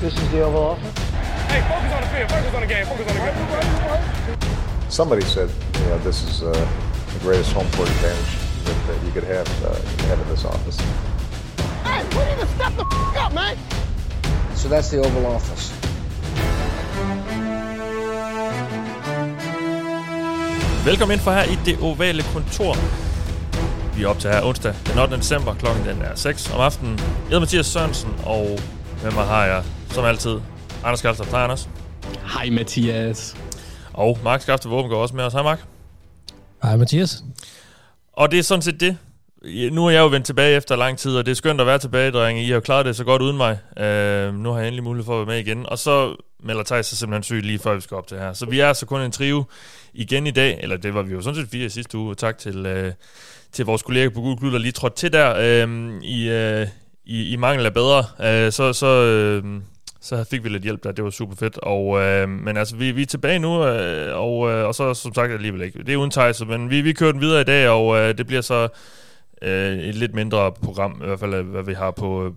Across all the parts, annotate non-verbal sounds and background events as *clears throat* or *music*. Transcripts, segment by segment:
This is the Oval Office. Hey, focus on the field. Focus on the game. Focus on the game. Somebody said, you know, this is uh, the greatest home court advantage that, that you could have, uh, you could have in this office. Hey, we need to step the f- up, man. So that's the Oval Office. Velkommen ind for her i det ovale kontor. Vi er op til her onsdag den 8. december. Klokken den er 6 om aftenen. Jeg hedder Mathias Sørensen, og med mig har jeg, som altid, Anders Kalstrup. Hej, Anders. Hej Mathias. Og Mark Skafte Våben går også med os. Hej, Mark. Hej Mathias. Og det er sådan set det. Nu er jeg jo vendt tilbage efter lang tid, og det er skønt at være tilbage, drenge. I har jo klaret det så godt uden mig. Uh, nu har jeg endelig mulighed for at være med igen. Og så melder Thijs sig simpelthen syg lige før vi skal op til her. Så vi er så kun en trio igen i dag. Eller det var vi jo sådan set fire sidste uge. Tak til, uh, til vores kollega på Google der lige trådte til der uh, i, uh, i, i mangel af bedre. Uh, så, så, uh, så fik vi lidt hjælp der. Det var super fedt. Og, øh, men altså, vi, vi er tilbage nu, øh, og, øh, og så som sagt alligevel ikke. Det er uden Thijs, men vi, vi kører den videre i dag, og øh, det bliver så øh, et lidt mindre program, i hvert fald hvad vi har på, øh,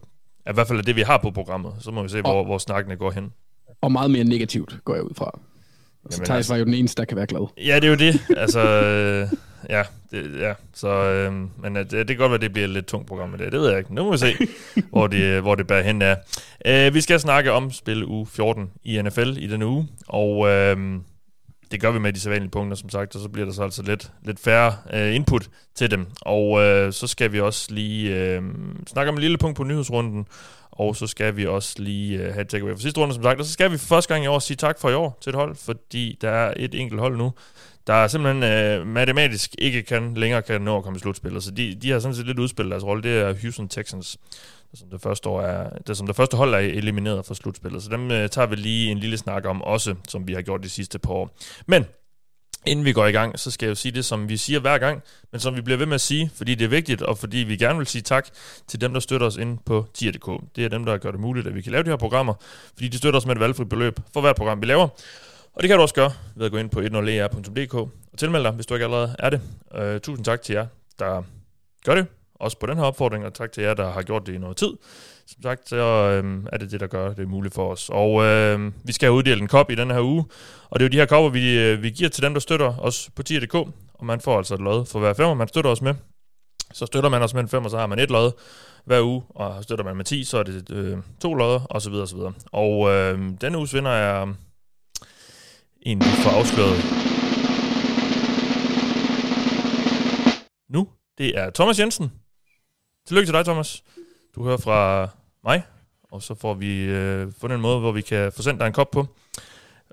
i hvert fald det, vi har på programmet. Så må vi se, hvor, hvor snakkene går hen. Og meget mere negativt, går jeg ud fra. Altså, Thijs altså- var jo den eneste, der kan være glad. Ja, det er jo det. altså, *laughs* ja, det, ja. Så, øh, men øh, det, det kan godt være, at det bliver et lidt tungt program med det. Det ved jeg ikke. Nu må vi se, *laughs* hvor, det, hvor det bærer hen af. Øh, vi skal snakke om spil uge 14 i NFL i denne uge, og øh, det gør vi med de sædvanlige punkter, som sagt, og så bliver der så altså lidt, lidt færre øh, input til dem. Og øh, så skal vi også lige øh, snakke om en lille punkt på nyhedsrunden, og så skal vi også lige øh, have et takeaway for sidste runde, som sagt. Og så skal vi for første gang i år sige tak for i år til et hold, fordi der er et enkelt hold nu, der simpelthen øh, matematisk ikke kan længere kan nå at komme i slutspillet. Så de, de har sådan set lidt udspillet deres rolle. Det er Houston Texans, der som det første, år er, det, som det første hold er elimineret fra slutspillet. Så dem øh, tager vi lige en lille snak om også, som vi har gjort de sidste par år. Men Inden vi går i gang, så skal jeg jo sige det, som vi siger hver gang, men som vi bliver ved med at sige, fordi det er vigtigt, og fordi vi gerne vil sige tak til dem, der støtter os ind på tier.dk. Det er dem, der gør det muligt, at vi kan lave de her programmer, fordi de støtter os med et valgfrit beløb for hvert program, vi laver. Og det kan du også gøre ved at gå ind på 10er.dk og tilmelde dig, hvis du ikke allerede er det. Øh, tusind tak til jer, der gør det, også på den her opfordring, og tak til jer, der har gjort det i noget tid. Som sagt, så øh, er det det, der gør det muligt for os. Og øh, vi skal uddele en kop i den her uge, og det er jo de her kopper, vi, øh, vi giver til dem, der støtter os på tier.dk, og man får altså et lod for hver femmer, man støtter os med. Så støtter man os med en femmer, så har man et lod hver uge, og støtter man med 10, så er det øh, to lodder, og så videre, og så videre. Og øh, denne uges vinder er egentlig vi får afsløret nu. Det er Thomas Jensen. Tillykke til dig, Thomas. Du hører fra mig, og så får vi øh, fundet en måde, hvor vi kan få sendt dig en kop på.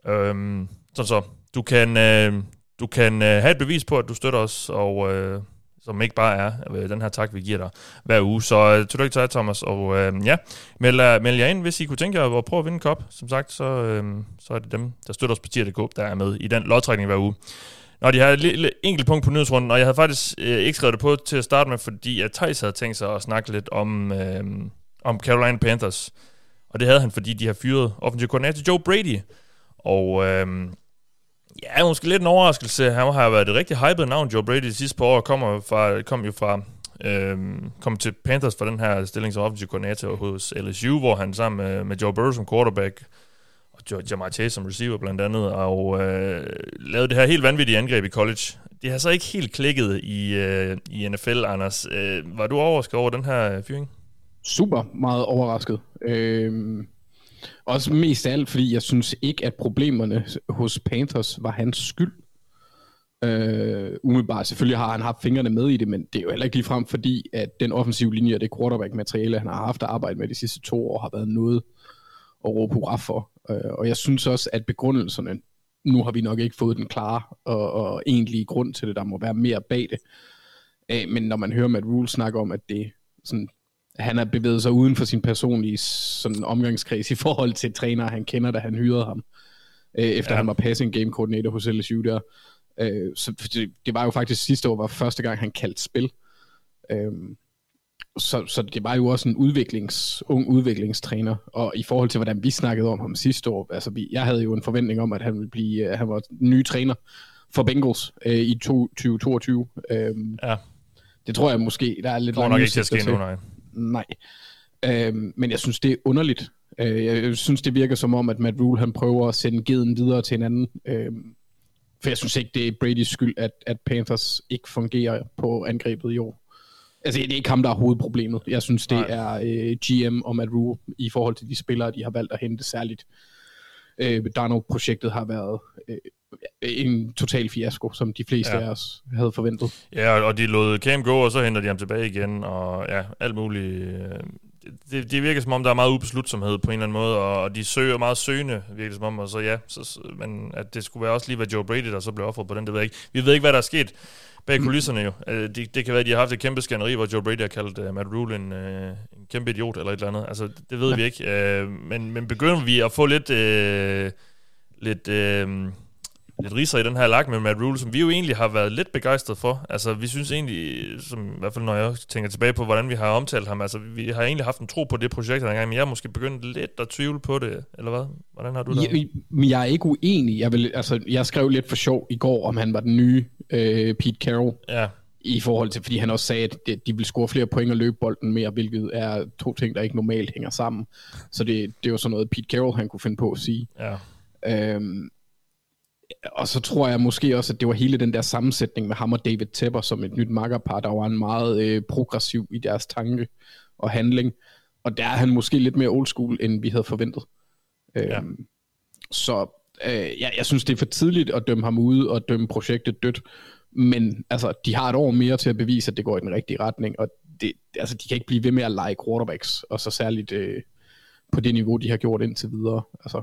Øhm, så så. Du kan, øh, du kan øh, have et bevis på, at du støtter os, og øh, som ikke bare er øh, den her tak, vi giver dig hver uge. Så øh, tillykke til dig, Thomas. Og øh, ja, meld, øh, meld jer ind, hvis I kunne tænke jer at prøve at vinde en kop. Som sagt, så, øh, så er det dem, der støtter os på tier.dk, der er med i den lodtrækning hver uge. Nå, de har et lille enkelt punkt på nyhedsrunden, og jeg havde faktisk øh, ikke skrevet det på til at starte med, fordi at Thijs havde tænkt sig at snakke lidt om, øh, om Carolina Panthers. Og det havde han, fordi de har fyret offensiv koordinator Joe Brady. Og øh, ja, måske lidt en overraskelse. Han har været et rigtig hyped navn, Joe Brady, de sidste par år. Kommer fra, kom jo fra øhm, kom til Panthers for den her stilling som offensiv koordinator hos LSU, hvor han sammen med, med Joe Burrow som quarterback og Jamar Chase som receiver blandt andet, og øh, lavede det her helt vanvittige angreb i college. Det har så ikke helt klikket i, øh, i NFL, Anders. Øh, var du overrasket over den her fyring? Super meget overrasket. Øh, også mest af alt, fordi jeg synes ikke, at problemerne hos Panthers var hans skyld. Øh, umiddelbart, selvfølgelig har han haft fingrene med i det, men det er jo heller ikke ligefrem fordi, at den offensive linje og det quarterback-materiale, han har haft at arbejde med de sidste to år, har været noget at råbe hurra for. Øh, og jeg synes også, at begrundelserne, nu har vi nok ikke fået den klare og, og egentlige grund til det, der må være mere bag det. Øh, men når man hører Matt Rule snakke om, at det sådan, han har bevæget sig uden for sin personlige sådan, omgangskreds i forhold til trænere, han kender, da han hyrede ham, øh, efter Ja. han var passing game coordinator hos LSU der. Øh, så det, det var jo faktisk sidste år, var første gang, han kaldte spil. Øh, så, så det var jo også en udviklings, ung udviklingstræner, og i forhold til, hvordan vi snakkede om ham sidste år, altså vi, jeg havde jo en forventning om, at han ville blive, øh, han var nye træner for Bengals øh, i to, 2022. Øh, Ja, det tror jeg måske, der er lidt det nok ikke til at ske nu, nej. Nej. Øhm, men jeg synes, det er underligt, Øh, jeg synes, det virker som om, at Matt Rule han prøver at sende geden videre til en anden. Øh, for jeg synes ikke, det er Bradys skyld, at, at Panthers ikke fungerer på angrebet i år. Altså, det er ikke ham, der er hovedproblemet. Jeg synes, det Nej. er øh, GM og Matt Rule i forhold til de spillere, de har valgt at hente særligt. Øh, Darnold-projektet har været øh, en total fiasko, som de fleste Ja. af os havde forventet. Ja, og de lod Cam gå, og så henter de ham tilbage igen, og ja, alt muligt. øh, Det, det virker som om, der er meget ubeslutsomhed på en eller anden måde, og de søger meget søgende, virker som om, og så ja, så, men at det skulle være også lige være Joe Brady, der så blev offret på den, det ved jeg ikke. Vi ved ikke, hvad der er sket bag kulisserne jo. Øh, Det, det kan være, at de har haft et kæmpe skænderi, hvor Joe Brady har kaldt uh, Matt Rule en, uh, en kæmpe idiot, eller et eller andet. Altså, det ved ja. vi ikke. Uh, men, men begynder vi at få lidt... Uh, lidt uh, lidt riser i den her lag med Matt Rule, som vi jo egentlig har været lidt begejstret for. Altså, vi synes egentlig, som, i hvert fald når jeg tænker tilbage på, hvordan vi har omtalt ham, altså, vi har egentlig haft en tro på det projekt engang, men jeg er måske begyndt lidt at tvivle på det, eller hvad? Hvordan har du det? Jeg, men jeg er ikke uenig. Jeg, vil, altså, jeg skrev lidt for sjov i går, om han var den nye øh, Pete Carroll, Ja, i forhold til, fordi han også sagde, at de- de vil score flere point og løbe bolden mere, hvilket er to ting, der ikke normalt hænger sammen. Så det, det var sådan noget, Pete Carroll han kunne finde på at sige. ja, Øhm, og så tror jeg måske også, at det var hele den der sammensætning med ham og David Tepper som et nyt makkerpar, der var en meget øh, progressiv i deres tanke og handling. Og der er han måske lidt mere old school, end vi havde forventet. Øhm, Ja. Så øh, ja, jeg synes, det er for tidligt at dømme ham ude og dømme projektet dødt. Men altså, de har et år mere til at bevise, at det går i den rigtige retning. Og det, altså, de kan ikke blive ved med at lege quarterbacks, og så særligt øh, på det niveau, de har gjort indtil videre. Altså,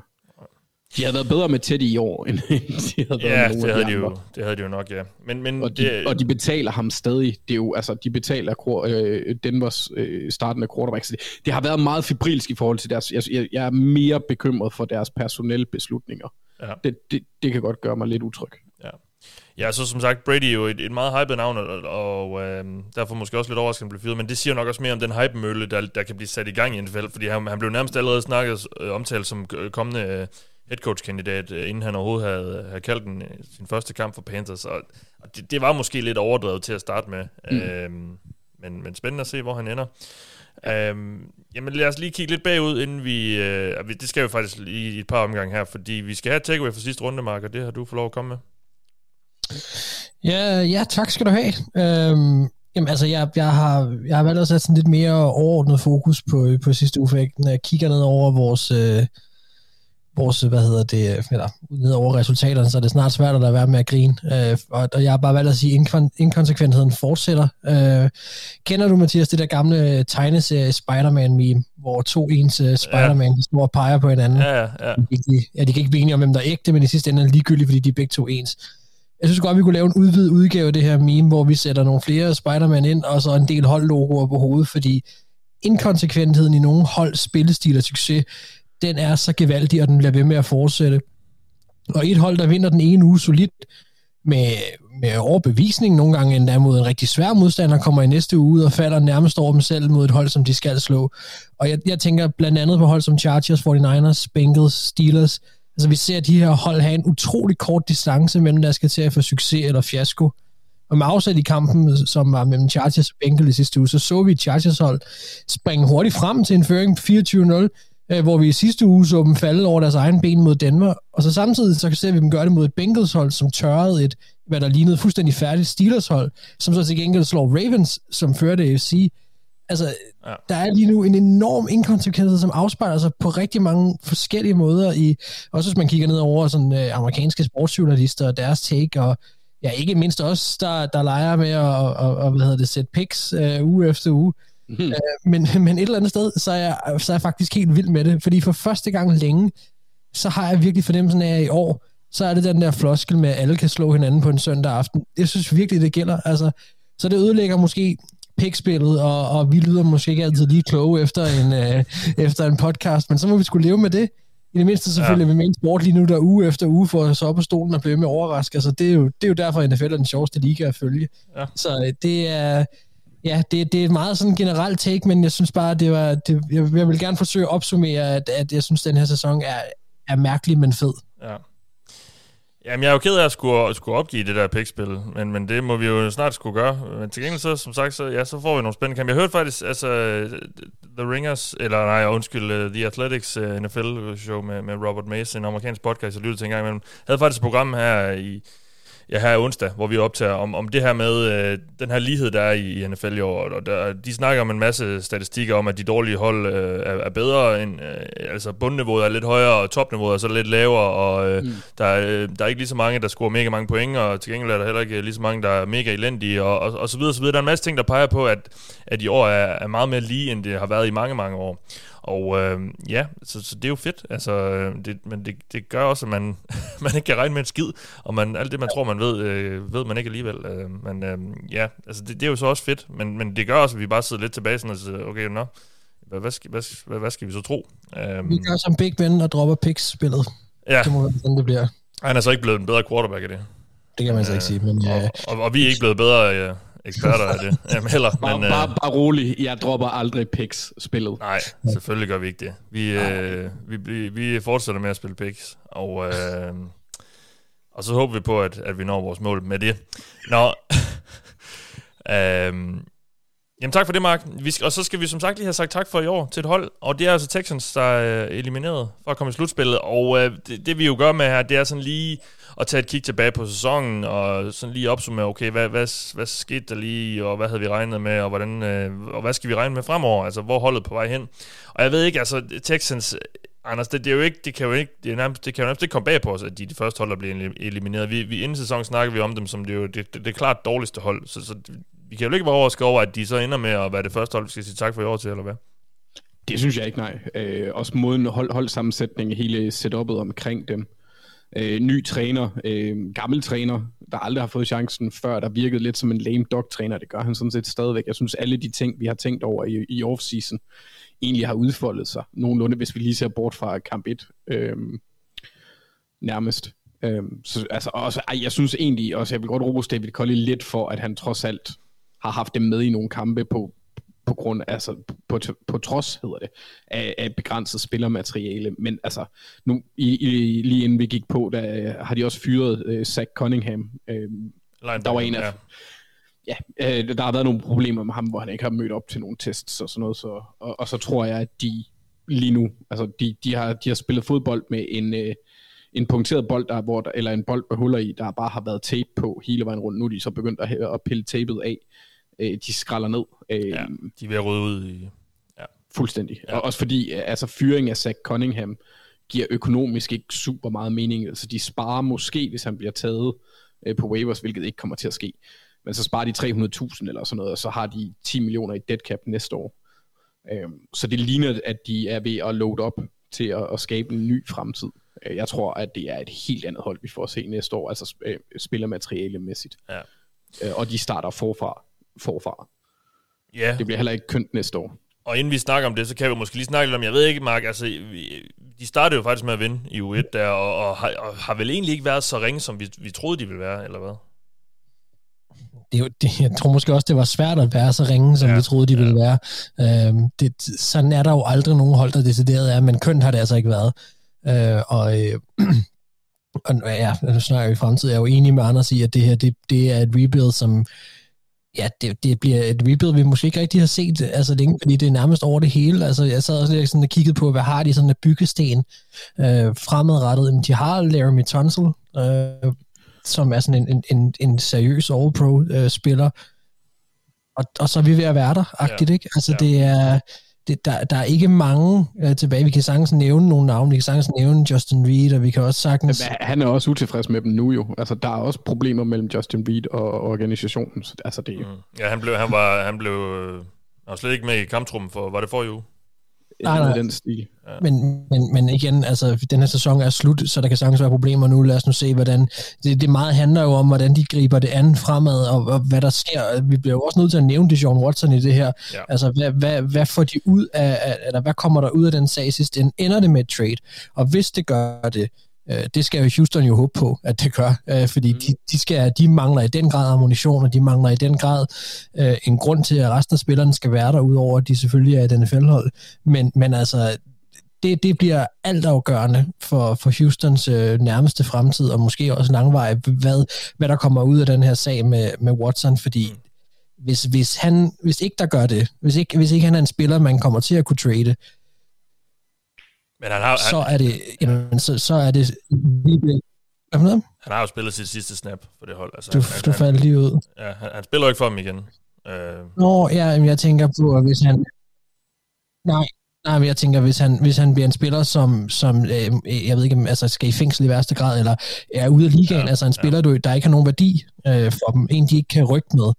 de har været bedre med Teddy i år, *laughs* end de havde været ja med det, havde de de jo, det havde de jo nok, ja. Men, men Og de, det, og de betaler ham stadig. Det er jo, altså, de betaler øh, Denvers øh, startende quarterback. Så det, det har været meget fibrilsk i forhold til deres... Jeg, jeg, jeg er mere bekymret for deres personelle beslutninger. Ja. Det, det, det kan godt gøre mig lidt utryg. Ja. Ja, så som sagt, Brady er jo et, et meget hypet navn, og, og øh, derfor måske også lidt overraskende blev fyret, men det siger nok også mere om den hype-mølle, der, der kan blive sat i gang i NFL, fordi han, han blev nærmest allerede snakket, øh, omtalt som kommende øh, headcoach-kandidat, øh, inden han overhovedet havde, havde kaldt den øh, sin første kamp for Panthers, og, og det, det var måske lidt overdrevet til at starte med, mm. øhm, men, men spændende at se, hvor han ender. Øhm, jamen lad os lige kigge lidt bagud, inden vi... Øh, det skal vi faktisk lige i et par omgange her, fordi vi skal have takeaway for sidste runde, Mark, og det har du fået lov at komme med. Ja, ja, tak skal du have. Øhm, jamen, altså, jeg, jeg, har, jeg har valgt at sætte sådan lidt mere overordnet fokus på, på sidste uge, for jeg kigger ned over vores, øh, vores hvad hedder det, eller ned over resultaterne, så er det snart svært at lade være med at grine. Øh, og, og jeg har bare valgt at sige, at inkon- inkonsekvensheden fortsætter. Øh, kender du, Mathias, det der gamle tegneserie Spider-Man-meme, hvor to ens uh, Spider-Man ja. står og peger på hinanden? Ja, ja, ja. de, ja, de kan ikke blive enige om, hvem der er ægte, men i sidste ende er ligegyldigt, fordi de er begge to ens. Jeg synes godt, vi kunne lave en udvidet udgave af det her meme, hvor vi sætter nogle flere Spider-Man ind, og så en del holdlogoer på hovedet, fordi inkonsekventheden i nogle hold spillestil og succes, den er så gevaldig, og den bliver ved med at fortsætte. Og et hold, der vinder den ene uge solidt, med, med overbevisning, nogle gange endda mod en rigtig svær modstander, kommer i næste uge ud og falder nærmest over dem selv mod et hold, som de skal slå. Og jeg, jeg tænker blandt andet på hold som Chargers, 49ers, Bengals, Steelers. Altså vi ser de her hold have en utrolig kort distance mellem deres kriterier for succes eller fiasko. Og med afsæt i kampen, som var mellem Chargers og Bengals i sidste uge, så så vi Chargers hold springe hurtigt frem til en føring 24-0, øh, hvor vi i sidste uge så dem falde over deres egen ben mod Denver. Og så samtidig så ser vi dem gøre det mod et Bengals hold, som tørrede et, hvad der lignede fuldstændig færdigt Steelers hold, som så til gengæld slår Ravens, som førte AFC. Altså, ja. der er lige nu en enorm inkonsekvens, som afspejler sig på rigtig mange forskellige måder, i, også hvis man kigger ned over sådan, øh, amerikanske sportsjournalister og deres take, og ja, ikke mindst os, der, der leger med at og, og, hvad hedder det, sætte picks øh, uge efter uge. Mm. Øh, men, men et eller andet sted, så er, jeg, så er jeg faktisk helt vild med det, fordi for første gang længe, så har jeg virkelig fornemmelsen af, at i år, så er det den der floskel med, at alle kan slå hinanden på en søndag aften. Jeg synes virkelig, det gælder. Altså, så det ødelægger måske pikspillet, og, og vi lyder måske ikke altid lige kloge efter en, øh, efter en podcast, men så må vi skulle leve med det. I det mindste selvfølgelig ja. med en sport lige nu, der uge efter uge får så op på stolen og blive med overrasket. Altså, det, er jo, det er jo derfor, NFL er den sjoveste liga at følge. Ja. Så øh, det er... Ja, det, det er et meget sådan generelt take, men jeg synes bare, det var, det, jeg, jeg vil gerne forsøge at opsummere, at, at jeg synes, at den her sæson er, er mærkelig, men fed. Ja. Jamen, jeg er jo ked af at skulle, at skulle opgive det der pikspil, men, men det må vi jo snart skulle gøre. Men til gengæld så, som sagt, så, ja, så får vi nogle spændende kampe. Jeg hørte faktisk, altså, The Ringers, eller nej, undskyld, uh, The Athletics øh, uh, NFL-show med, med Robert Mason, en amerikansk podcast, jeg lyttede til en gang imellem, havde faktisk et program her i, ja, her onsdag, hvor vi optager om, om det her med øh, den her lighed, der er i, i NFL i år. Og der, de snakker om en masse statistikker om, at de dårlige hold øh, er, er bedre end, øh, altså bundniveauet er lidt højere, og topniveauet er så lidt lavere, og øh, mm. der, øh, der er ikke lige så mange, der scorer mega mange point, og til gengæld er der heller ikke lige så mange, der er mega elendige, og, og, og så videre, så videre. Der er en masse ting, der peger på, at, at i år er, er meget mere lige, end det har været i mange, mange år. Og øh, ja, så, så det er jo fedt, altså, øh, det, men det, det gør også, at man, *laughs* man ikke kan regne med en skid, og man, alt det, man tror, man ved, øh, ved man ikke alligevel. Øh, men øh, ja, altså det, det er jo så også fedt, men, men det gør også, at vi bare sidder lidt tilbage sådan og siger, okay, nå, hvad, hvad, skal, hvad, hvad, hvad skal vi så tro? Øh, vi gør som Big Ben og dropper picks-spillet. Ja. Det må være sådan, det bliver. Han er så ikke blevet en bedre quarterback af det. Det kan man så ikke sige, men... Og, og, og vi er ikke blevet bedre... Ja eksperter af det. Jamen heller. Bare, men, bare, øh, bare rolig, jeg dropper aldrig picks spillet. Nej, selvfølgelig gør vi ikke det. Vi, øh, vi, vi, vi fortsætter med at spille picks, og, øh, og så håber vi på, at, at vi når vores mål med det. Nå, *laughs* øh, Jamen tak for det, Mark. Vi skal, og så skal vi som sagt lige have sagt tak for i år til et hold, og det er altså Texans, der øh, er elimineret for at komme i slutspillet, og øh, det, det vi jo gør med her, det er sådan lige at tage et kig tilbage på sæsonen, og sådan lige opsummere, okay, hvad, hvad, hvad skete der lige, og hvad havde vi regnet med, og, hvordan, øh, og hvad skal vi regne med fremover, altså hvor holdet på vej hen. Og jeg ved ikke, altså Texans, Anders, det, det, er jo ikke, det kan jo ikke, det, er nærmest, det kan jo nærmest ikke komme bag på os, at de er de første hold, der bliver elimineret. Vi, vi, inden sæsonen snakker vi om dem som det, er jo, det, det, det klart dårligste hold, så, så vi kan jo ikke være overrasket over, at de så ender med at være det første hold, vi skal sige tak for i år til, eller hvad? Det synes jeg ikke, nej. Øh, også måden hold, holdsammensætning, hele setupet omkring dem. Øh, ny træner, øh, gammel træner, der aldrig har fået chancen før, der virkede lidt som en lame dog træner. Det gør han sådan set stadigvæk. Jeg synes, alle de ting, vi har tænkt over i, i offseason, egentlig har udfoldet sig nogenlunde, hvis vi lige ser bort fra kamp 1. Øh, nærmest. Øh, så, altså, også, ej, jeg synes egentlig også, jeg vil godt rose David Colley lidt for, at han trods alt har haft dem med i nogle kampe på, på grund altså på, på trods hedder det af, af begrænset spillermateriale. Men altså nu i, i, lige inden vi gik på der har de også fyret uh, Zach Cunningham. Uh, der var en af ja, ja uh, der har været nogle problemer med ham hvor han ikke har mødt op til nogle tests og sådan noget så og, og så tror jeg at de lige nu altså de, de har de har spillet fodbold med en uh, en punkteret bold, der, hvor der, eller en bold med huller i, der bare har været tape på hele vejen rundt. Nu er de så begyndt at, at pille tapet af øh, de skralder ned. Øh, ja, de er ved at rydde ud i... Ja. Fuldstændig. Ja. Og også fordi, øh, altså fyring af Zach Cunningham giver økonomisk ikke super meget mening. Altså de sparer måske, hvis han bliver taget øh, på waivers, hvilket ikke kommer til at ske. Men så sparer de 300.000 eller sådan noget, og så har de 10 millioner i dead cap næste år. Øh, så det ligner, at de er ved at load op til at, at skabe en ny fremtid. Øh, jeg tror, at det er et helt andet hold, vi får at se næste år, altså spillermaterialemæssigt. Ja. Og de starter forfra forfra. Ja. Det bliver heller ikke kønt næste år. Og inden vi snakker om det, så kan vi måske lige snakke lidt om, jeg ved ikke, Mark, altså, de startede jo faktisk med at vinde i U1 der, og, og, har, og har vel egentlig ikke været så ringe, som vi, vi troede, de ville være, eller hvad? Det, er jo, det, jeg tror måske også, det var svært at være så ringe, som ja, vi troede, de ja. ville være. Øhm, det, sådan er der jo aldrig nogen hold, der decideret er, men kønt har det altså ikke været. Øh, og, øh, *clears throat* og ja, nu snakker vi i fremtiden. Jeg er jo enig med Anders i, at det her, det, det er et rebuild, som Ja, det, det bliver et rebuild, vi måske ikke rigtig har set altså længe, fordi det er nærmest over det hele. Altså, jeg sad også sådan og kiggede på, hvad har de sådan en byggesten øh, fremadrettet. De har Laramie Tunsil, øh, som er sådan en, en, en, en seriøs All-Pro-spiller. Øh, og, og så er vi ved at være der, agtigt, ja. ikke? Altså, ja. det er det, der, der er ikke mange uh, tilbage. Vi kan sagtens nævne nogle navne. Vi kan sagtens nævne Justin Reed, og vi kan også sagtens... Jamen, han er også utilfreds med dem nu jo. Altså, der er også problemer mellem Justin Reed og organisationen. Altså, det... Mm. Ja, han blev, han var, han blev øh, han var slet ikke med i kamptrummen for... Var det for jo? Nej, nej. den stil. Ja. Men, men, men igen, altså, den her sæson er slut, så der kan sagtens være problemer nu. Lad os nu se, hvordan... Det, det meget handler jo om, hvordan de griber det an fremad, og, og hvad der sker. Vi bliver jo også nødt til at nævne det John Watson i det her. Ja. Altså, hvad, hvad, hvad får de ud af... Eller hvad kommer der ud af den sag sidst? Ender det med et trade? Og hvis det gør det, Øh, det skal jo Houston jo håbe på, at det gør, øh, fordi mm. de, de, skal, de mangler i den grad ammunition, og de mangler i den grad øh, en grund til, at resten af spillerne skal være der, udover at de selvfølgelig er et NFL-hold. Men, men altså, det, det bliver altafgørende for, for Houstons øh, nærmeste fremtid, og måske også langvej, hvad, hvad der kommer ud af den her sag med, med Watson, fordi mm. hvis, hvis, han, hvis ikke der gør det, hvis ikke, hvis ikke han er en spiller, man kommer til at kunne trade, Men han har, så er det, jamen, så, så er det noget? han har jo spillet sit sidste snap for det hold. Altså, Du, han, du faldt lige ud. ja, han, han spiller jo ikke for dem igen. Øh, Nå, ja, jeg tænker på, at hvis han... Nej, nej, men jeg tænker, hvis han, hvis han bliver en spiller, som, som øh, jeg ved ikke, altså skal i fængsel i værste grad, eller er ude af ligaen, Ja, ja, altså en ja. spiller, du, der ikke har nogen værdi øh, for dem, en de ikke kan rykke med,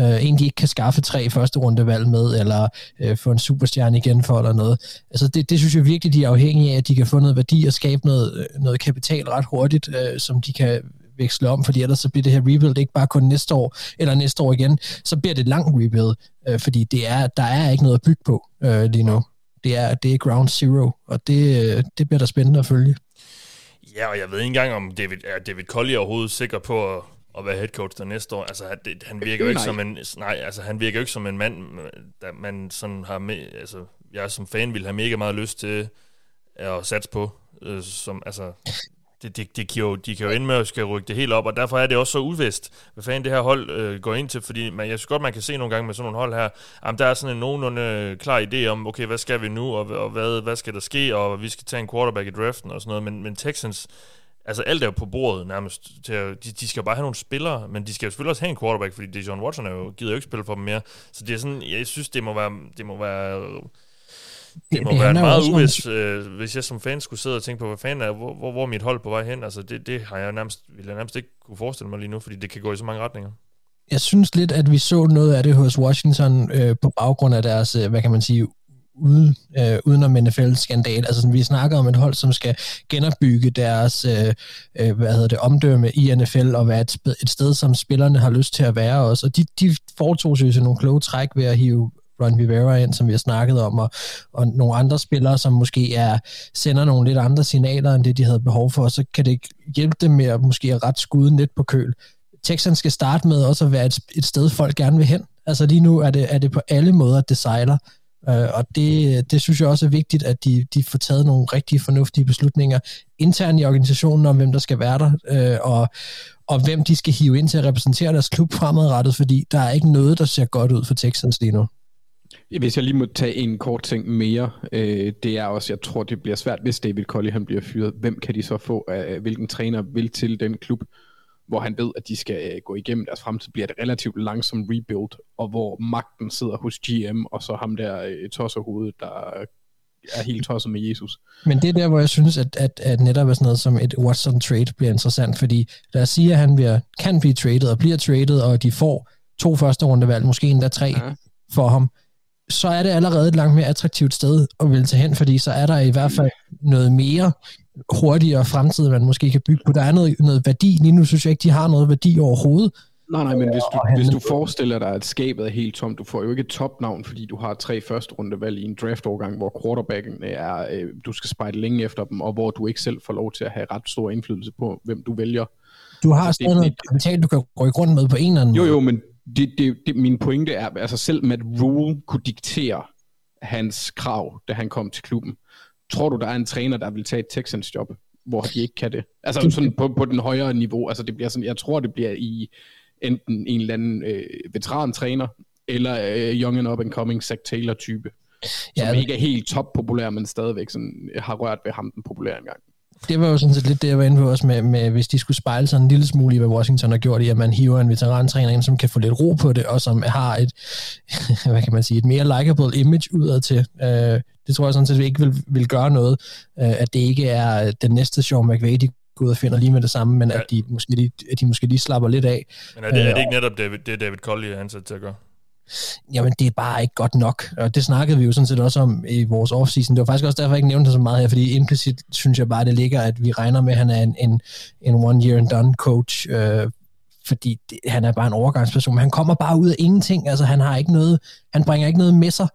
øh, en de ikke kan skaffe tre første rundevalg med, eller øh, få en superstjerne igen for, eller noget. Altså det, det synes jeg virkelig, de er afhængige af, at de kan få noget værdi og skabe noget, øh, noget kapital ret hurtigt, øh, som de kan veksle om, fordi ellers så bliver det her rebuild ikke bare kun næste år, eller næste år igen, så bliver det et langt rebuild, øh, fordi det er, der er ikke noget at bygge på øh, lige nu. Det er, det er ground zero, og det, øh, det bliver da spændende at følge. Ja, og jeg ved ikke engang, om David, er David Colley overhovedet sikker på at, at være head coach der næste år. Altså, han, det, han virker jo ikke Nej. som en, nej, altså, han virker jo ikke som en mand, der man sådan har med, altså, jeg som fan vil have mega meget lyst til at satse på. Øh, som, altså, det, det, det kan jo, de kan jo ende med at skal rykke det helt op, og derfor er det også så uvist, hvad fanden det her hold øh, går ind til, fordi man, jeg synes godt, man kan se nogle gange med sådan nogle hold her, jamen, der er sådan en nogenlunde klar idé om, okay, hvad skal vi nu, og, og hvad, hvad skal der ske, og vi skal tage en quarterback i draften og sådan noget, men, men Texans, altså alt er jo på bordet nærmest, til at, de, de skal jo bare have nogle spillere, men de skal jo selvfølgelig også have en quarterback, fordi det John Watson er jo, gider jo ikke spille for dem mere, så det er sådan, jeg synes, det må være, det må være det må det være meget uvist, øh, hvis jeg som fan skulle sidde og tænke på, hvad fanden er, hvor, hvor, hvor er mit hold på vej hen? Altså, det, det har jeg nærmest, vil jeg nærmest ikke kunne forestille mig lige nu, fordi det kan gå i så mange retninger. Jeg synes lidt, at vi så noget af det hos Washington øh, på baggrund af deres, øh, hvad kan man sige, uden, øh, udenom NFL-skandal. Altså sådan, vi snakker om et hold, som skal genopbygge deres øh, øh, hvad hedder det, omdømme i NFL og være et, et sted, som spillerne har lyst til at være også. Og de, de foretog sig jo nogle kloge træk ved at hive Ron Rivera ind, som vi har snakket om, og, og nogle andre spillere, som måske er, sender nogle lidt andre signaler, end det de havde behov for, så kan det hjælpe dem med at måske at ret skuden lidt på køl. Texans skal starte med også at være et, et sted, folk gerne vil hen. Altså lige nu er det, er det på alle måder, det sejler. Øh, og det, det synes jeg også er vigtigt, at de, de får taget nogle rigtig fornuftige beslutninger internt i organisationen om, hvem der skal være der, øh, og, og hvem de skal hive ind til at repræsentere deres klub fremadrettet, fordi der er ikke noget, der ser godt ud for Texans lige nu. Hvis jeg lige må tage en kort ting mere, øh, det er også, jeg tror, det bliver svært, hvis David Colley han bliver fyret. Hvem kan de så få? Øh, hvilken træner vil til den klub, hvor han ved, at de skal øh, gå igennem deres fremtid? Bliver det relativt langsomt rebuild, og hvor magten sidder hos GM, og så ham der øh, tosserhovedet, der er helt tosset med Jesus. Men det er der, hvor jeg synes, at, at, at netop er sådan noget som et Watson trade bliver interessant, fordi lad os sige, at han bliver, kan blive traded og bliver traded, og de får to første rundevalg, måske endda tre Ja. for ham, så er det allerede et langt mere attraktivt sted at vælge til hen, fordi så er der i hvert fald noget mere hurtigere fremtid, man måske kan bygge på. Der er noget, noget værdi. Lige nu synes jeg ikke, de har noget værdi overhovedet. Nej, nej, men hvis du, hvis du forestiller dig, at skabet er helt tomt, du får jo ikke et topnavn, fordi du har tre første rundevalg i en draftårgang, hvor quarterbacken er, øh, du skal spejde længe efter dem, og hvor du ikke selv får lov til at have ret stor indflydelse på, hvem du vælger. Du har Altså, stadig noget kapital, du kan rykke rundt med på en eller anden Jo, jo, men det, det, det, min pointe er, altså selv Matt Rule kunne diktere hans krav, da han kom til klubben. Tror du, der er en træner, der vil tage et Texans job, hvor de ikke kan det? Altså sådan på, på den højere niveau. Altså det bliver sådan, jeg tror, det bliver i enten en eller anden øh, veterantræner, eller øh, young and up and coming Zach Taylor type, som Ja, ikke er helt top populær, men stadigvæk sådan, har rørt ved ham den populære engang. det var jo sådan set lidt det, jeg var inde på også med, med, hvis de skulle spejle sig en lille smule i, hvad Washington har gjort i, at man hiver en veterantræner ind, som kan få lidt ro på det, og som har et, *laughs* hvad kan man sige, et mere likable image udad til. Øh, det tror jeg sådan set ikke vil, vil gøre noget, øh, at det ikke er den næste Sean McVay, de går ud og finder lige med det samme, men Ja. at, de måske lige, at de måske lige slapper lidt af. Men er det, er Øh, det ikke netop David, det, David Colley er ansat til at gøre? Jamen, det er bare ikke godt nok. Og det snakkede vi jo sådan set også om i vores offseason. Det var faktisk også derfor, jeg ikke nævnte det så meget her, fordi implicit synes jeg bare, det ligger, at vi regner med, at han er en, en, en one-year-and-done coach, øh, fordi det, han er bare en overgangsperson. Men han kommer bare ud af ingenting. Altså, han har ikke noget, han bringer ikke noget med sig.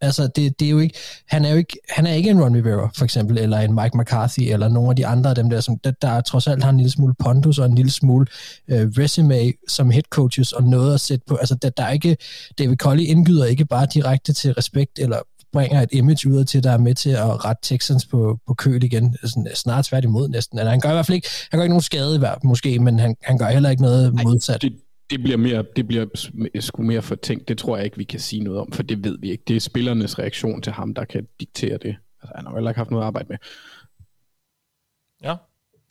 Altså, det, det er jo ikke, han er jo ikke, han er ikke en Ron Rivera, for eksempel, eller en Mike McCarthy, eller nogle af de andre af dem der, som der, der trods alt har en lille smule pondus og en lille smule øh, resume som head coaches og noget at sætte på. Altså, der, der er ikke, David Colley indgyder ikke bare direkte til respekt eller bringer et image ud til, der er med til at rette Texans på, på køl igen. Sådan, snart tværtimod næsten. Eller han gør i hvert fald ikke, han gør ikke nogen skade måske, men han, han gør heller ikke noget Ej, modsat. Det, det bliver, mere, det bliver sgu mere fortænkt. Det tror jeg ikke, vi kan sige noget om, for det ved vi ikke. Det er spillernes reaktion til ham, der kan diktere det. Altså, han har heller ikke haft noget at arbejde med. Ja.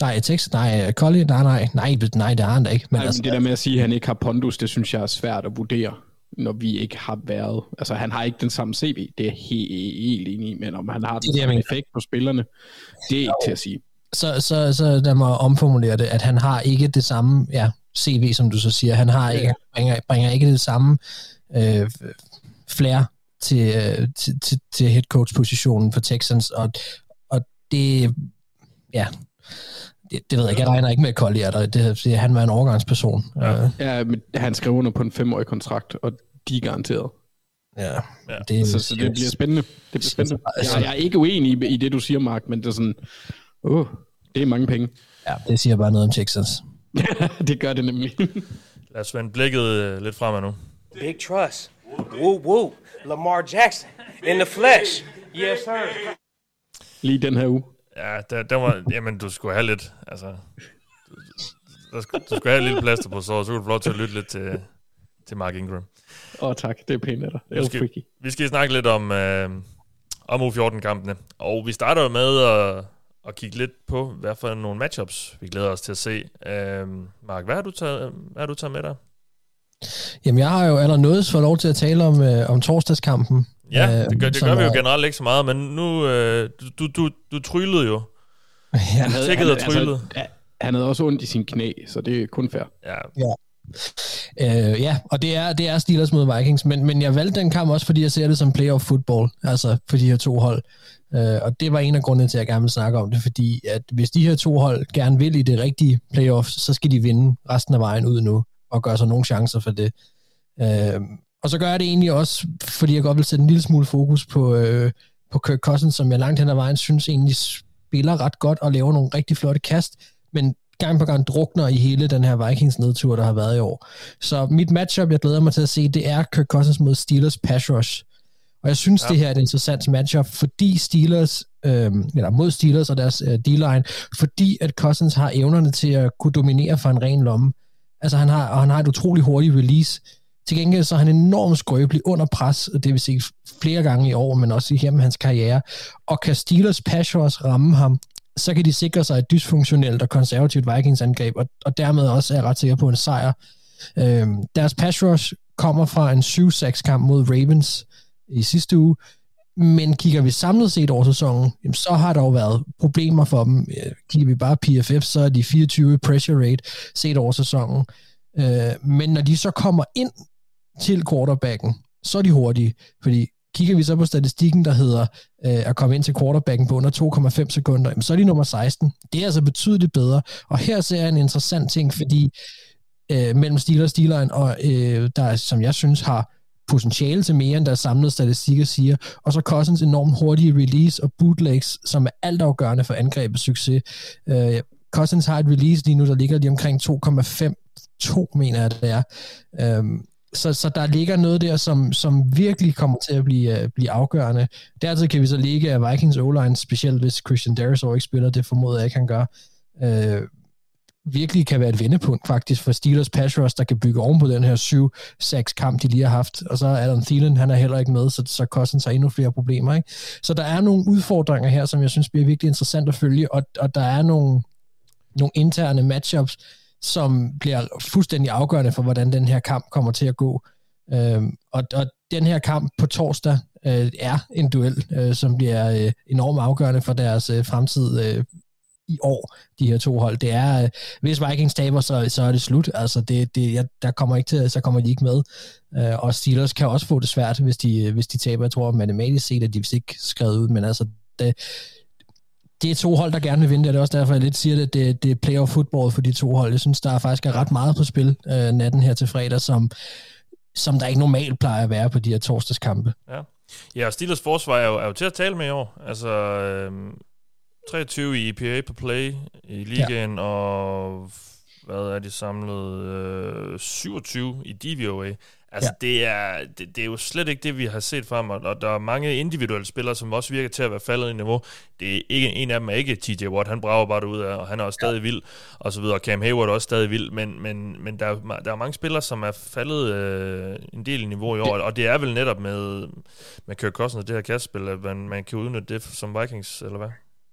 Nej, Texas, nej, Collie, nej, nej, nej, nej, det har han da ikke. Men, nej, altså, men det der med at sige, at han ikke har pondus, det synes jeg er svært at vurdere, når vi ikke har været. Altså, han har ikke den samme CV, det er helt, helt enig i, men om han har den det, samme effekt på spillerne, det er ikke til at sige. Så, så, så lad mig omformulere det, at han har ikke det samme, ja, CV, som du så siger. Han har ikke, bringer, bringer ikke det samme øh, flair til, øh, til, til, til head coach positionen for Texans, og, og det, ja, det, det ved jeg ikke, jeg regner ikke med Collier, der, det, det, han var en overgangsperson. Ja, uh, ja men han skrev under på en femårig kontrakt, og de er garanteret. Ja, ja. Det, så, så det bliver spændende. Det bliver spændende. Jeg, jeg er ikke uenig i, i det, du siger, Mark, men det er sådan, uh, det er mange penge. Ja, det siger bare noget om Texans. *laughs* det gør det nemlig. Lad os vende blikket øh, lidt fremad nu. Big trust. Woo woo. Lamar Jackson in the flesh. Yes, sir. Lige den her uge. Ja, der, der var, jamen, du skulle have lidt, altså, du, du, skulle, du skulle have lidt plaster på så, så kunne du få lov til at lytte lidt til, til Mark Ingram. Åh oh, tak, det er pænt af dig. Det er vi skal, vi skal snakke lidt om, øh, om U14-kampene, og vi starter jo med at, at kigge lidt på, hvad for nogle matchups vi glæder os til at se. Øh, Mark, hvad har du taget, hvad har du taget med dig? Jamen, jeg har jo allerede fået lov til at tale om, øh, om torsdagskampen. Ja, det gør, det gør vi jo generelt ikke så meget, men nu, øh, du, du, du tryllede jo. *laughs* Ja, han havde, han, og Altså, han havde også ondt i sin knæ, så det er kun fair. Ja. ja. Øh, ja, og det er, det er Steelers mod Vikings, men, men jeg valgte den kamp også, fordi jeg ser det som playoff football, altså for de her to hold. Øh, og det var en af grundene til, at jeg gerne vil snakke om det, fordi at hvis de her to hold gerne vil i det rigtige playoff, så skal de vinde resten af vejen ud nu, og gøre sig nogle chancer for det. Øh, og så gør jeg det egentlig også, fordi jeg godt vil sætte en lille smule fokus på, øh, på Kirk Cousins, som jeg langt hen ad vejen synes egentlig spiller ret godt og laver nogle rigtig flotte kast, men gang på gang drukner i hele den her Vikings nedtur, der har været i år. Så mit matchup, jeg glæder mig til at se, det er Kirk Cousins mod Steelers pass rush. Og jeg synes, ja. det her er et interessant matchup, fordi Steelers, øh, eller mod Steelers og deres øh, D-line, fordi at Cousins har evnerne til at kunne dominere for en ren lomme. Altså han har, og han har et utrolig hurtigt release. Til gengæld så er han enormt skrøbelig under pres, og det vil sige flere gange i år, men også i hans karriere. Og kan Steelers pass rush ramme ham, så kan de sikre sig et dysfunktionelt og konservativt Vikings angreb, og, og dermed også er ret sikker på en sejr. Øhm, deres pass rush kommer fra en 7-6 kamp mod Ravens i sidste uge, men kigger vi samlet set over sæsonen, jamen, så har der jo været problemer for dem. Øh, kigger vi bare PFF, så er de 24 pressure rate set over sæsonen. Øh, men når de så kommer ind til quarterbacken, så er de hurtige, fordi kigger vi så på statistikken, der hedder øh, at komme ind til quarterbacken på under 2,5 sekunder, jamen, så er de nummer 16. Det er altså betydeligt bedre, og her ser jeg en interessant ting, fordi øh, mellem Steelers og Steelers, og øh, der, som jeg synes har potentiale til mere, end der samlede statistikker siger, og så Cousins enormt hurtige release og bootlegs, som er altafgørende for angrebets succes. Øh, Cousins har et release lige nu, der ligger lige omkring 2,5 2, mener jeg det er. Øhm, så, så der ligger noget der, som, som virkelig kommer til at blive, uh, blive afgørende. Dertil kan vi så ligge af Vikings O-line, specielt hvis Christian Darius ikke spiller, det formoder jeg ikke, han gør. Øh, virkelig kan være et vendepunkt faktisk for Steelers pass rush, der kan bygge oven på den her 7-6 kamp, de lige har haft. Og så er Adam Thielen, han er heller ikke med, så, så koster sig endnu flere problemer. Ikke? Så der er nogle udfordringer her, som jeg synes bliver virkelig interessant at følge, og, og der er nogle, nogle interne matchups, som bliver fuldstændig afgørende for, hvordan den her kamp kommer til at gå. Øh, og, og den her kamp på torsdag øh, er en duel, øh, som bliver øh, enormt afgørende for deres øh, fremtid øh, i år, de her to hold. Det er, øh, hvis Vikings taber, så, så er det slut. Altså, det, det, jeg, der kommer ikke til, så kommer de ikke med. Øh, og Steelers kan også få det svært, hvis de, øh, hvis de taber. Jeg tror, matematisk set, at de vist ikke skrevet ud, men altså, det, det er to hold, der gerne vil vinde. Det er også derfor, jeg lidt siger, at det, det er playoff football for de to hold. Jeg synes, der er faktisk er ret meget på spil øh, natten her til fredag, som, som der ikke normalt plejer at være på de her torsdagskampe. Ja, ja og Steelers forsvar er jo, er jo til at tale med i år. Altså, øh, 23 i EPA på play i ligaen, ja. og hvad er de samlet? Øh, 27 i DVOA. Altså, ja. det, er, det, det er jo slet ikke det, vi har set fra ham, og der er mange individuelle spillere, som også virker til at være faldet i niveau. Det er ikke, en af dem er ikke TJ Watt, han brager bare ud af, og han er også stadig ja. vild, og så videre. Cam Hayward er også stadig vild, men, men, men der, der er mange spillere, som er faldet øh, en del i niveau i år, og det er vel netop med, med Kirk Cousins, det her kastspil, at man, man kan udnytte det som Vikings, eller hvad?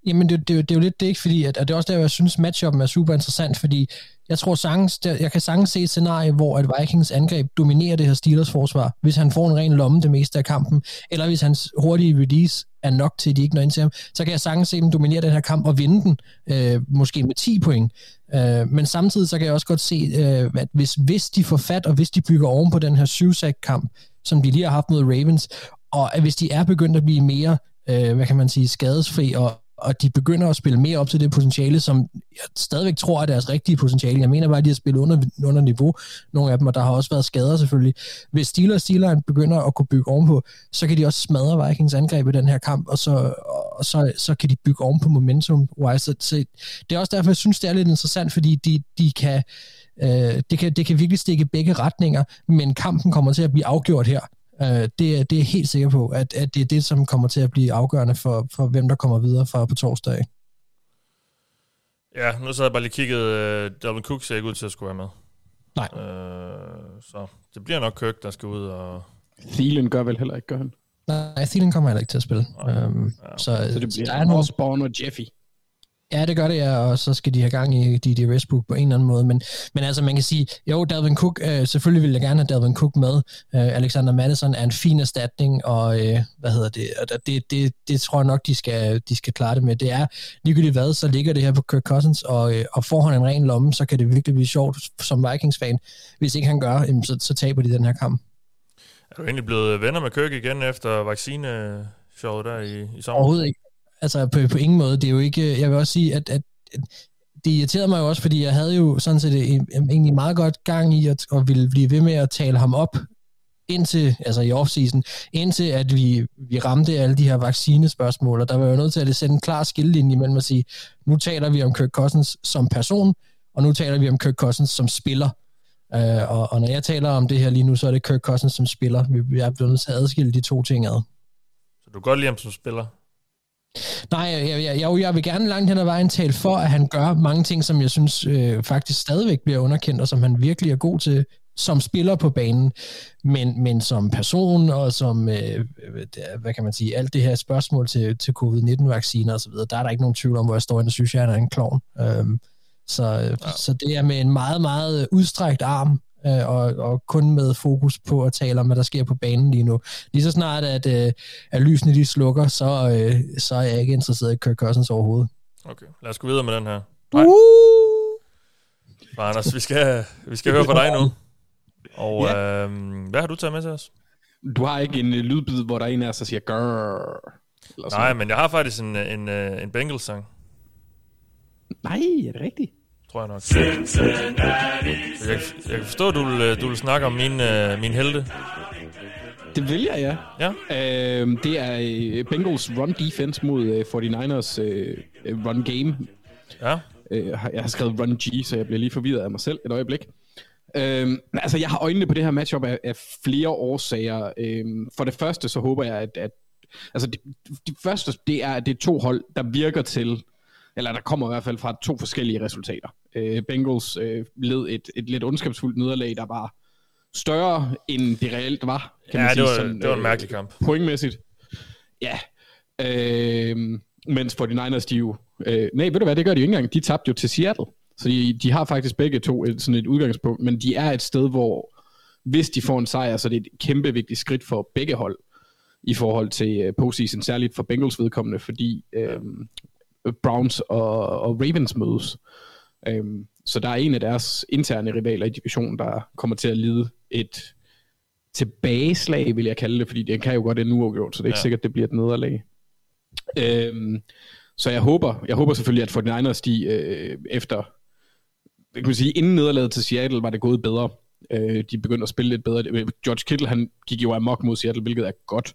Jamen, det, det, det er jo lidt det, ikke? Fordi, at, at det er også der, jeg synes, matchupen er super interessant, fordi jeg tror sagtens, der, jeg kan sagtens se et scenarie, hvor at Vikings angreb dominerer det her Steelers forsvar, hvis han får en ren lomme det meste af kampen, eller hvis hans hurtige release er nok til, at de ikke når ind til ham, så kan jeg sagtens se dem dominere den her kamp og vinde den, øh, måske med 10 point. Øh, men samtidig så kan jeg også godt se, øh, at hvis, hvis de får fat, og hvis de bygger oven på den her 7 kamp som de lige har haft mod Ravens, og at hvis de er begyndt at blive mere, øh, hvad kan man sige, skadesfri og, og de begynder at spille mere op til det potentiale, som jeg stadigvæk tror er deres rigtige potentiale. Jeg mener bare, at de har spillet under, under niveau, nogle af dem, og der har også været skader selvfølgelig. Hvis Steelers Steelers begynder at kunne bygge ovenpå, så kan de også smadre Vikings angreb i den her kamp, og så, og så, så kan de bygge ovenpå momentum. Så, så det er også derfor, jeg synes, det er lidt interessant, fordi de, de kan, øh, det, kan, det kan virkelig stikke begge retninger, men kampen kommer til at blive afgjort her. Øh, det, det er helt sikker på, at, at det er det, som kommer til at blive afgørende for, for hvem der kommer videre fra på torsdag. Ja, nu så jeg bare lige kigget, uh, Dalvin Cook ser ikke ud til at skulle være med. Nej. Uh, så det bliver nok Kirk, der skal ud og... Thielen gør vel heller ikke, gør han? Nej, Thielen kommer heller ikke til at spille. Okay. Um, ja. så, så det bliver der er nogle... Osborne og Jeffy. Ja, det gør det, ja, og så skal de have gang i D.D. Westbrook på en eller anden måde. Men, men altså, man kan sige, jo, Dalvin Cook, øh, selvfølgelig vil jeg gerne have Dalvin Cook med. Øh, Alexander Madison er en fin erstatning, og øh, hvad hedder det, og det, det, det tror jeg nok, de skal, de skal klare det med. Det er ligegyldigt hvad, så ligger det her på Kirk Cousins, og, øh, og får han en ren lomme, så kan det virkelig blive sjovt som Vikings-fan. Hvis ikke han gør, øh, så, så taber de den her kamp. Er du egentlig blevet venner med Kirk igen efter vaccine showet der i, i sommer? Overhovedet ikke. Altså på, på ingen måde. Det er jo ikke, jeg vil også sige, at, at det irriterede mig jo også, fordi jeg havde jo sådan set egentlig meget godt gang i at, at ville blive ved med at tale ham op indtil, altså i offseason, indtil at vi, vi ramte alle de her vaccinespørgsmål, og der var jo nødt til at sende en klar skillelinje mellem at sige, nu taler vi om Kirk Cousins som person, og nu taler vi om Kirk Cousins som spiller. Øh, og, og når jeg taler om det her lige nu, så er det Kirk Cousins som spiller. Vi, vi er blevet nødt til at adskille de to ting ad. Så du kan godt lide ham som spiller? Nej, jeg, jeg, jeg, jeg vil gerne langt hen ad vejen tale for, at han gør mange ting, som jeg synes øh, faktisk stadigvæk bliver underkendt, og som han virkelig er god til som spiller på banen, men, men som person og som, øh, hvad kan man sige, alt det her spørgsmål til, til covid-19-vacciner osv., der er der ikke nogen tvivl om, hvor jeg står ind og synes, jeg er en klovn. Øhm, så, ja. så det er med en meget, meget udstrækt arm, øh, og, og kun med fokus på at tale om, hvad der sker på banen lige nu. Lige så snart, at, øh, at lysene de slukker, så, øh, så er jeg ikke interesseret i Kirk Cousins overhovedet. Okay, lad os gå videre med den her. Nej. Uh! Anders, vi skal, vi skal høre fra dig nu. Og ja. øh, hvad har du taget med til os? Du har ikke en uh, lydbid, hvor der er en af os, der siger grrr. Nej, men jeg har faktisk en, en, en, en Bengals-sang. Nej, er det rigtigt? Tror jeg nok. Jeg, jeg kan forstå, at du vil, øh, du vil snakke om min, uh, min helte. Det vil jeg, ja. ja. Øhm, det er øh, Bengals run defense mod uh, 49ers uh, run game. Ja. Uh, jeg har skrevet run G, så jeg bliver lige forvirret af mig selv et øjeblik. Øhm, altså, jeg har øjnene på det her matchup af, af flere årsager. Øhm, for det første, så håber jeg, at, at altså, det, det første, det er, at det er to hold, der virker til eller der kommer i hvert fald fra to forskellige resultater. Øh, Bengals øh, led et, et lidt ondskabsfuldt nederlag, der var større, end det reelt var. Kan ja, man sige, det, var, sådan, det var en mærkelig kamp. Øh, pointmæssigt. Ja. Øh, mens 49ers, de jo... Øh, nej, ved du hvad, det gør de jo ikke engang. De tabte jo til Seattle. Så de, de har faktisk begge to et, sådan et udgangspunkt, men de er et sted, hvor hvis de får en sejr, så det er et kæmpe vigtigt skridt for begge hold i forhold til uh, postseason, særligt for Bengals vedkommende, fordi øh, Browns og, og Ravens mødes. Um, så der er en af deres interne rivaler i divisionen, der kommer til at lide et tilbageslag, vil jeg kalde det, fordi det kan jo godt ende uafgjort, så det er ikke ja. sikkert, det bliver et nederlag. Um, så jeg håber, jeg håber selvfølgelig, at 49ers, de øh, efter, kan sige, inden nederlaget til Seattle, var det gået bedre. Øh, de begyndte at spille lidt bedre. George Kittle, han gik jo amok mod Seattle, hvilket er godt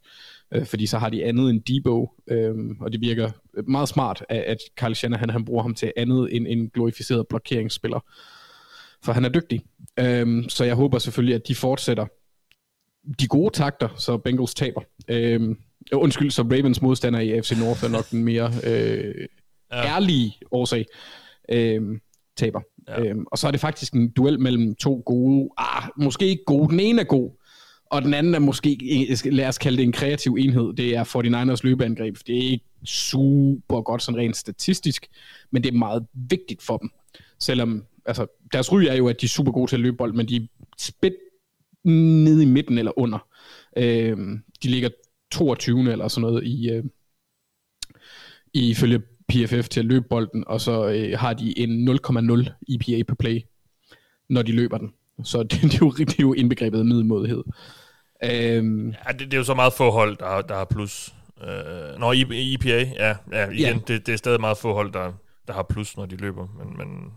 øh, fordi så har de andet end Debo, øh, og det virker meget smart, at, at Kyle Shanahan han bruger ham til andet end en glorificeret blokeringsspiller, for han er dygtig. Øh, så jeg håber selvfølgelig, at de fortsætter de gode takter, så Bengals taber. Øh, undskyld, så Ravens modstander i AFC North er nok den mere øh, ja. ærlige årsag. Øh, taber. Ja. Øhm, og så er det faktisk en duel mellem to gode, ah, måske ikke gode, den ene er god, og den anden er måske, lad os kalde det en kreativ enhed, det er 49ers løbeangreb. Det er ikke super godt sådan rent statistisk, men det er meget vigtigt for dem. Selvom, altså, deres ry er jo, at de er super gode til at løbe bold, men de er spidt nede i midten eller under. Øh, de ligger 22. eller sådan noget i, øh, ifølge PFF til at løbe bolden, og så øh, har de en 0,0 EPA per play, når de løber den. Så *laughs* det, det, er, jo, det er jo indbegrebet af middelmodighed. Øhm, ja, det, det er jo så meget få hold, der, der har plus. Øh, når EPA, ja, ja igen, ja. Det, det er stadig meget få hold, der, der har plus, når de løber, men, men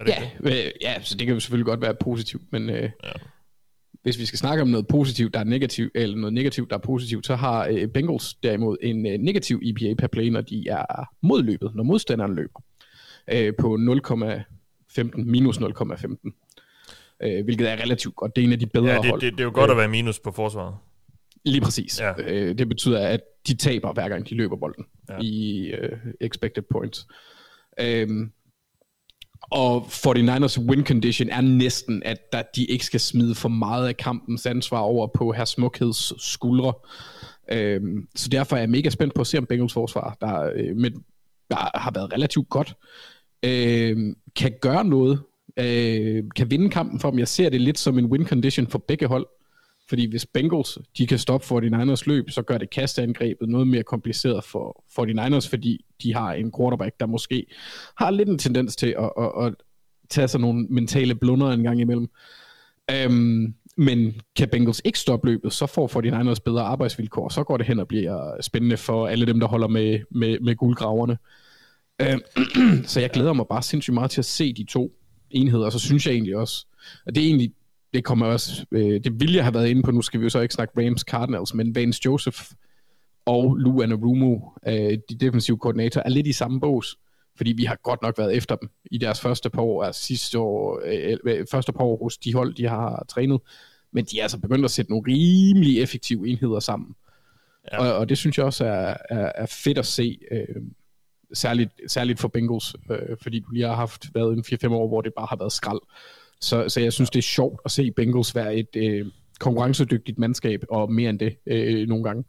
er det ja, øh, ja, så det kan jo selvfølgelig godt være positivt, men øh, ja hvis vi skal snakke om noget positivt, der er negativt, eller noget negativt, der er positivt, så har øh, Bengals derimod en øh, negativ EPA per play, når de er modløbet, når modstanderen løber, øh, på 0,15, minus 0,15. Øh, hvilket er relativt godt. Det er en af de bedre ja, det, hold. Det, det er jo godt øh, at være minus på forsvaret. Lige præcis. Ja. Øh, det betyder, at de taber hver gang de løber bolden ja. i øh, expected points. Øh, og 49ers win condition er næsten, at der, de ikke skal smide for meget af kampens ansvar over på her Smukheds skuldre. Øhm, så derfor er jeg mega spændt på at se, om Bengals forsvar, der, øh, med, der har været relativt godt, øh, kan gøre noget, øh, kan vinde kampen for dem. Jeg ser det lidt som en win condition for begge hold. Fordi hvis Bengals de kan stoppe 49ers løb, så gør det kasteangrebet noget mere kompliceret for 49ers, fordi de har en quarterback, der måske har lidt en tendens til at, at, at tage sig nogle mentale blunder en gang imellem. Øhm, men kan Bengals ikke stoppe løbet, så får 49ers bedre arbejdsvilkår, så går det hen og bliver spændende for alle dem, der holder med, med, med guldgraverne. Øhm, *clears throat* så jeg glæder mig bare sindssygt meget til at se de to enheder, og så synes jeg egentlig også, at det er egentlig det kommer også, øh, det vil jeg have været inde på, nu skal vi jo så ikke snakke Rams Cardinals, men Vance Joseph og Lou Anarumo, øh, de defensive koordinator, er lidt i samme bås, fordi vi har godt nok været efter dem i deres første par år, altså sidste år, øh, øh, første par år hos de hold, de har trænet, men de er altså begyndt at sætte nogle rimelig effektive enheder sammen. Ja. Og, og det synes jeg også er, er, er fedt at se, øh, særligt, særligt for Bengals, øh, fordi du lige har haft været en 4-5 år, hvor det bare har været skrald. Så, så jeg synes, det er sjovt at se Bengals være et øh, konkurrencedygtigt mandskab, og mere end det øh, nogle gange.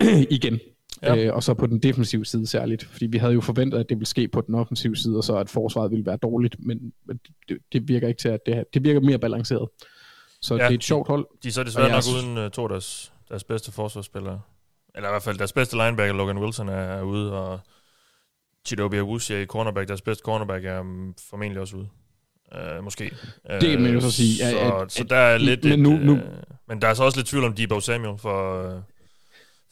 *clears throat* Igen. Ja. Øh, og så på den defensive side særligt, fordi vi havde jo forventet, at det ville ske på den offensive side, og så at forsvaret ville være dårligt, men det, det virker ikke til, at det, det virker mere balanceret. Så ja, det er et sjovt hold. De, de er så desværre nok uden uh, to af deres, deres bedste forsvarsspillere. Eller i hvert fald deres bedste linebacker, Logan Wilson, er, er ude, og Chidobe Awuzie i cornerback, deres bedste cornerback, er um, formentlig også ude. Uh, måske. Det kan man jo så sige. Så, at, at, så der er lidt men, et, nu, nu, uh, men der er så også lidt tvivl om Debo Samuel for, uh,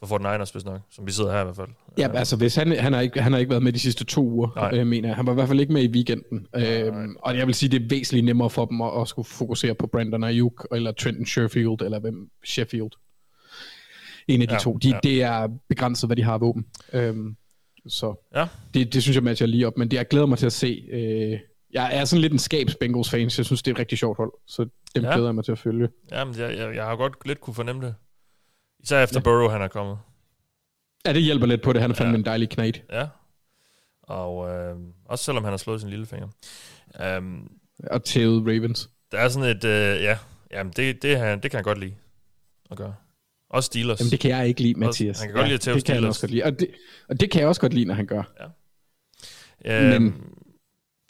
for Fort Niners, hvis nok, som vi sidder her i hvert fald. Ja, uh, altså hvis han, han, har ikke, han har ikke været med de sidste to uger, øh, mener jeg. Han var i hvert fald ikke med i weekenden. Nej, øhm, nej. Og jeg vil sige, det er væsentligt nemmere for dem at, at skulle fokusere på Brandon Ayuk, eller Trenton Sherfield, eller hvem Sheffield. En af de ja, to. De, ja. Det er begrænset, hvad de har våben. Øhm, så ja. det, det synes jeg matcher lige op, men det, jeg glæder mig til at se... Øh, jeg er sådan lidt en skabs Bengals fan, så jeg synes, det er et rigtig sjovt hold. Så dem ja. glæder jeg mig til at følge. Jamen, jeg, jeg, jeg har godt lidt kunne fornemme det. Især efter ja. Burrow, han er kommet. Ja, det hjælper lidt på det. Han er fandme ja. en dejlig knæt. Ja. Og øh, også selvom han har slået sin lillefinger. Um, og tævet Ravens. Der er sådan et, øh, ja, jamen det, det, han, det kan han godt lide at gøre. Også Steelers. Jamen det kan jeg ikke lide, Mathias. Han kan godt ja, lide at tæve det Steelers. Kan også godt lide. Og, det, og det kan jeg også godt lide, når han gør. Ja. Men,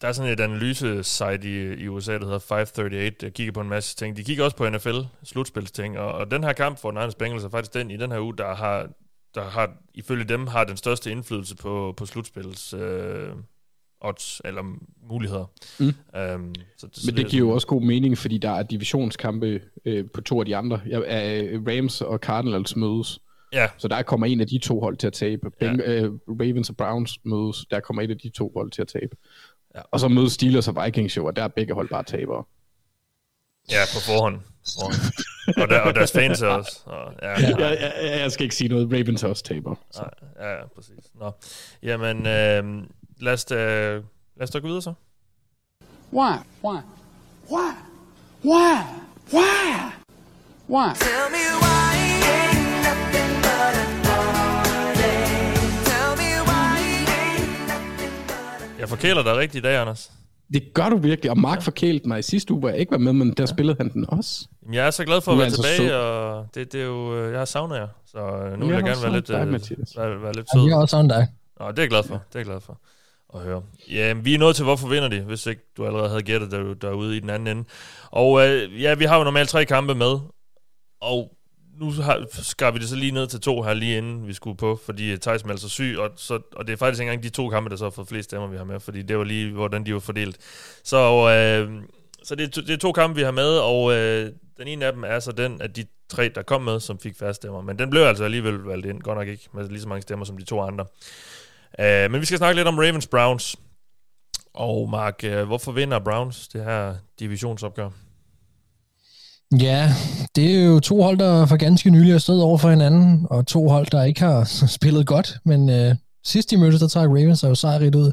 der er sådan et analyse-site i, i USA, der hedder 538, der kigger på en masse ting. De kigger også på NFL-slutspilsting, og, og den her kamp for Niners Bengals er faktisk den i den her uge, der har, der har ifølge dem har den største indflydelse på, på slutspils øh, odds, eller muligheder. Mm. Um, så det, Men det giver jo også god mening, fordi der er divisionskampe øh, på to af de andre. Ja, øh, Rams og Cardinals mødes. Ja. Så der kommer en af de to hold til at tabe. Ja. øh, Ravens og Browns mødes. Der kommer et af de to hold til at tabe. Ja. Og så mødes Steelers og Vikings jo, og der er begge hold bare tabere. Ja, på forhånd. og, der, og deres fans også. Og, ja, ja. Jeg, jeg, jeg skal ikke sige noget. Ravens også taber. Så. Ja, ja, præcis. Nå. Jamen, øh, lad, os da, lad os da gå videre så. Why? Why? Why? Why? Why? Why? Tell me why ain't nothing but a party. Tell me why ain't Jeg forkæler dig rigtigt i dag, Anders. Det gør du virkelig, og Mark forkælte mig i sidste uge, hvor jeg ikke var med, men der spillede han den også. Jamen, Jeg er så glad for at være altså tilbage, sød. og det, det er jo, øh, jeg har savnet jer. Så øh, nu vil Jeg jeg har gerne være savnet lidt, dig, øh, være, være lidt Ja, sød. det er også der er. Nå, det er jeg glad for. Det er jeg glad for at høre. Ja, vi er nået til, hvorfor vinder de, hvis ikke du allerede havde gættet der, derude i den anden ende. Og øh, ja, vi har jo normalt tre kampe med, og nu har, skar vi det så lige ned til to her lige inden vi skulle på, fordi Thijs er altså syg, og, så, og det er faktisk ikke engang de to kampe, der så har fået flest stemmer, vi har med, fordi det var lige, hvordan de var fordelt. Så, øh, så det, er to, det er to kampe, vi har med, og øh, den ene af dem er så den, at de tre, der kom med, som fik færre stemmer. Men den blev altså alligevel valgt ind, godt nok ikke med lige så mange stemmer som de to andre. Uh, men vi skal snakke lidt om Ravens Browns. Og Mark, uh, hvorfor vinder Browns det her divisionsopgør? Ja, det er jo to hold, der for ganske nylig har stået over for hinanden, og to hold, der ikke har *laughs* spillet godt, men øh, sidst de mødtes, der trak Ravens sig jo sejrigt ud.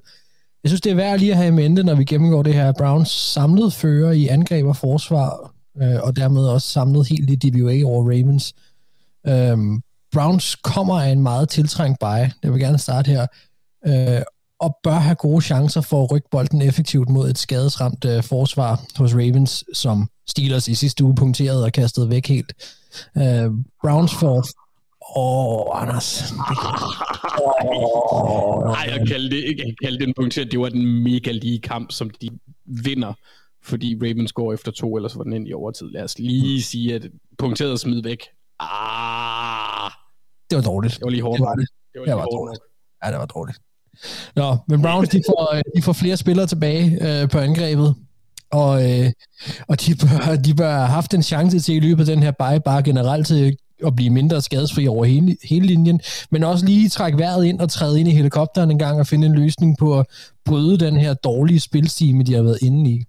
Jeg synes, det er værd lige at have i mente, når vi gennemgår det her, at Browns samlet fører i angreb og forsvar, øh, og dermed også samlet helt i DBA over Ravens. Øhm, Browns kommer af en meget tiltrængt bye, det vil gerne starte her, øh, og bør have gode chancer for at rykke bolden effektivt mod et skadesramt øh, forsvar hos Ravens, som Steelers i sidste uge punkterede og kastede væk helt. Øh, Browns får... Åh, oh, Anders. Nej, jeg kaldte det. Jeg kaldte den punkteret. Det var den mega lige kamp, som de vinder, fordi Ravens går efter to, ellers var den ind i overtid. Lad os lige sige, at punkteret er smidt væk. Ah, det var dårligt. det var lige hårdt. Det var det. Det var Det var hårdt. dårligt. Ja, det var dårligt. Nå, men Browns, de får, øh, de får flere spillere tilbage øh, på angrebet, og, øh, og de, bør, de bør have haft en chance til i løbet af den her bye, bare generelt til at blive mindre skadesfri over hele, hele linjen, men også lige trække vejret ind og træde ind i helikopteren en gang og finde en løsning på at bryde den her dårlige spilstime, de har været inde i.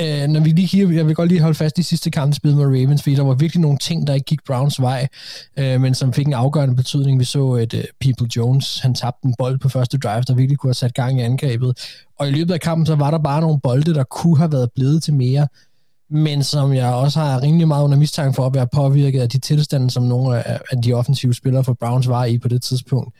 Øh, når vi lige kigger, jeg vil godt lige holde fast i sidste kamp, spillet med Ravens, fordi der var virkelig nogle ting, der ikke gik Browns vej, øh, men som fik en afgørende betydning. Vi så, at øh, People Jones, han tabte en bold på første drive, der virkelig kunne have sat gang i angrebet. Og i løbet af kampen, så var der bare nogle bolde, der kunne have været blevet til mere, men som jeg også har rimelig meget under mistanke for at være påvirket af de tilstande, som nogle af, af de offensive spillere for Browns var i på det tidspunkt.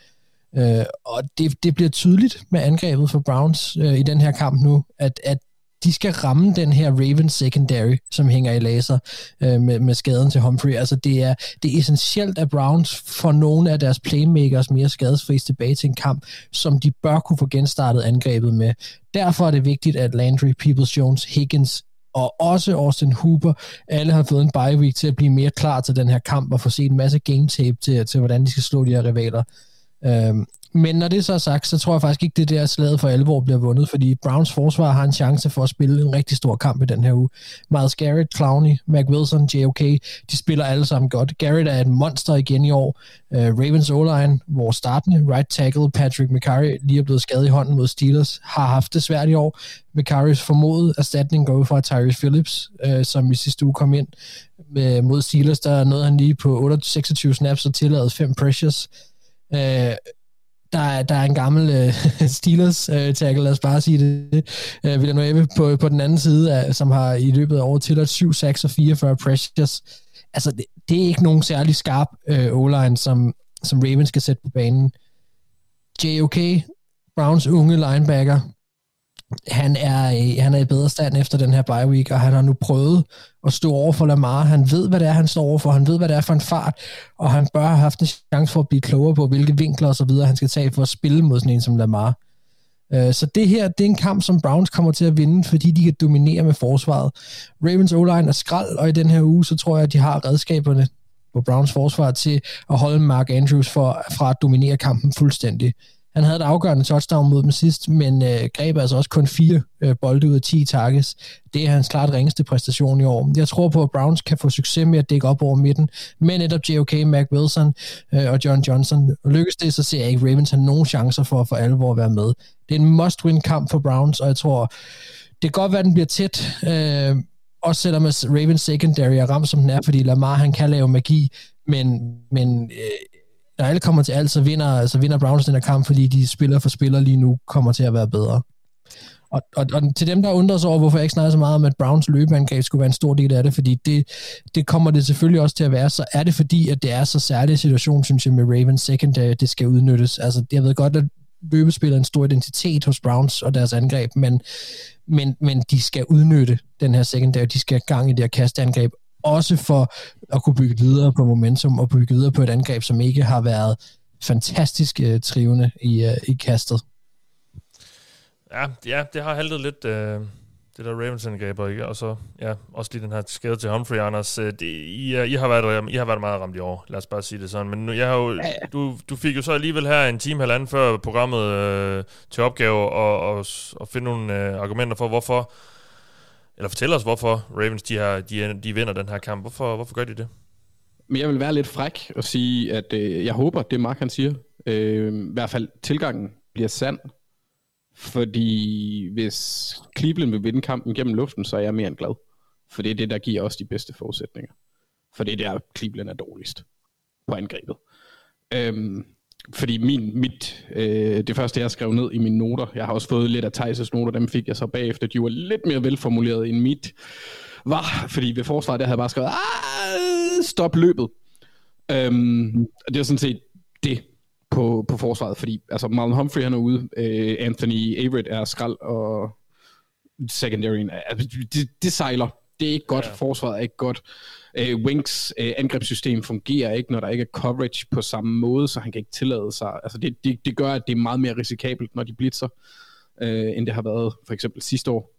Øh, og det, det bliver tydeligt med angrebet for Browns øh, i den her kamp nu, at, at de skal ramme den her Ravens secondary, som hænger i laser øh, med, med skaden til Humphrey. Altså det er, det er essentielt, at Browns får nogle af deres playmakers mere skadesfri tilbage til en kamp, som de bør kunne få genstartet angrebet med. Derfor er det vigtigt, at Landry, Peoples-Jones, Higgins og også Austin Hooper, alle har fået en bye week til at blive mere klar til den her kamp og få set en masse game tape til, til hvordan de skal slå de her rivaler. Øhm, men når det så er sagt, så tror jeg faktisk ikke, det der slaget for alvor bliver vundet, fordi Browns forsvar har en chance for at spille en rigtig stor kamp i den her uge. Miles Garrett, Clowney, Mac Wilson, JOK, de spiller alle sammen godt. Garrett er et monster igen i år. Uh, Ravens O-line, vores startende right tackle, Patrick McCurry, lige er blevet skadet i hånden mod Steelers, har haft det svært i år. McCurrys formodet erstatning går ud fra Tyrese Phillips, uh, som i sidste uge kom ind med, mod Steelers. Der nåede han lige på 28, 26 snaps og tilladet fem pressures. Uh, der, er, der er en gammel øh, *laughs* Steelers øh, tackle, lad os bare sige det, uh, øh, Villanueva på, på den anden side, af, som har i løbet af året tilladt 7 sacks og 44 pressures. Altså, det, det er ikke nogen særlig skarp øh, O-line, som, som Ravens skal sætte på banen. JOK, Browns unge linebacker, han er, han er i bedre stand efter den her bye week, og han har nu prøvet at stå over for Lamar. Han ved, hvad det er, han står over for. Han ved, hvad det er for en fart, og han bør have haft en chance for at blive klogere på, hvilke vinkler og så videre han skal tage for at spille mod sådan en som Lamar. Øh, så det her, det er en kamp, som Browns kommer til at vinde, fordi de kan dominere med forsvaret. Ravens O-line er skrald, og i den her uge, så tror jeg, at de har redskaberne på Browns forsvar til at holde Mark Andrews for, fra at dominere kampen fuldstændig. Han havde et afgørende touchdown mod dem sidst, men øh, greb altså også kun fire øh, bolde ud af 10 targets. Det er hans klart ringeste præstation i år. Jeg tror på, at Browns kan få succes med at dække op over midten, men netop JOK, Mac Wilson øh, og John Johnson. Lykkes det, så ser jeg ikke Ravens have nogen chancer for at for alvor at være med. Det er en must-win kamp for Browns, og jeg tror, det kan godt være, at den bliver tæt, øh, også selvom Ravens secondary er ramt, som den er, fordi Lamar han kan lave magi, men, men øh, når alle kommer til alt, så vinder, så vinder Browns den her kamp, fordi de spiller for spiller lige nu kommer til at være bedre. Og, og, og til dem, der undrer sig over, hvorfor jeg ikke snakker så meget om, at Browns løbeangreb skulle være en stor del af det, fordi det, det kommer det selvfølgelig også til at være, så er det fordi, at det er så særlig situation, synes jeg, med Ravens secondary, det skal udnyttes. Altså, jeg ved godt, at løbespil er en stor identitet hos Browns og deres angreb, men, men, men de skal udnytte den her secondary, de skal have gang i det her kasteangreb, også for at kunne bygge videre på momentum og bygge videre på et angreb, som ikke har været fantastisk uh, trivende i, uh, i kastet. Ja, ja, det har haltet lidt, øh, det der Ravens angreber, ikke? Og så, ja, også lige den her skade til Humphrey, Anders. Øh, Det, I, er- I, har været, I har været meget ramt i år, lad os bare sige det sådan. Men nu, jeg har jo, du, du fik jo så alligevel her en time halvanden før programmet øh, til opgave og, og, og finde nogle øh, argumenter for, hvorfor, eller fortæl os, hvorfor Ravens de, har, de, de vinder den her kamp. Hvorfor, hvorfor gør de det? Men jeg vil være lidt fræk og sige, at øh, jeg håber, det Mark han siger, øh, i hvert fald tilgangen bliver sand. Fordi hvis Cleveland vil vinde kampen gennem luften, så er jeg mere end glad. For det er det, der giver os de bedste forudsætninger. For det er der, Cleveland er dårligst på angrebet. Øhm, fordi min, mit, øh, det første, jeg skrev ned i mine noter, jeg har også fået lidt af Thijs' noter, dem fik jeg så bagefter, de var lidt mere velformuleret end mit var, fordi ved forsvaret, der havde jeg bare skrevet, ah, stop løbet. Øhm, og det er sådan set det på, på forsvaret, fordi altså Marlon Humphrey han er ude, øh, Anthony Averett er skrald, og secondaryen altså, det, det sejler. Det er ikke godt, ja. forsvaret er ikke godt. Øh, Winks øh, angrebssystem fungerer ikke, når der ikke er coverage på samme måde, så han kan ikke tillade sig. Altså det, det, det gør, at det er meget mere risikabelt, når de blitzer, øh, end det har været for eksempel sidste år.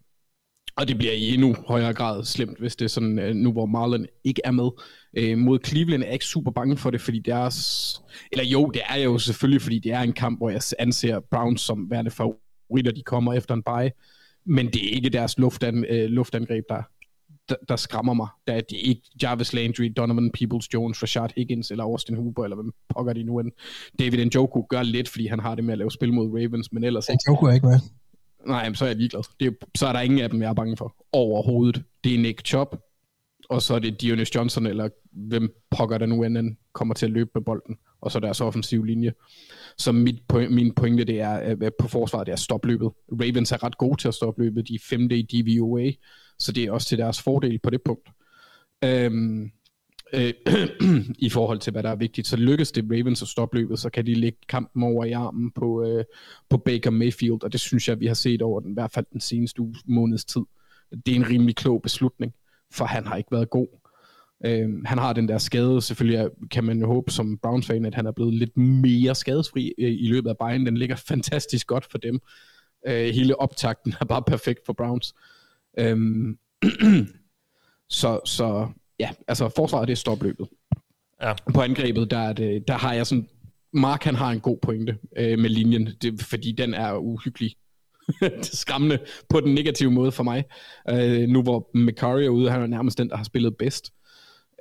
Og det bliver i endnu højere grad slemt, hvis det er sådan, øh, nu hvor Marlon ikke er med. Øh, mod Cleveland er jeg ikke super bange for det, fordi det er... s- Eller jo, det er jeg jo selvfølgelig, fordi det er en kamp, hvor jeg anser Browns som værende favoritter, de kommer efter en bye. Men det er ikke deres luftan, øh, luftangreb, der, der, der skræmmer mig. Der er det er ikke Jarvis Landry, Donovan Peoples-Jones, Rashard Higgins eller Austin Hooper, eller hvem pokker de nu end. David Njoku gør lidt, fordi han har det med at lave spil mod Ravens, men ellers ikke. Joker er ikke med. Nej, men så er jeg ligeglad. Det er, så er der ingen af dem, jeg er bange for. Overhovedet. Det er Nick Chubb, og så er det Dionys Johnson, eller hvem pokker der nu end kommer til at løbe med bolden, og så deres offensiv linje. Så mit, po- min pointe det er, på forsvaret det er stopløbet. Ravens er ret gode til at stoppe løbet. De er femte i DVOA, så det er også til deres fordel på det punkt. Øhm, øh, *clears throat* i forhold til, hvad der er vigtigt. Så lykkes det Ravens at stoppe løbet, så kan de lægge kampen over i armen på, øh, på Baker Mayfield, og det synes jeg, vi har set over den, i hvert fald den seneste uge, måneds tid. Det er en rimelig klog beslutning, for han har ikke været god. Øhm, han har den der skade, selvfølgelig kan man jo håbe som Browns-fan, at han er blevet lidt mere skadesfri øh, i løbet af bejen. Den ligger fantastisk godt for dem. Øh, hele optakten er bare perfekt for Browns. Øhm, *clears throat* så, så ja, altså forsvaret det er stopløbet. Ja. På angrebet, der, er det, der har jeg sådan, Mark han har en god pointe øh, med linjen, det, fordi den er uhyggelig *laughs* skræmmende på den negative måde for mig. Øh, nu hvor McCurry er ude, han er nærmest den, der har spillet bedst,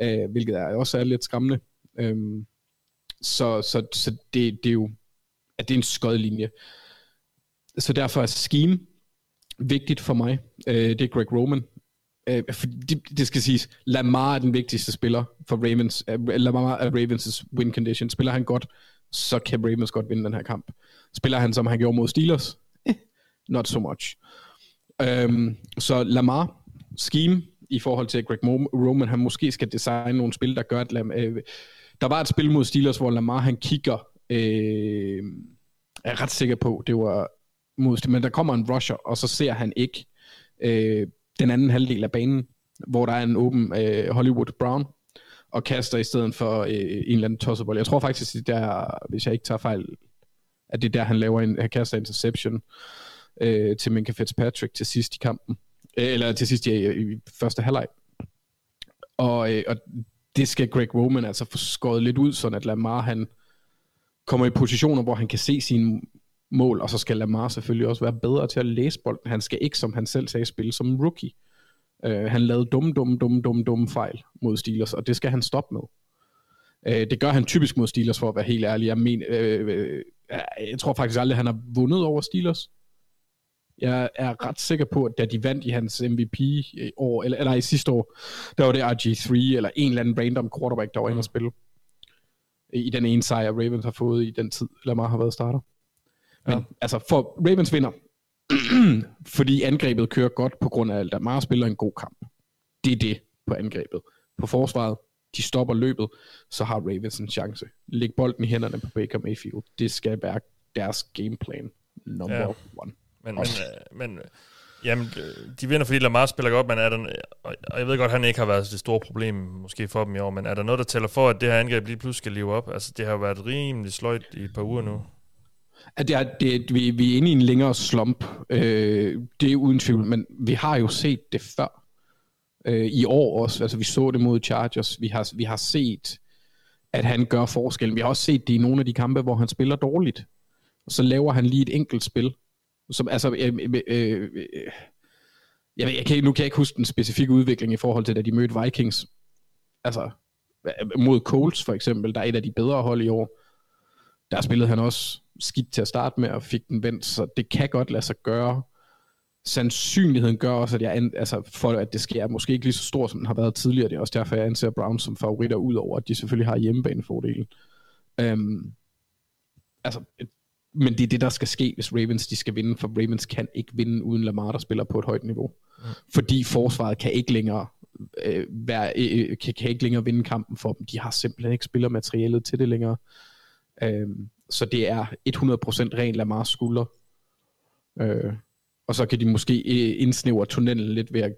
øh, hvilket er også er lidt skræmmende. Øh, så så, så det, det er jo at det er en skød linje. Så derfor er scheme vigtigt for mig. Øh, det er Greg Roman. Øh, for det, det skal siges, Lamar er den vigtigste spiller for Ravens. Øh, Lamar er Ravens' win condition. Spiller han godt, så kan Ravens godt vinde den her kamp. Spiller han, som han gjorde mod Steelers? Not so much. Um, så Lamar, scheme i forhold til at Greg Roman, han måske skal designe nogle spil, der gør, at Lam- øh, der var et spil mod Steelers, hvor Lamar han kigger, øh, jeg er ret sikker på, det var mod, men der kommer en rusher, og så ser han ikke øh, den anden halvdel af banen, hvor der er en åben øh, Hollywood Brown, og kaster i stedet for øh, en eller anden tossebold. Jeg tror faktisk, det er der, hvis jeg ikke tager fejl, at det er der, han laver en, han kaster interception øh, til Minka Fitzpatrick til sidst i kampen. Øh, eller til sidst i, i første halvleg. Og, øh, og det skal Greg Roman altså få skåret lidt ud, sådan at Lamar han kommer i positioner, hvor han kan se sine mål, og så skal Lamar selvfølgelig også være bedre til at læse bolden. Han skal ikke, som han selv sagde, spille som rookie. Uh, han lavede dumme, dumme, dumme, dumme, dumme fejl mod Steelers, og det skal han stoppe med. Uh, det gør han typisk mod Steelers, for at være helt ærlig. Jeg, men, øh, uh, jeg tror faktisk aldrig, han har vundet over Steelers. Jeg er ret sikker på, at da de vandt i hans MVP i år, eller, eller i sidste år, der var det RG3, eller en eller anden random quarterback, der var inde og spille. I den ene sejr, Ravens har fået i den tid, Lamar har været starter. Men ja. altså, for Ravens vinder. *clears throat* fordi angrebet kører godt på grund af, at Lamar spiller en god kamp. Det er det på angrebet. På forsvaret, de stopper løbet, så har Ravens en chance. Læg bolden i hænderne på Baker Mayfield. Det skal være deres gameplan number Ja. ja. one. Men, men, øh, men øh, jamen, øh, de vinder, fordi Lamar spiller godt, men er der, og og jeg ved godt, at han ikke har været det store problem måske for dem i år, men er der noget, der tæller for, at det her angreb lige pludselig skal leve op? Altså, det har jo været rimelig sløjt i et par uger nu. At det er, det, vi, vi er inde i en længere slump. Øh, det er uden tvivl, men vi har jo set det før. Øh, I år også. Altså, vi så det mod Chargers. Vi har, vi har set, at han gør forskellen. Vi har også set det i nogle af de kampe, hvor han spiller dårligt. Og så laver han lige et enkelt spil. Som, altså, øh, øh, øh, øh, jeg, ved- jeg kan, ikke- nu kan jeg ikke huske den specifikke udvikling i forhold til, da de mødte Vikings. Altså, øh, mod Colts for eksempel, der er et af de bedre hold i år. Der spillede han også skidt til at starte med, og fik den vendt, så det kan godt lade sig gøre. Sandsynligheden gør også, at jeg, an, altså for at det sker, måske ikke lige så stor, som den har været tidligere. Det er også derfor, jeg anser Browns som favoritter, udover at de selvfølgelig har hjemmebanefordelen. Øhm, altså, men det er det, der skal ske, hvis Ravens de skal vinde, for Ravens kan ikke vinde uden Lamar, der spiller på et højt niveau. Fordi forsvaret kan ikke længere øh, være, øh, kan, kan ikke længere vinde kampen for dem. De har simpelthen ikke spillermaterialet til det længere. Øhm, så det er 100% ren Lamars skulder. Øh, og så kan de måske øh, indsnævre tunnelen lidt ved at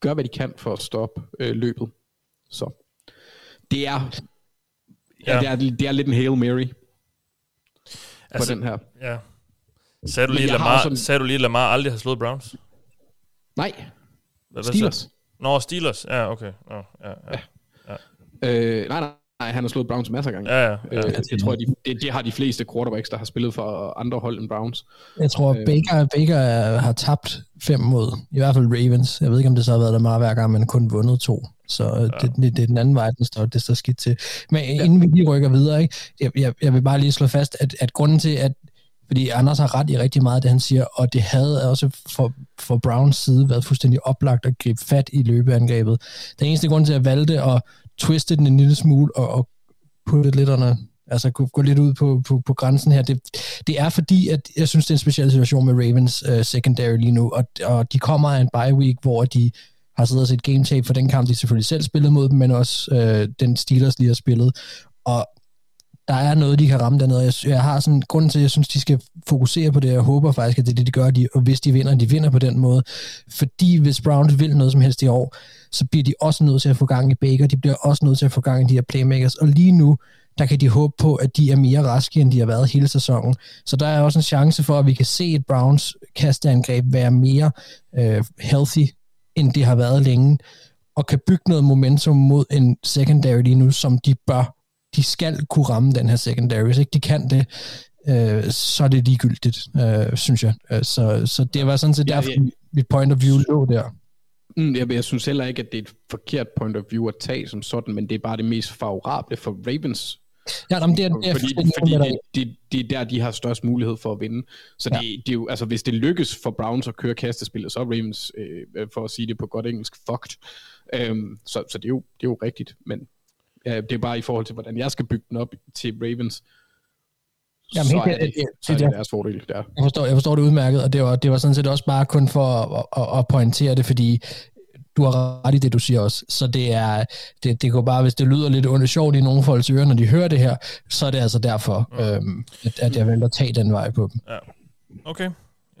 gøre, hvad de kan for at stoppe øh, løbet. Så det er. Ja, det, er, det er lidt en Hail Mary Altså, på den her. Ja. Sagde du, lige, Lamar, sådan- sagde du lige, Lamar aldrig har slået Browns? Nej, Hvad, hvad Steelers. sagde- Nå, Steelers. Ja, okay. Nå, ja, ja. Øh, nej, nej, nej, han har slået Browns masser af gange. Ja, ja, ja. Øh, det tror jeg, de, det, det har de fleste quarterbacks, der har spillet for andre hold end Browns. Jeg tror, Øh. Baker, Baker er- har tabt fem mod, i hvert fald Ravens. Jeg ved ikke, om det så har været der meget hver gang, men kun vundet to. Så ja. det, det, det, er den anden vej, den står, det står skidt til. Men ja. inden vi lige rykker videre, ikke, jeg, jeg, jeg vil bare lige slå fast, at, at grunden til, at fordi Anders har ret i rigtig meget af det, han siger, og det havde også for, for Browns side været fuldstændig oplagt at gribe fat i løbeangrebet. Den eneste grund til, at jeg valgte at twiste den en lille smule og, og putte lidt under, altså gå, gå lidt ud på, på, på grænsen her, det, det er fordi, at jeg synes, det er en speciel situation med Ravens uh, secondary lige nu, og, og de kommer af en bye week, hvor de har siddet og set game tape for den kamp, de selvfølgelig selv spillede mod dem, men også øh, den Steelers lige har spillet. Og der er noget, de kan ramme dernede. Jeg, jeg har sådan grund til, at jeg synes, de skal fokusere på det. Jeg håber faktisk, at det er det, de gør. De, og hvis de vinder, de vinder på den måde. Fordi hvis Browns vil noget som helst i år, så bliver de også nødt til at få gang i Baker. De bliver også nødt til at få gang i de her playmakers. Og lige nu, der kan de håbe på, at de er mere raske, end de har været hele sæsonen. Så der er også en chance for, at vi kan se et Browns kasteangreb være mere øh, healthy, end det har været længe, og kan bygge noget momentum mod en secondary lige nu, som de bør. De skal kunne ramme den her secondary. Hvis ikke de kan det, øh, så er det ligegyldigt, øh, synes jeg. Øh, så, så det var sådan set Ja, derfor, ja. mit point of view lå der. Mm, jeg, jeg synes heller ikke, at det er et forkert point of view at tage som sådan, men det er bare det mest favorable for Ravens. Ja, jamen, det er, det er fordi fordi det, det, det er der, de har størst mulighed for at vinde. Så Ja. det, det er jo, altså, hvis det lykkes for Browns at køre kastespillet, så er Ravens, øh, for at sige det på godt engelsk, fucked. Øhm, så så det, er jo, det er jo rigtigt, men ja, det er bare i forhold til, hvordan jeg skal bygge den op til Ravens. Jamen, så, helt- er det, ja, så er det det er- deres fordel der. Jeg forstår, jeg forstår det udmærket, og det var, det var sådan set også bare kun for at, at, at pointere det, fordi du har ret i det, du siger også. Så det er, det, det går bare, hvis det lyder lidt under sjovt i nogle folks ører, når de hører det her, så er det altså derfor, mm. øhm, at, at jeg vælger at tage den vej på dem. Ja. Okay.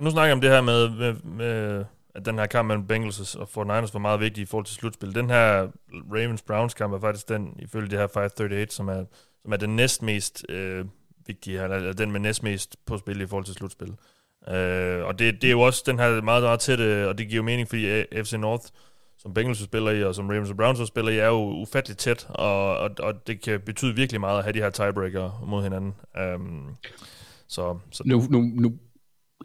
Nu snakker jeg om det her med, med, med at den her kamp mellem Bengals og 49ers var meget vigtig i forhold til slutspil. Den her Ravens-Browns kamp er faktisk den, ifølge det her 538, som er, som er den næstmest øh, vigtige, eller den med næstmest på spil i forhold til slutspil. Øh, og det, det er jo også den her meget, meget tætte, og det giver jo mening, fordi FC North, som Bengals spiller i, og som Ravens og Browns spiller i, er jo ufatteligt tæt, og, og, og det kan betyde virkelig meget at have de her tiebreaker mod hinanden. Um, så, så Nu, nu, nu,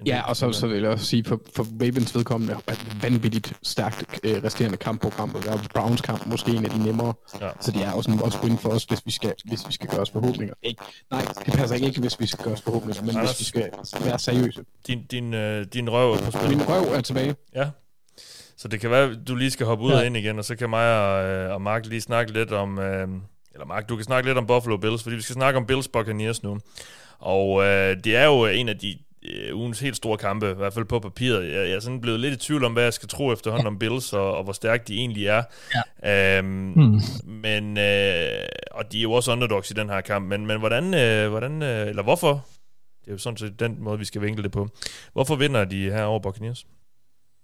ja, og så, så vil jeg også sige, for, for Ravens vedkommende er et vanvittigt stærkt øh, resterende kampprogram, og der er Browns kamp måske en af de nemmere. Ja. Så det er også en også win for os, hvis vi skal, hvis vi skal gøre os forhåbninger. Ikke, nej, det passer ikke, hvis vi skal gøre os forhåbninger, men Anders. hvis vi skal være seriøse. din, din, øh, din røv er på spil. Min røv er tilbage. Ja. Så det kan være, at du lige skal hoppe ud Ja. og ind igen, og så kan mig og, øh, og Mark lige snakke lidt om... Øh, eller Mark, du kan snakke lidt om Buffalo Bills, fordi vi skal snakke om Bills Buccaneers nu. Og øh, det er jo en af de øh, ugens helt store kampe, i hvert fald på papiret. Jeg, jeg er sådan blevet lidt i tvivl om, hvad jeg skal tro efterhånden om Bills, og, og hvor stærke de egentlig er. Ja. Øhm, hmm. Men, øh, og de er jo også underdogs i den her kamp, men, men hvordan, øh, hvordan øh, eller hvorfor, det er jo sådan set den måde, vi skal vinkle det på, hvorfor vinder de her over Buccaneers?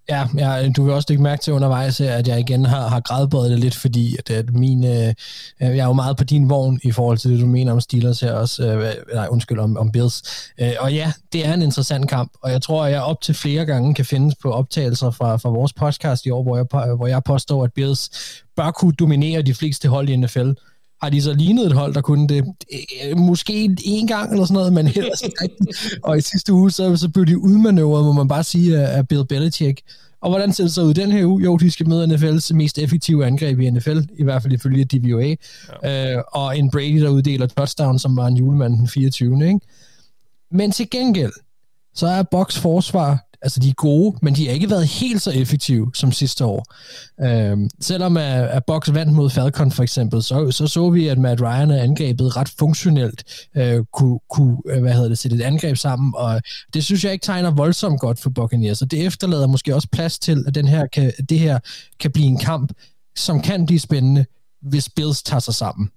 Ja, ja, du vil også lægge mærke til undervejs, at jeg igen har, har grædbøjet det lidt, fordi at, at min, øh, øh, jeg er jo meget på din vogn i forhold til det, du mener om Steelers her også, øh, nej, undskyld, om, om Bills. Øh, og ja, det er en interessant kamp, og jeg tror, at jeg op til flere gange kan findes på optagelser fra, fra vores podcast i år, hvor jeg, hvor jeg påstår, at Bills bør kunne dominere de fleste hold i NFL har de så lignet et hold, der kunne det øh, måske en gang eller sådan noget, men ellers ikke. Og i sidste uge, så, så blev de udmanøvret, må man bare sige, af Bill Belichick. Og hvordan ser det så ud den her uge? Jo, de skal møde NFL's mest effektive angreb i NFL, i hvert fald ifølge DVOA. Ja. Øh, og en Brady, der uddeler touchdown, som var en julemand den 24. Ikke? Men til gengæld, så er Box forsvar altså de er gode, men de har ikke været helt så effektive som sidste år. Øhm, selvom øh, at, at Box vandt mod Falcon for eksempel, så, så så vi, at Matt Ryan er angrebet ret funktionelt, øh, kunne, kunne øh, hvad hedder det, sætte et angreb sammen, og det synes jeg ikke tegner voldsomt godt for Buccaneers, så det efterlader måske også plads til, at den her kan, det her kan blive en kamp, som kan blive spændende, hvis Bills tager sig sammen.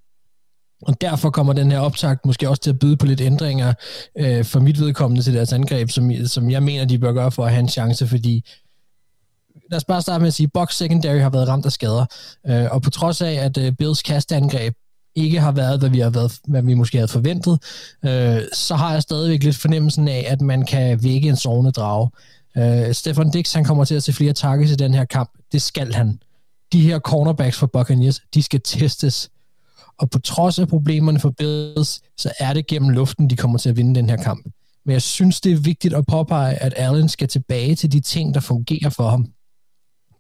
Og derfor kommer den her optakt måske også til at byde på lidt ændringer øh, for mit vedkommende til deres angreb, som, som jeg mener, de bør gøre for at have en chance, fordi lad os bare starte med at sige, Box Secondary har været ramt af skader, øh, og på trods af, at øh, Bills kastangreb ikke har været, hvad vi, har været, hvad vi måske havde forventet, øh, så har jeg stadigvæk lidt fornemmelsen af, at man kan vække en sovende drage. Øh, Stefan Dix, han kommer til at se flere takkes i den her kamp. Det skal han. De her cornerbacks for Buccaneers, de skal testes og på trods af problemerne for Bills, så er det gennem luften, de kommer til at vinde den her kamp. Men jeg synes, det er vigtigt at påpege, at Allen skal tilbage til de ting, der fungerer for ham.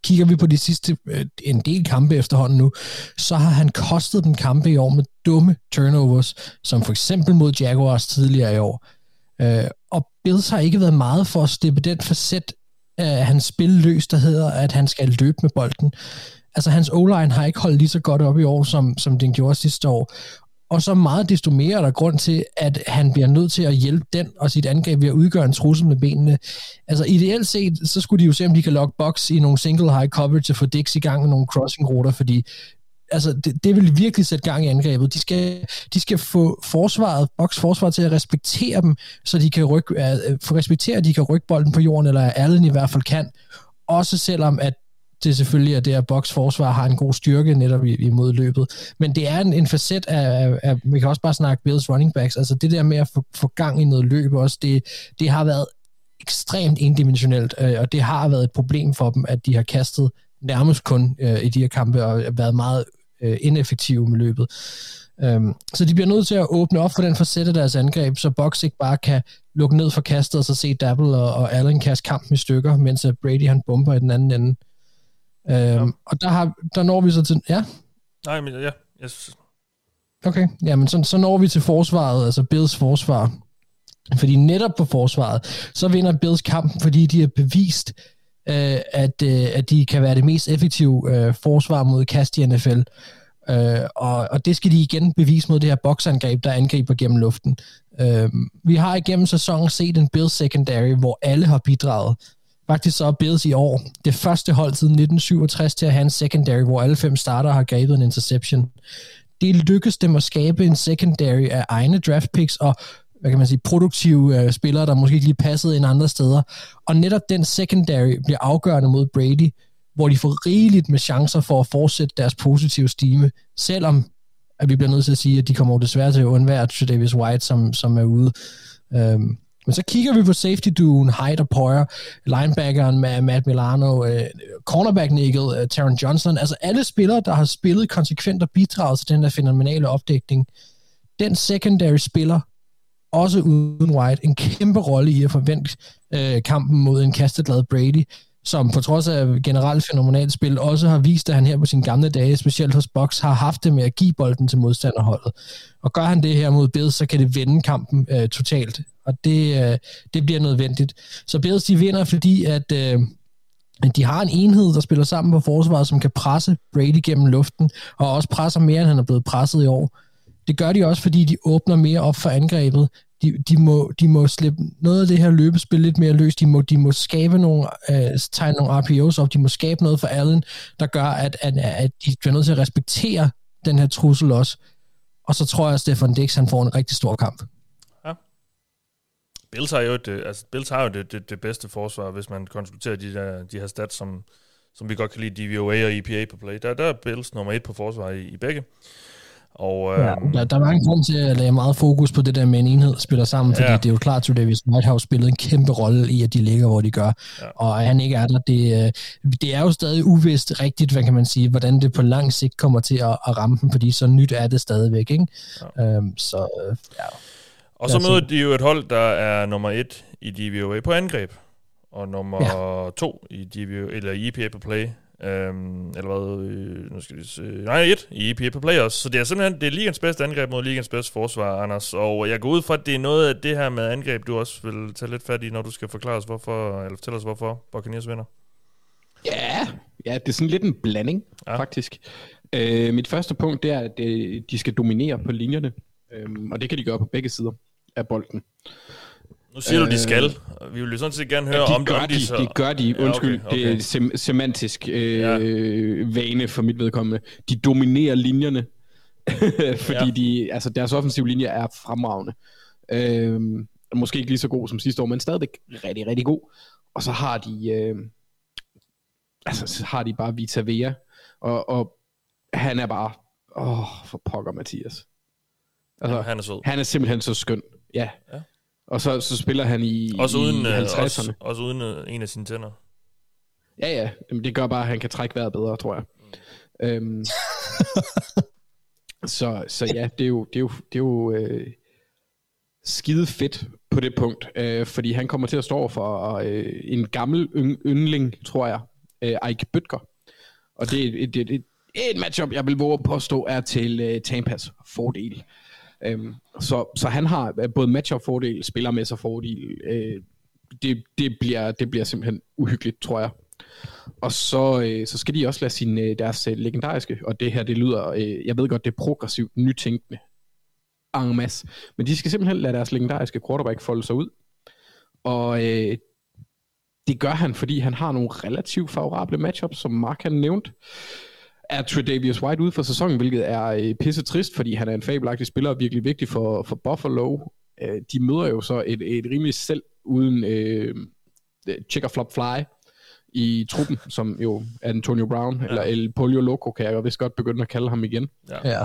Kigger vi på de sidste øh, en del kampe efterhånden nu, så har han kostet dem kampe i år med dumme turnovers, som for eksempel mod Jaguars tidligere i år. Øh, og Bills har ikke været meget for at slippe den facet af hans spil løs, der hedder, at han skal løbe med bolden altså hans o har ikke holdt lige så godt op i år, som, som den gjorde sidste år. Og så meget desto mere er der grund til, at han bliver nødt til at hjælpe den og sit angreb ved at udgøre en trussel med benene. Altså ideelt set, så skulle de jo se, om de kan lokke box i nogle single high coverage og få Dix i gang med nogle crossing-ruter, fordi altså, det, det vil virkelig sætte gang i angrebet. De skal, de skal få forsvaret, box forsvaret til at respektere dem, så de kan rykke, uh, få respektere, at de kan rykke bolden på jorden, eller Allen i hvert fald kan. Også selvom, at det er selvfølgelig, at det her box forsvar har en god styrke netop imod løbet. Men det er en, en facet af, af, af, vi kan også bare snakke Bills running backs, altså det der med at få, få gang i noget løb også, det, det har været ekstremt indimensionelt, øh, og det har været et problem for dem, at de har kastet nærmest kun øh, i de her kampe og været meget øh, ineffektive med løbet. Øhm, så de bliver nødt til at åbne op for den facet af deres angreb, så Box ikke bare kan lukke ned for kastet og så se Dabble og, og Allen kaste kampen i stykker, mens øh, Brady han bomber i den anden ende. Øhm, ja. Og der, har, der når vi så til... Ja? Nej, men ja. Yes. Okay, jamen så, så når vi til forsvaret, altså Bills forsvar. Fordi netop på forsvaret, så vinder Bills kampen, fordi de har bevist, øh, at, øh, at de kan være det mest effektive øh, forsvar mod kast i NFL. Øh, og, og det skal de igen bevise mod det her boksangreb, der angriber gennem luften. Øh, vi har igennem sæsonen set en Bills secondary, hvor alle har bidraget. Faktisk så er Bills i år det første hold siden 1967 til at have en secondary, hvor alle fem starter har grebet en interception. Det lykkedes dem at skabe en secondary af egne draft picks og hvad kan man sige, produktive øh, spillere, der måske ikke lige passede ind andre steder. Og netop den secondary bliver afgørende mod Brady, hvor de får rigeligt med chancer for at fortsætte deres positive stime, selvom at vi bliver nødt til at sige, at de kommer desværre til at undvære Davis White, som, som er ude. Øhm, men så kigger vi på safety duen, Hyde og Poyer, linebackeren med Matt Milano, uh, cornerback nickel, uh, Taron Johnson, altså alle spillere, der har spillet konsekvent og bidraget til den der fenomenale opdækning. Den secondary spiller, også uden White, en kæmpe rolle i at forvente uh, kampen mod en kasteglad Brady, som på trods af generelt fænomenalt spil, også har vist, at han her på sine gamle dage, specielt hos Box, har haft det med at give bolden til modstanderholdet. Og gør han det her mod Bills, så kan det vende kampen øh, totalt. Og det, øh, det bliver nødvendigt. Så Bills, de vinder, fordi at, øh, de har en enhed, der spiller sammen på forsvaret, som kan presse Brady gennem luften, og også presser mere, end han er blevet presset i år. Det gør de også, fordi de åbner mere op for angrebet de, de, må, de må slippe noget af det her løbespil lidt mere løs. De må, de må skabe nogle, øh, tegne nogle RPOs op. De må skabe noget for Allen, der gør, at, at, at de bliver nødt til at respektere den her trussel også. Og så tror jeg, at Stefan Dix han får en rigtig stor kamp. Bills har jo, det, altså, Bills har jo det, det, det bedste forsvar, hvis man konsulterer de, der, de her stats, som, som vi godt kan lide, DVOA og EPA på play. Der, der er Bills nummer et på forsvar i, i begge. Og, Ja, øhm, der, der er mange grund til at lage meget fokus på det der med en enhed spiller sammen, fordi Ja. det er jo klart, at Davis Whitehouse spillede en kæmpe rolle i, at de ligger, hvor de gør. Ja. Og at han ikke er der, det, øh, det er jo stadig uvist rigtigt, hvad kan man sige, hvordan det på lang sigt kommer til at, at ramme dem, fordi så nyt er det stadigvæk, ikke? Ja. Øhm, så øh, ja. og så møder de jo et hold, der er nummer et i DVOA på angreb, og nummer ja. to i, DVOA, eller i EPA på play. Øhm, eller hvad, øh, nu skal vi se, nej, et i EPA på play også. Så det er simpelthen, det er ligens bedste angreb mod ligens bedste forsvar, Anders. Og jeg går ud fra, at det er noget af det her med angreb, du også vil tage lidt fat i, når du skal forklare os, hvorfor, eller fortælle os, hvorfor Buccaneers vinder. Ja, ja, det er sådan lidt en blanding, Ja. faktisk. Øh, mit første punkt, det er, at øh, de skal dominere på linjerne, øhm, og det kan de gøre på begge sider af bolden. Nu siger øh, du, de Øh, skal. Vi vil jo sådan set gerne høre Ja, de om, gør om de, så... de gør de, Ja, undskyld, okay, okay, okay. det er sem- semantisk øh, ja. vane for mit vedkommende. De dominerer linjerne, *laughs* fordi Ja. ja. de, altså deres offensive linje er fremragende. Øhm, måske ikke lige så god som sidste år, men stadigvæk rigtig, rigtig god. Og så har de, øh, altså så har de bare Vita Vea, og, og han er bare, åh, for pokker Mathias. Altså, Ja, han er sød. Han er simpelthen så skøn, ja. Ja. Og så, så spiller han i, Også uden, i øh, 50'erne. også, også uden øh, en af sine tænder. Ja, ja. Jamen, det gør bare, at han kan trække vejret bedre, tror jeg. Øhm, *laughs* så, så ja, det er jo, det er jo, det er jo øh, skide fedt på det punkt, øh, fordi han kommer til at stå for øh, en gammel yndling, tror jeg, øh, Ike Bøtger. Og det er et, et, et, et matchup, jeg vil våge at påstå, er til øh, Tampas fordel. Øhm, så, så han har både både matchup-fordel, spillermæssig fordel. Øh, det, det, bliver, det bliver simpelthen uhyggeligt, tror jeg. Og så, øh, så skal de også lade sin, øh, deres øh, legendariske, og det her, det lyder, øh, jeg ved godt, det er progressivt nytænkende, en masse, men de skal simpelthen lade deres legendariske quarterback folde sig ud. Og øh, det gør han, fordi han har nogle relativt favorable matchups, som Mark han nævnt. Er Tredavious White ude for sæsonen, hvilket er øh, pisse trist, fordi han er en fabelagtig spiller og virkelig vigtig for, for Buffalo. Øh, de møder jo så et, et rimelig selv uden øh, checker flop fly i truppen, som jo er Antonio Brown, ja. eller El Polio Loco, kan jeg jo vist godt begynde at kalde ham igen. Ja. ja.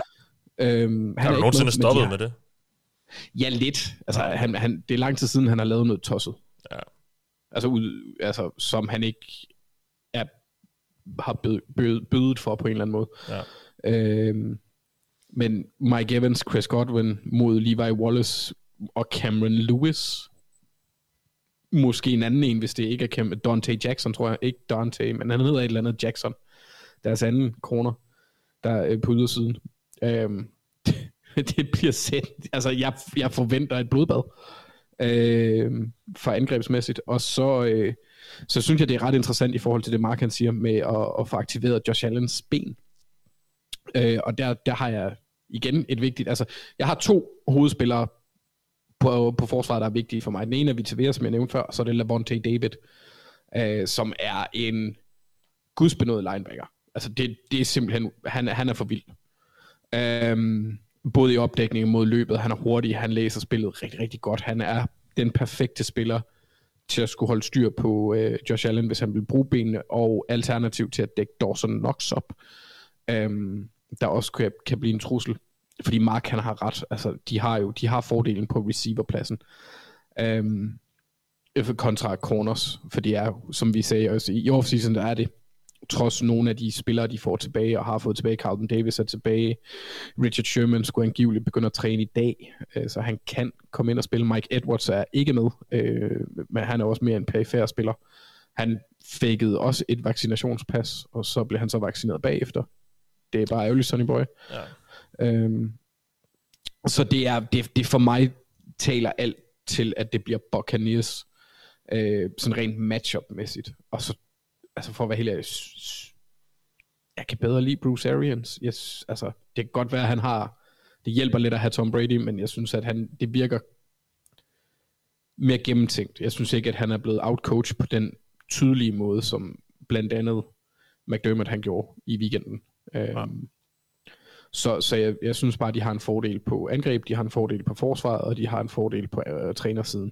Øhm, Har du nogensinde med, stoppet de har- med det? Ja, lidt. Altså, han, han, det er lang tid siden, han har lavet noget tosset. Ja. Altså, ud, altså som han ikke er, har bød, bød, bødet for på en eller anden måde. Ja. Øhm, men Mike Evans, Chris Godwin mod Levi Wallace og Cameron Lewis. Måske en anden en, hvis det ikke er Cam- Dante Jackson, tror jeg. Ikke Dante, men han hedder et eller andet Jackson. Deres anden corner, der er på ydersiden. Øhm, *laughs* det bliver sæt. Altså, jeg, jeg forventer et blodbad øh, for angrebsmæssigt. Og så, øh, så synes jeg, det er ret interessant i forhold til det, Mark han siger, med at, at få aktiveret Josh Allens ben. Øh, og der, der har jeg igen et vigtigt... Altså, jeg har to hovedspillere på, på forsvaret, der er vigtige for mig. Den ene er Vitavia, som jeg nævnte før, og så er det Lavonte David, øh, som er en gudsbenået linebacker. Altså, det, det er simpelthen... Han, han er for vild. Øhm, både i opdækningen mod løbet, han er hurtig, han læser spillet rigtig, rigtig godt. Han er den perfekte spiller til at skulle holde styr på øh, Josh Allen, hvis han vil bruge benene, og alternativ til at dække Dawson Knox op, øhm, der også kan, kan blive en trussel. Fordi Mark han har ret, altså de har jo de har fordelen på receiverpladsen. Øhm, kontra corners, for det er som vi sagde også i offseason, der er det trods nogle af de spillere, de får tilbage, og har fået tilbage, Carlton Davis er tilbage, Richard Sherman skulle angiveligt begynde at træne i dag, øh, så han kan komme ind og spille. Mike Edwards er ikke med, øh, men han er også mere en perifær spiller. Han fakede også et vaccinationspas, og så blev han så vaccineret bagefter. Det er bare ærgerligt, Sonny Boy. Ja. Øhm, så det er, det, det for mig taler alt til, at det bliver Buccaneers, øh, sådan rent matchup-mæssigt. Og så, altså for at være helt ærlig, jeg kan bedre lide Bruce Arians. Yes, altså, det kan godt være, at han har, det hjælper lidt at have Tom Brady, men jeg synes, at han, det virker mere gennemtænkt. Jeg synes ikke, at han er blevet outcoached på den tydelige måde, som blandt andet McDermott han gjorde i weekenden. Ja. Um, så så jeg, jeg synes bare, at de har en fordel på angreb, de har en fordel på forsvaret, og de har en fordel på uh, trænersiden.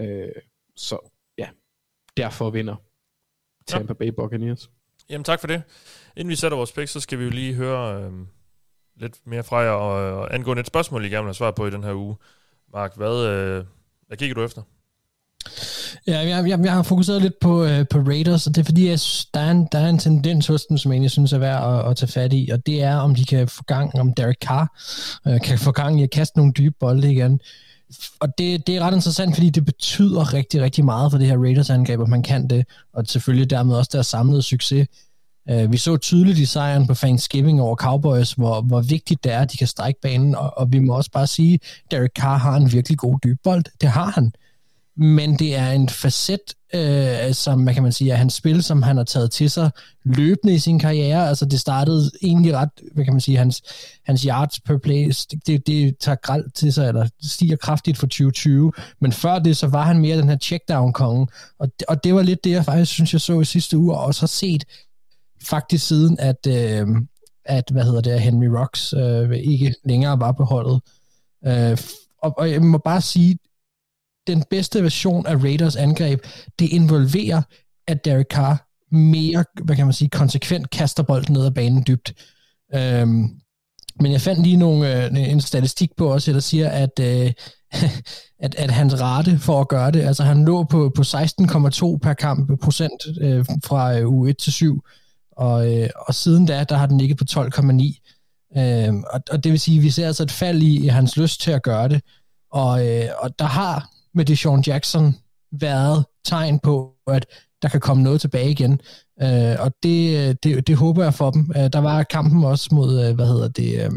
Uh, så ja, derfor vinder Tampa Bay Buccaneers. Jamen tak for det. Inden vi sætter vores picks, så skal vi jo lige høre øh, lidt mere fra jer, og, og angående et spørgsmål, I gerne vil have svar på i den her uge. Mark, hvad, øh, hvad kigger du efter? Ja, jeg, jeg, jeg har fokuseret lidt på, øh, på Raiders, og det er fordi, jeg, der, er en, der er en tendens hos dem, som jeg egentlig synes er værd at, at tage fat i, og det er, om de kan få gang, om Derek Carr øh, kan få gang i at kaste nogle dybe bolde igen. Og det, det er ret interessant, fordi det betyder rigtig, rigtig meget for det her Raiders-angreb, at man kan det, og selvfølgelig dermed også deres samlede succes. Uh, vi så tydeligt i sejren på Thanksgiving over Cowboys, hvor, hvor vigtigt det er, at de kan strække banen, og, og vi må også bare sige, at Derek Carr har en virkelig god dybbold. Det har han. Men det er en facet, øh, som man kan man sige, er hans spil, som han har taget til sig løbende i sin karriere. Altså det startede egentlig ret, hvad kan man sige, hans, hans yards per play, det, det tager gralt til sig, eller stiger kraftigt for 2020. Men før det, så var han mere den her checkdown-konge. Og, og det var lidt det, jeg faktisk synes, jeg så i sidste uge, og også har set faktisk siden, at, øh, at hvad hedder det, Henry Rocks øh, ikke længere var på holdet. Øh, og, og jeg må bare sige, den bedste version af Raiders angreb, det involverer, at Derek Carr mere, hvad kan man sige, konsekvent kaster bolden ned ad banen dybt. Øhm, men jeg fandt lige nogle, øh, en statistik på også, der siger, at, øh, *laughs* at, at hans rate for at gøre det, altså han lå på, på 16,2 per kamp øh, procent øh, fra øh, u 1 til 7, og, øh, og siden da, der har den ligget på 12,9. Øh, og, og det vil sige, at vi ser altså et fald i, i hans lyst til at gøre det, og, øh, og der har med Deshaun Jackson været tegn på, at der kan komme noget tilbage igen. Øh, og det, det, det håber jeg for dem. Øh, der var kampen også mod, øh, hvad hedder det, øh,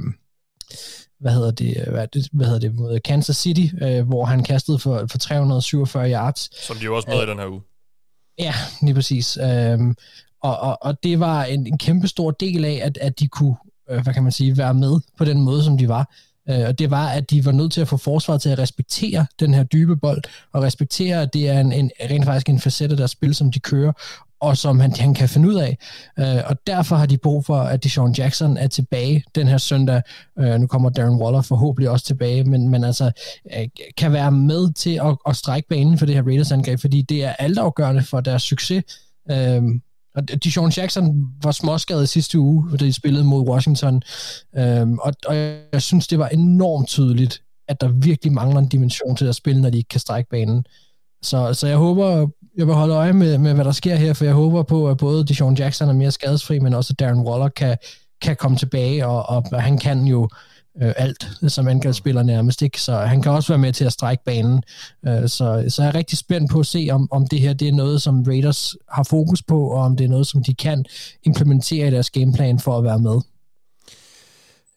hvad hedder det, hvad, det, hvad hedder det, mod Kansas City, øh, hvor han kastede for, for 347 yards. Som de jo også med øh, i den her uge. Ja, lige præcis. Øhm, og, og, og det var en, en kæmpe stor del af, at, at de kunne, øh, hvad kan man sige, være med på den måde, som de var. Øh, og det var, at de var nødt til at få forsvaret til at respektere den her dybe bold, og respektere, at det er en, en rent faktisk en facet af deres spil, som de kører, og som han, han kan finde ud af. Øh, og derfor har de brug for, at Deshaun Jackson er tilbage den her søndag. Øh, nu kommer Darren Waller forhåbentlig også tilbage, men, men altså øh, kan være med til at, at strække banen for det her Raiders-angreb, fordi det er altafgørende for deres succes. Øh, og Dijon Jackson var småskadet sidste uge, da de spillede mod Washington. Øhm, og, og jeg synes, det var enormt tydeligt, at der virkelig mangler en dimension til at spille, når de ikke kan strække banen. Så, så jeg håber, jeg vil holde øje med, med, hvad der sker her, for jeg håber på, at både Dijon Jackson er mere skadesfri, men også Darren Waller kan, kan komme tilbage, og, og han kan jo øh, alt, som angrebsspiller nærmest ikke, så han kan også være med til at strække banen. Øh, så, så jeg er rigtig spændt på at se, om, om det her det er noget, som Raiders har fokus på, og om det er noget, som de kan implementere i deres gameplan for at være med.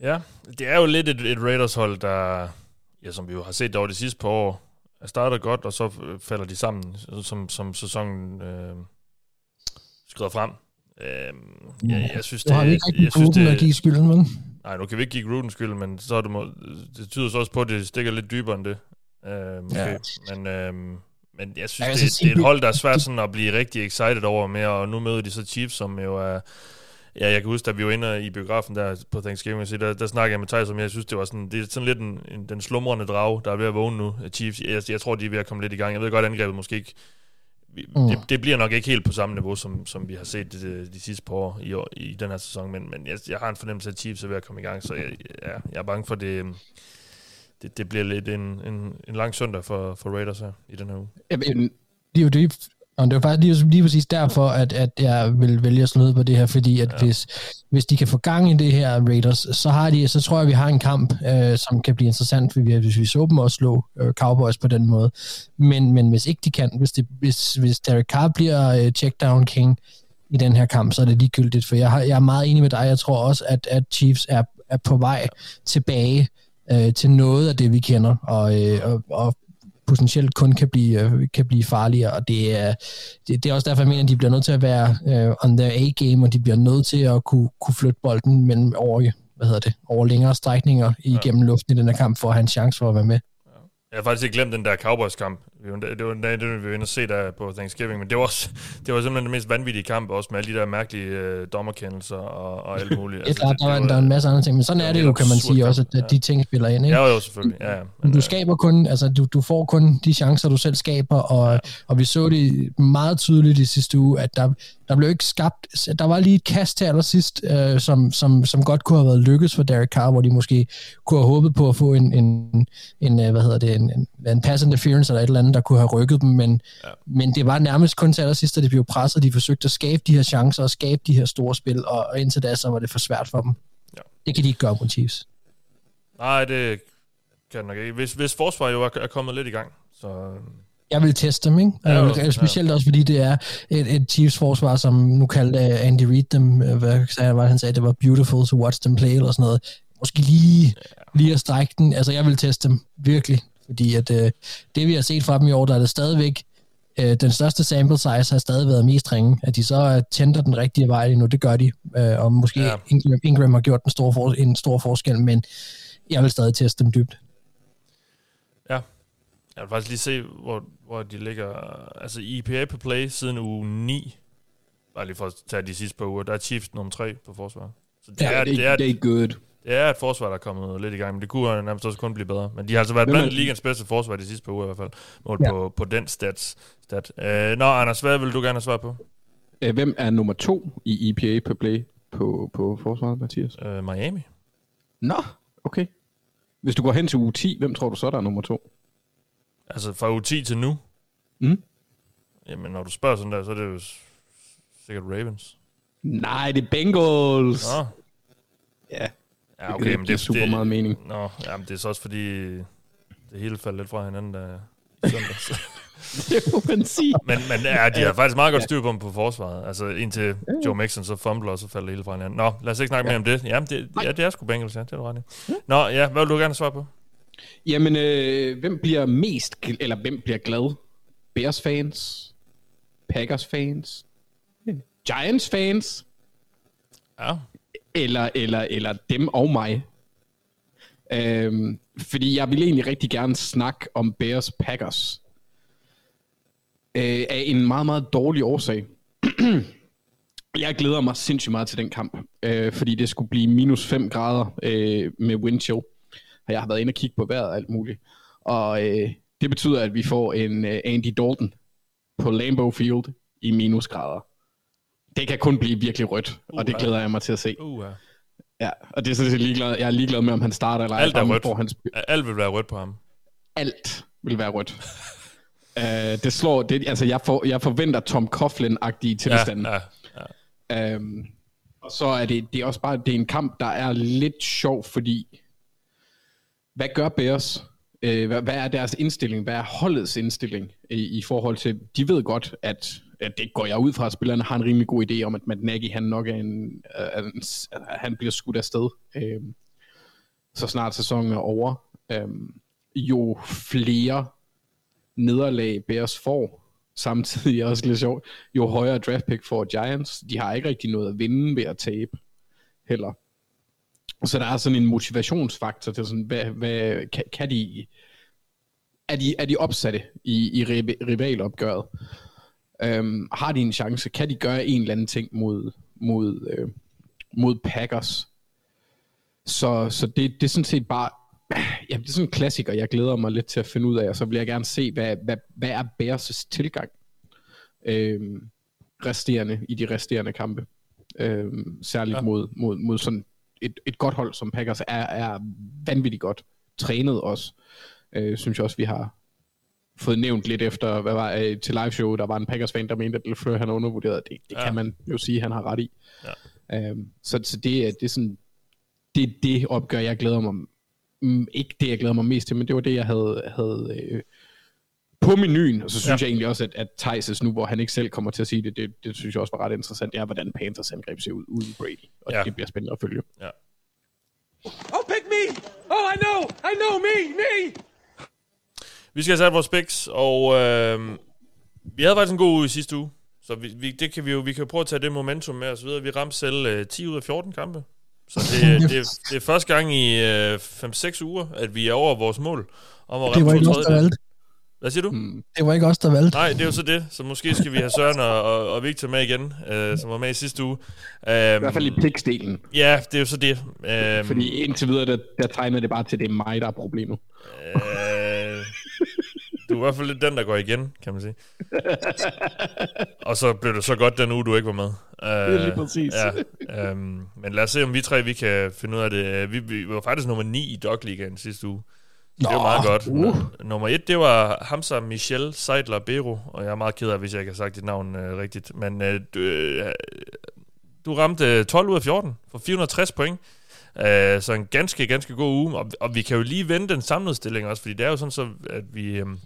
Ja, det er jo lidt et, et Raiders-hold, der, ja, som vi jo har set over de sidste par år, er startet godt, og så falder de sammen, som, som sæsonen øh, skrider frem. Øh, ja, jeg synes, det, Du har ikke rigtig jeg synes, gruppen at det, give skylden, vel? Nej, nu kan vi ikke give Gruden skyld, men så er det, må, det tyder så også på, at det stikker lidt dybere end det. Øh, måske. Ja. Men, øh, men jeg synes, Jeg det, sige, det er et hold, der er svært sådan at blive rigtig excited over mere, og nu møder de så Chiefs, som jo er... Ja, jeg kan huske, da vi var inde i biografen der på Thanksgiving, så der, der snakkede jeg med Thijs om, jeg synes, det var sådan, det er sådan lidt en, en, den slumrende drag, der er ved at vågne nu, Chiefs. Jeg, jeg tror, de er ved at komme lidt i gang. Jeg ved godt, angrebet måske ikke vi, Mm. det, det bliver nok ikke helt på samme niveau, som, som vi har set de, de sidste par år i, år, i den her sæson, men, men jeg, jeg har en fornemmelse af, at Chiefs er ved at komme i gang, så jeg, ja, jeg er bange for, det, det, det bliver lidt en, en, en lang søndag for, for Raiders her i den her uge. Jamen, det er jo det, og det var faktisk lige, lige præcis derfor, at, at jeg vil vælge at slå ned på det her, fordi at ja. hvis, hvis de kan få gang i det her Raiders, så, har de, så tror jeg, at vi har en kamp, øh, som kan blive interessant, fordi vi- hvis vi så dem også slå øh, Cowboys på den måde. Men, men hvis ikke de kan, hvis, det, hvis, hvis Derek Carr bliver øh, checkdown king i den her kamp, så er det ligegyldigt, for jeg, har, jeg er meget enig med dig. Jeg tror også, at, at Chiefs er, er på vej tilbage øh, til noget af det, vi kender, og, øh, og, og potentielt kun kan blive, øh, kan blive farligere, og det er, det, det er også derfor, jeg mener, at de bliver nødt til at være øh, on their A-game, og de bliver nødt til at kunne, kunne flytte bolden mellem over, hvad hedder det, over længere strækninger igennem luften i den her kamp, for at have en chance for at være med. Jeg har faktisk ikke glemt den der Cowboys-kamp. Vi var, det var det, det vi var inde og se der på Thanksgiving, men det var, også, det var simpelthen den mest vanvittige kamp, også med alle de der mærkelige øh, dommerkendelser og, og alt muligt. Det er klart, der, var, der er en masse andre ting, men sådan er det jo, kan man sige også, at de ting spiller ind. Ikke? Ja, jo, selvfølgelig. Ja, ja. Men du skaber kun, altså du, du får kun de chancer, du selv skaber, og, ja. og vi så det meget tydeligt i sidste uge, at der, der blev ikke skabt, der var lige et kast til allersidst, øh, som, som, som godt kunne have været lykkes for Derek Carr, hvor de måske kunne have håbet på at få en, en, en øh, hvad hedder det, en, en, en pass interference eller et eller andet, der kunne have rykket dem, men, ja. men det var nærmest kun til allersidst, at de blev presset, de forsøgte at skabe de her chancer og skabe de her store spil, og, og indtil da, så var det for svært for dem. Ja. Det kan de ikke gøre mod Chiefs. Nej, det kan det nok ikke. Hvis, hvis forsvaret jo er, er kommet lidt i gang, så... Jeg vil teste dem, ikke? Ja, jo, Ja, Specielt også, fordi det er et, et Chiefs forsvar, som nu kaldte Andy Reid dem, øh, hvad sagde han, han sagde, det var beautiful to watch them play, eller sådan noget. Måske lige, lige at strække den. Altså, jeg vil teste dem, virkelig. Fordi at øh, det, vi har set fra dem i år, der er det stadigvæk, øh, den største sample size har stadig været mest ringe. At de så øh, tænder den rigtige vej lige nu, det gør de. Øh, og måske Ja. Ingram, Ingram har gjort en stor, for, en stor forskel, men jeg vil stadig teste dem dybt. Ja. Jeg vil faktisk lige se, hvor, hvor de ligger. Altså, IPA på play siden uge 9. Bare lige for at tage de sidste par uger. Der er Chiefs nummer 3 på forsvar. Så det, Ja, er, det- det, er, det er good. Det er et forsvar, der er kommet lidt i gang, men det kunne nærmest også kun blive bedre. Men de har altså været blandt ligens bedste forsvar de sidste par uger i hvert fald, målt Ja. ja. på, på den stats. Stat. Øh, nå, Anders, hvad vil du gerne have svar på? Øh, Hvem er nummer to i EPA per play på, på forsvaret, Mathias? Øh, Miami. Nå, okay. Hvis du går hen til uge 10, hvem tror du så, der er nummer to? Altså fra uge 10 til nu? Mm. Jamen, når du spørger sådan der, så er det jo sikkert Ravens. Nej, det er Bengals. Nå. Ja. Ja, Det okay, giver men det, super det, meget mening. Nå, jamen, det er så også fordi, det hele faldt lidt fra hinanden der i søndags. *laughs* det må man sige. men, men ja, de har faktisk meget godt styr på dem på forsvaret. Altså indtil Joe Mixon så fumbler, og så falder det hele fra hinanden. Nå, lad os ikke snakke Ja. mere om det. Jamen, det, ja, det er sgu Bengals, ja, det er du ret i. Nå, ja, hvad vil du gerne svare på? Jamen, øh, hvem bliver mest, eller hvem bliver glad? Bears fans? Packers fans? Giants fans? Ja. Eller, eller, eller dem og mig? Øhm, fordi jeg ville egentlig rigtig gerne snakke om Bears Packers. Øh, af en meget, meget dårlig årsag. *clears throat* jeg glæder mig sindssygt meget til den kamp, øh, fordi det skulle blive minus 5 grader øh, med wind chill. Og jeg har været inde og kigge på vejret og alt muligt. Og øh, det betyder, at vi får en øh, Andy Dalton på Lambeau Field i minusgrader. Det kan kun blive virkelig rødt, og det glæder jeg mig til at se. Uh, Ja, og det er sådan set ligeglad. Jeg er ligeglad med, om han starter eller ej, Alt er rødt. hans, Alt vil være rødt på ham. alt vil være rødt. uh, *laughs* det slår, det, altså jeg, for, jeg forventer Tom Coughlin-agtige tilstande. Ja, ja. Øhm, og så er det, det er også bare, det er en kamp, der er lidt sjov, fordi, hvad gør Bears? Øh, hvad, hvad er deres indstilling? Hvad er holdets indstilling i, i forhold til, de ved godt, at det går jeg ud fra, at spillerne har en rimelig god idé om, at Matt Nagy, han nok er en, øh, en han bliver skudt afsted, øh, så snart sæsonen er over. Øh, jo flere nederlag Bears får, samtidig er også lidt sjovt, jo højere draft pick får Giants. De har ikke rigtig noget at vinde ved at tabe heller. Så der er sådan en motivationsfaktor til sådan, hvad, hvad kan, kan de, er de, er de opsatte i, i riv- rivalopgøret? Øhm, har de en chance? Kan de gøre en eller anden ting mod, mod, øh, mod Packers? Så, så det, det er sådan set bare, *clears throat* ja, det er sådan en klassiker, jeg glæder mig lidt til at finde ud af, og så vil jeg gerne se, hvad, hvad, hvad er Bears' tilgang øhm, resterende i de resterende kampe. Øhm, særligt ja. mod, mod, mod sådan et, et godt hold som Packers er, er vanvittigt godt trænet også. Øh, synes jeg også, vi har fået nævnt lidt efter, hvad var øh, til live show, der var en Packers-fan, der mente, at LeFleur han er undervurderet. Det, det Ja. kan man jo sige, han har ret i. Ja. Øhm, så, så det, er- det er sådan, det er det opgør, jeg glæder mig ikke det, jeg glæder mig mest til, men det var det, jeg havde, havde øh, på menuen. Og så synes ja. jeg egentlig også, at, at Thijs' nu, hvor han ikke selv kommer til at sige det, det, det synes jeg også var ret interessant, det er, hvordan Panthers angreb ser ud uden Brady. Og ja. det bliver spændende at følge. Ja. Oh, pick me! Oh, I know! I know me! Me! Vi skal have sat vores picks, og øh, vi havde faktisk en god uge i sidste uge. Så vi, vi, det kan vi jo vi kan jo prøve at tage det momentum med os videre. Vi ramte selv øh, 10 ud af 14 kampe. Så det, *laughs* det, det, er første gang i øh, 5-6 uger, at vi er over vores mål. Om at Det ramme var ikke os, der valgte. Hvad siger du? Mm. Det var ikke os, der valgte. Nej, det er jo så det. Så måske skal vi have Søren og, og, og Victor med igen, øh, som var med i sidste uge. Um, I hvert fald i pligtdelen. Ja, det er jo så det. Um, Fordi indtil videre, der, der tegner det bare til, at det er mig, der er problemet. Øh, du er i hvert fald lidt den, der går igen, kan man sige. *laughs* og så blev det så godt den uge, du ikke var med. Øh, er lige præcis. Ja, øhm, men lad os se, om vi tre vi kan finde ud af det. Vi, vi var faktisk nummer 9 i Dog Ligaen sidste uge. Nå, det var meget godt. uh. Nummer 1, det var Hamza Michel Seidler Bero, og jeg er meget ked af, hvis jeg ikke har sagt dit navn øh, rigtigt. Men øh, du, øh, du ramte øh, 12 ud af 14 for 460 point. Uh, så en ganske, ganske god uge, og, og vi kan jo lige vende den samlede stilling også, fordi det er jo sådan så, at vi øhm,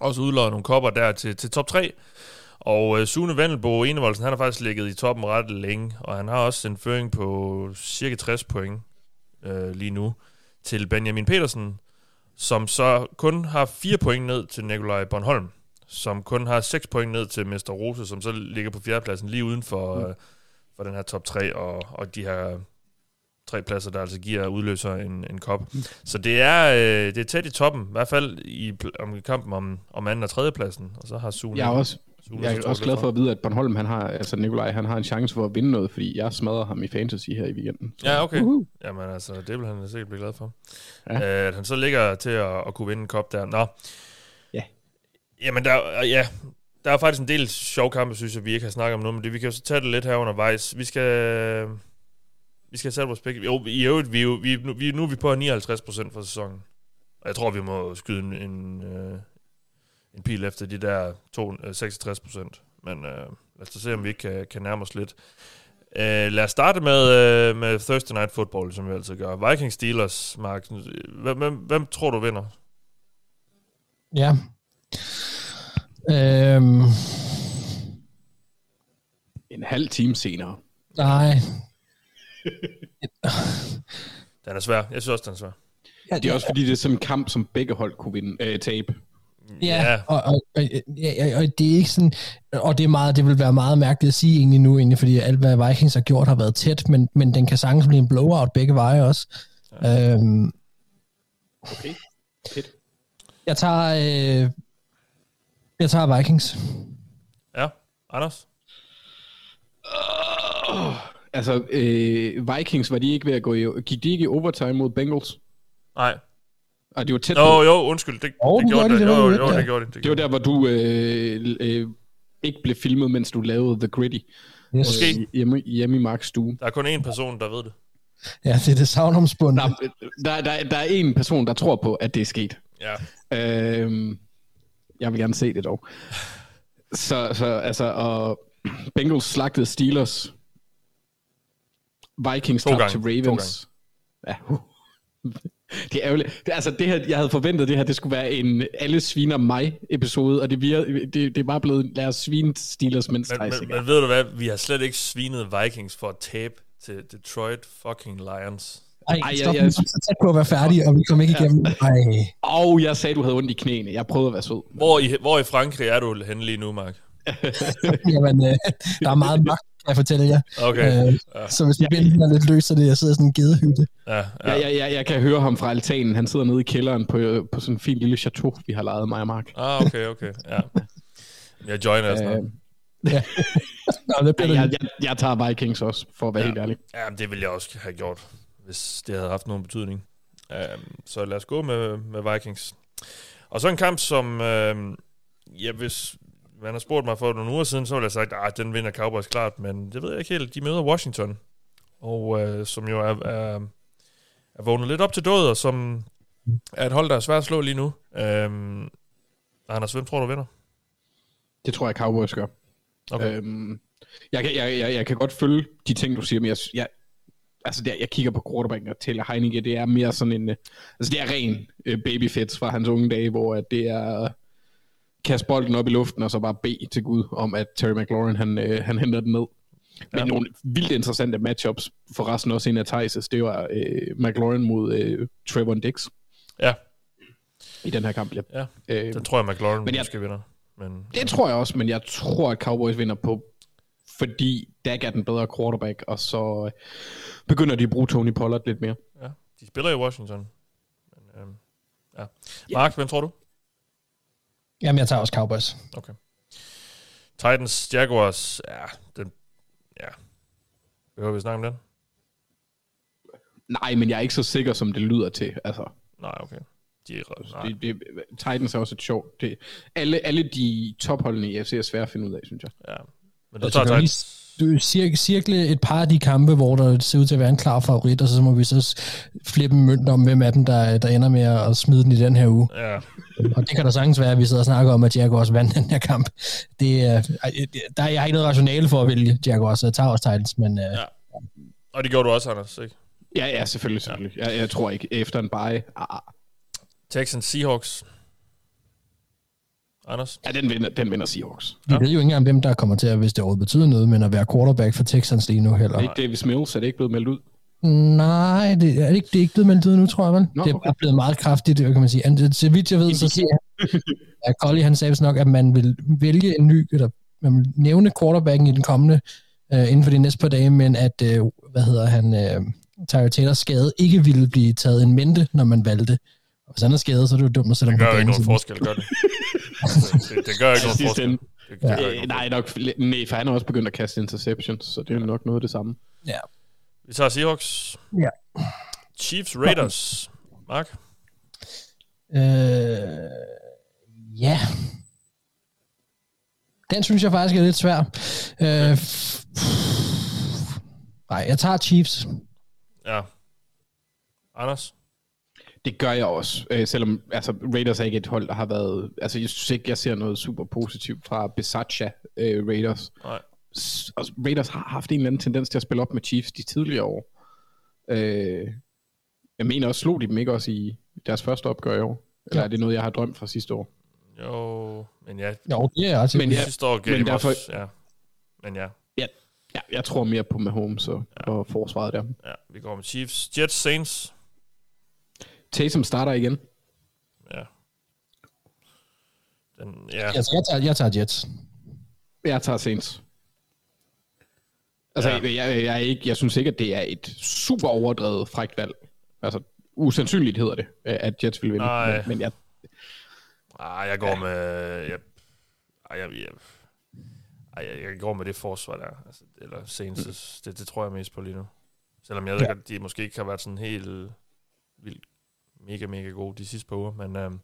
også udlodder nogle kopper der til, til top 3. Og uh, Sune Vendelbo Enevoldsen, han har faktisk ligget i toppen ret længe, og han har også en føring på cirka 60 point uh, lige nu til Benjamin Petersen, som så kun har 4 point ned til Nikolaj Bornholm, som kun har 6 point ned til Mester Rose, som så ligger på fjerdepladsen lige uden for, mm. uh, for den her top 3, og, og de her tre pladser, der altså giver udløser en, en kop. Mm. Så det er, øh, det er tæt i toppen, i hvert fald i, om kampen om, om anden og tredje pladsen, og så har Sune... Jeg er også, Sune jeg er også glad for at vide, at Bornholm, han har, altså Nikolaj, han har en chance for at vinde noget, fordi jeg smadrer ham i fantasy her i weekenden. Så, Ja, okay. uhu. Jamen altså, det vil han sikkert blive glad for. Ja. Ja. Øh, at han så ligger til at, at kunne vinde en kop der. Nå. Ja. Jamen, der, ja, der er faktisk en del sjove kampe, synes jeg, vi ikke har snakket om nu, men det, vi kan jo så tage det lidt her undervejs. Vi skal... Vi skal sætte vores pæk. Jo, i øvrigt, vi, jo- vi, nu, vi, nu er vi på 59% for sæsonen. Og jeg tror, vi må skyde en, en, øh, en pil efter de der to, øh, 66%. Men øh, lad os se, om vi ikke kan, kan nærme os lidt. Øh, lad os starte med, øh, med Thursday Night Football, som vi altid gør. Vikings Steelers, Mark. Hvem, hvem, hvem tror du vinder? Ja. Øhm, En halv time senere. nej. *laughs* Den er svær. Jeg synes også, den er svær. Ja, Det er også fordi, det er sådan en kamp, som begge hold kunne vinde, øh, tabe. Ja, Ja. Og, og, og, ja, og det er ikke sådan, og det er meget, det vil være meget mærkeligt at sige egentlig nu, egentlig, fordi alt hvad Vikings har gjort har været tæt, men, men den kan sagtens blive en blowout begge veje også. Ja. Øhm, Okay. Fedt. jeg tager, øh, jeg tager Vikings. Ja, Anders? Altså, øh, Vikings, var de ikke ved at gå i, gik de ikke i overtime mod Bengals? Nej. Og det var tæt Nå, på. jo, undskyld. Det, Jo, det det gjorde det. de, det var Jo, jo, ja. det gjorde det. det, Det var der, hvor du øh, øh, ikke blev filmet, mens du lavede The Gritty. Yes. Måske. Øh, hjemme, hjemme i Marks stue. Der er kun én person, der ved det. Ja, det er det savnomsbund. Der, der, der, der er en person, der tror på, at det er sket. Ja. Øhm, jeg vil gerne se det dog. Så, så altså, og Bengals slagtede Steelers. Vikings To tabte til To Ravens. Ja. *laughs* Det er ærgerligt. Det- Altså, det her, jeg havde forventet, det her det skulle være en alle sviner mig episode, og det, vir, det, det er bare blevet, lad os svine Steelers, mens Men, men, men ved du hvad? Vi har slet ikke svinet Vikings for at tabe til Detroit fucking Lions. Ej, Ej, stop, jeg- jeg, jeg, så tæt på at være færdig, og vi kom ikke igennem. Ej. Og jeg sagde, du havde ondt i knæene. Jeg prøvede at være sød. Hvor i, hvor i Frankrig er du henne lige nu, Mark? *laughs* Jamen, øh, der er meget *laughs* magt, kan jeg fortælle jer. Okay. Øh, så hvis vinden er lidt løs, så det, jeg sidder sådan en gedehytte. Ja, ja. Jeg, jeg, jeg, jeg kan høre ham fra altanen. Han sidder nede i kælderen på, på sådan en fin lille chateau, vi har lejet mig og Mark. Ah, okay, okay. Ja. Jeg joiner snart. Øh, Ja. Nå, det bliver jeg, jeg, jeg tager Vikings også, for at være ja. helt ærlig. Ja, det ville jeg også have gjort, hvis det havde haft nogen betydning. Um, så lad os gå med, med Vikings. Og så en kamp, som... Um, ja, hvis man har spurgt mig for nogle uger siden, så ville jeg sagt, at den vinder Cowboys klart, men det ved jeg ikke helt. De møder Washington, og uh, som jo er, er, er vågnet lidt op til død, og som er et hold, der er svært at slå lige nu. Um, Anders, hvem tror du vinder? Det tror jeg, Cowboys gør. Okay. Øhm, jeg, kan, jeg, jeg, jeg kan godt følge de ting, du siger, men jeg, jeg, altså der, jeg kigger på quarterbacken og Taylor Heineke, det er mere sådan en, øh, altså det er ren øh, babyfits fra hans unge dage, hvor at det er øh, kaste bolden op i luften, og så bare bede til Gud om, at Terry McLaurin, han, øh, han henter den ned. Men Ja. nogle vildt interessante matchups, for resten også en af Thijs' det var øh, McLaurin mod øh, Trevor Dix Ja, i den her kamp. Ja. ja. Øh, Den tror jeg, McLaurin Men jeg- måske vinder. Men, Det tror jeg også, men jeg tror, at Cowboys vinder på, fordi Dak er den bedre quarterback, og så øh, begynder de at bruge Tony Pollard lidt mere. Ja, de spiller i Washington. Men, øhm, ja. Mark, hvem tror du? Jamen, jeg tager også Cowboys. Okay. Titans, Jaguars, ja, den, ja. Behøver vi snakke om den? Nej, men jeg er ikke så sikker, som det lyder til. Altså, Nej, okay. De er, nej. det, det, Titans er også et sjovt. Det, alle, alle de topholdene i FC er svære at finde ud af, synes jeg. Ja. Men du tager Titans. Cir- cirkle et par af de kampe, hvor der ser ud til at være en klar favorit, og så må vi så flippe en mønt om, hvem af dem, der, der ender med at smide den i den her uge. Ja, Og det kan da sagtens være, at vi sidder og snakker om, at Jaguars vandt den her kamp. Det, er- ej, der er jeg har ikke noget rationale for at vælge Jaguars, så jeg tager også Titans, men øh, Ja. og det gjorde du også, Anders, ikke? Ja, ja, selvfølgelig, selvfølgelig. Ja. Jeg, jeg tror ikke, efter en bye... Ah, Texans, Seahawks. Anders? ja, den vinder, den vinder Seahawks. vi ved jo ikke engang, hvem der kommer til at, hvis det overhovedet betyder noget, men at være quarterback for Texans lige nu heller. Er det ikke Davis Mills? Er det ikke blevet meldt ud? Nej, det er, ikke, det er ikke blevet meldt ud nu, tror jeg vel. Nå, det er bare blevet meget kraftigt, det kan man sige. And, så vidt jeg ved, så siger *laughs* ja, Collie, han sagde nok, at man vil vælge en ny, eller man vil nævne quarterbacken i den kommende, øh, inden for de næste par dage, men at, øh, hvad hedder han, øh, Tyler Taylors skade ikke ville blive taget en mente, når man valgte. Og hvis han er skadet, så er det jo dumt at sætte Det ham gør på jo ikke banen. nogen forskel, gør det? *laughs* det, det, det gør ikke *laughs* Sidste forskel. Det, nogen nej, nok, nej, for han har også begyndt at kaste interceptions, så det er nok noget af det samme. Ja. Vi tager Seahawks. Ja. Chiefs, Raiders. Mark? Øh, ja. Den synes jeg faktisk er lidt svær. Øh, nej, jeg tager Chiefs. Ja. Anders? Det gør jeg også, øh, selvom altså, Raiders er ikke et hold, der har været... Altså, jeg synes ikke, jeg ser noget super positivt fra Besacha øh, Raiders. Nej. S- altså, Raiders har haft en eller anden tendens til at spille op med Chiefs de tidligere år. Øh, jeg mener også, slog de dem ikke også i deres første opgør i år? Eller Ja. er det noget, jeg har drømt fra sidste år? Jo, men ja. Jo, det er også. Men ja, Sidste år gav men de derfor- også, ja. Men ja, Ja, ja, jeg tror mere på Mahomes og, ja. og forsvaret der. ja, vi går med Chiefs. Jets, Saints. Taysom starter igen. Ja. Den, ja. Altså, jeg, tager, jeg tager Jets. Jeg tager Saints. Altså, Ja. ja. jeg, jeg, er ikke, jeg synes ikke, at det er et super overdrevet frækt valg. Altså, usandsynligt hedder det, at Jets vil vinde. Nej. Men, men jeg, Ah, jeg går med... Jeg, jeg, jeg, ej, jeg, jeg går med det forsvar der. Altså, eller Saints, mm. det, det tror jeg mest på lige nu. Selvom jeg ved Ja. godt, de måske ikke har været sådan helt vildt mega, mega gode de sidste par uger. Men øhm,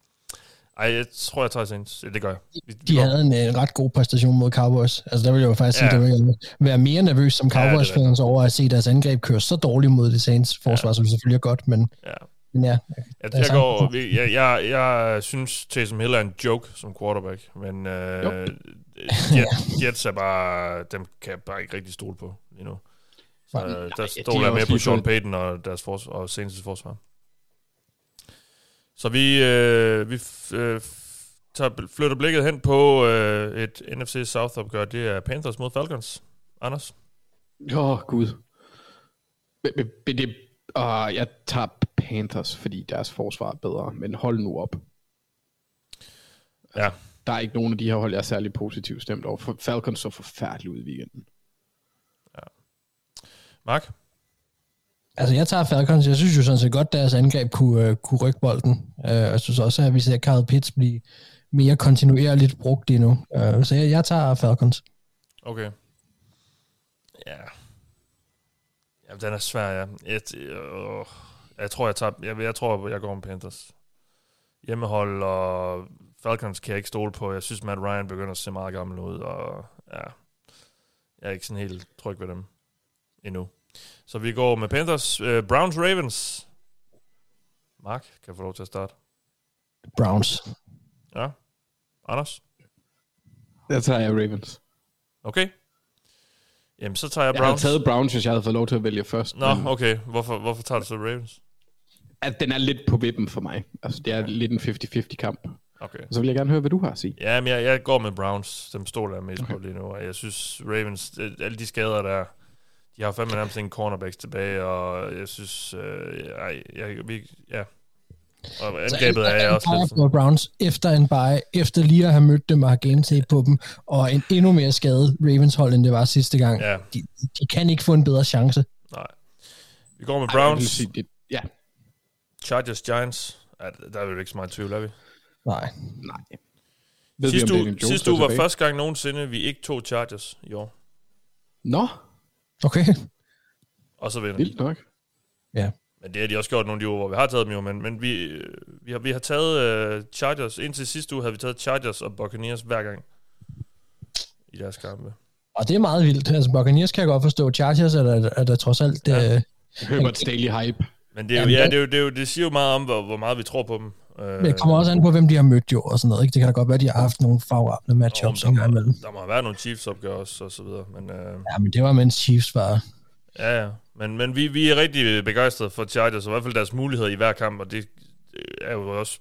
ej, jeg tror, jeg tager Saints. Det gør jeg. Vi, vi De går- havde en uh, ret god præstation mod Cowboys. Altså, der vil jeg jo faktisk Ja. sige, at jeg vil være mere nervøs som Ja, det er over at se deres angreb køre så dårligt mod det Saints forsvar, ja. som selvfølgelig er godt, men, Ja. men ja. Jeg, Der jeg, går, vi- jeg, jeg, jeg synes, Taysom Hill er en joke som quarterback, men øh, Jet, *laughs* Jets er bare, dem kan jeg bare ikke rigtig stole på lige nu. Så, Nej, øh, der de er stoler jeg mere på Sean Payton og deres fors- og Saints' forsvar. Så vi, øh, vi øh, tager, flytter blikket hen på øh, et NFC South-opgør. Det er Panthers mod Falcons. Anders? åh, oh, gud. Det, uh, jeg tager Panthers, fordi deres forsvar er bedre, men hold nu op. Ja. Der er ikke nogen af de her hold, jeg er særlig positivt stemt over. For Falcons så forfærdeligt ud i weekenden. Mark? Altså, jeg tager Falcons. Jeg synes jo sådan set godt, deres angreb kunne, uh, kunne rykke bolden. Uh, jeg synes også, at vi ser Carl Pitts blive mere kontinuerligt brugt endnu. nu. Uh, så jeg, jeg tager Falcons. Okay. Ja. Jamen, den er svær, ja. Et, øh, jeg tror, jeg tager... Jeg, jeg tror, jeg går med Panthers. Hjemmehold og Falcons kan jeg ikke stole på. Jeg synes, Matt Ryan begynder at se meget gammel ud, og ja, jeg er ikke sådan helt tryg ved dem endnu. Så vi går med Panthers. Uh, Browns, Ravens. Mark, kan jeg få lov til at starte? Browns. Ja. Anders? Der tager jeg Ravens. Okay. Jamen, så tager jeg Jeg havde Browns. taget Browns, hvis jeg havde fået lov til at vælge først. Nå, men- okay. Hvorfor, hvorfor tager du så Ravens? at den er lidt på vippen for mig. Altså, det er lidt en 50-50 kamp. Okay. Så vil jeg gerne høre, hvad du har at sige. Ja, men jeg, jeg går med Browns. Dem stoler jeg mest okay. på lige nu. Og jeg synes, Ravens, øh, alle de skader der, de har fandme nærmest ingen cornerbacks tilbage, og jeg synes, øh, ej, jeg, vi, ja. Og angrebet er jeg også lidt sådan. på Browns efter en bye, efter lige at have mødt dem og have gametape på dem, og en endnu mere skadet Ravens hold, end det var sidste gang. Ja. De, de kan ikke få en bedre chance. Nej. Vi går med Ej, jeg Browns. sige, det, ja, Chargers, Giants. Ja, der er jo ikke så meget tvivl, er vi? Nej. nej. Ved sidste vi, uge, sidste uge var første gang nogensinde, vi ikke tog Chargers i år. Nå, Okay. Og så vinder de. vildt nok. Ja. Men det har de også gjort nogle af de uger, hvor vi har taget dem jo. Men, men vi, øh, vi, har, vi har taget uh, Chargers. Indtil sidste uge havde vi taget Chargers og Buccaneers hver gang. I deres kampe. Og det er meget vildt. Altså, Buccaneers kan jeg godt forstå. Chargers er der, er der trods alt... Ja. Øh, Herbert's daily hype. Men det, er jo, ja, det, er jo, det, er jo, det siger jo meget om, hvor, hvor meget vi tror på dem. Uh, men det kommer også an på, hvem de har mødt jo, og sådan noget. Ikke? Det kan da godt være, at de har haft nogle favorable matchups der, må, imellem. der må være nogle Chiefs opgør også, og så videre. Men, uh, Ja, men det var, mens Chiefs var... ja, ja. Men, men vi, vi er rigtig begejstrede for Chargers, og i hvert fald deres muligheder i hver kamp, og det øh, er jo også...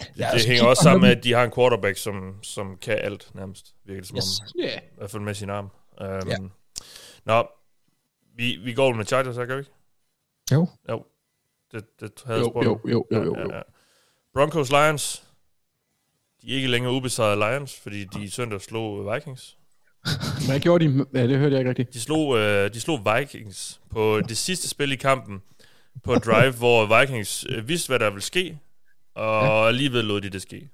Det, Ja, det altså, hænger også sammen med, at de har en quarterback, som, som kan alt nærmest, virker det som Yes. om. Ja. I hvert fald med sin arm. Um, Ja. Nå, vi, vi går med Chargers, her, gør vi ikke? Jo. Jo. Det, det havde jeg Jo, spurgt jo, jo, jo, jo, jo. Broncos Lions. De er ikke længere ubesejrede Lions, fordi de i søndag slog Vikings. *laughs* Hvad gjorde de? Ja, det hørte jeg ikke rigtigt. De slog, øh, de slog Vikings på det sidste spil i kampen på drive, hvor Vikings øh, vidste, hvad der ville ske, og ja. alligevel lod de det ske.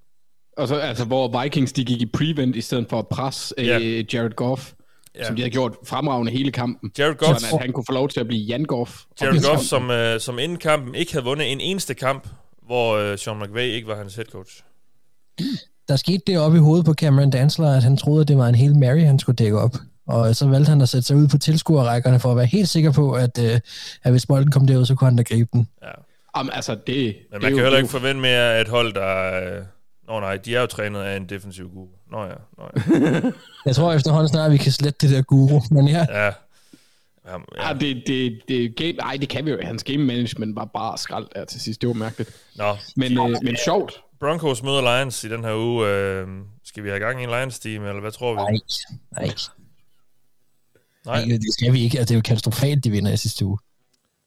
Og så, altså, hvor Vikings, de gik i prevent i stedet for at presse Ja. øh, Jared Goff, Ja. ja. som de havde gjort fremragende hele kampen. Jared Goff, Sådan at han kunne få lov til at blive Jan Goff. Jared Goff som, øh, som inden kampen ikke havde vundet en eneste kamp, hvor øh, Sean McVay ikke var hans head coach. Der skete det op i hovedet på Cameron Dansler, at han troede, at det var en hel Mary, han skulle dække op. Og så valgte han at sætte sig ud på tilskuerrækkerne for at være helt sikker på, at, øh, at hvis bolden kom derud, så kunne han da gribe den. Ja. Jamen, altså, det, Men det man er kan jo- heller det er ikke forvente mere af et hold, der... Øh... Nå nej, de er jo trænet af en defensiv guru. Nå ja, nå ja. *laughs* Jeg tror efterhånden snart, at vi kan slette det der guru. Men ja, ja. Jamen, Ja, det, det, det, game, nej, det kan vi jo. Hans game management var bare skrald der til sidst. Det var mærkeligt. Nå, Men, øh, men sjovt. Broncos møder Lions i den her uge. Øh, skal vi have gang i en Lions-team, eller hvad tror vi? nej, nej. Nej. nej. Det skal vi ikke. Altså, det er jo katastrofalt, de vinder i sidste uge.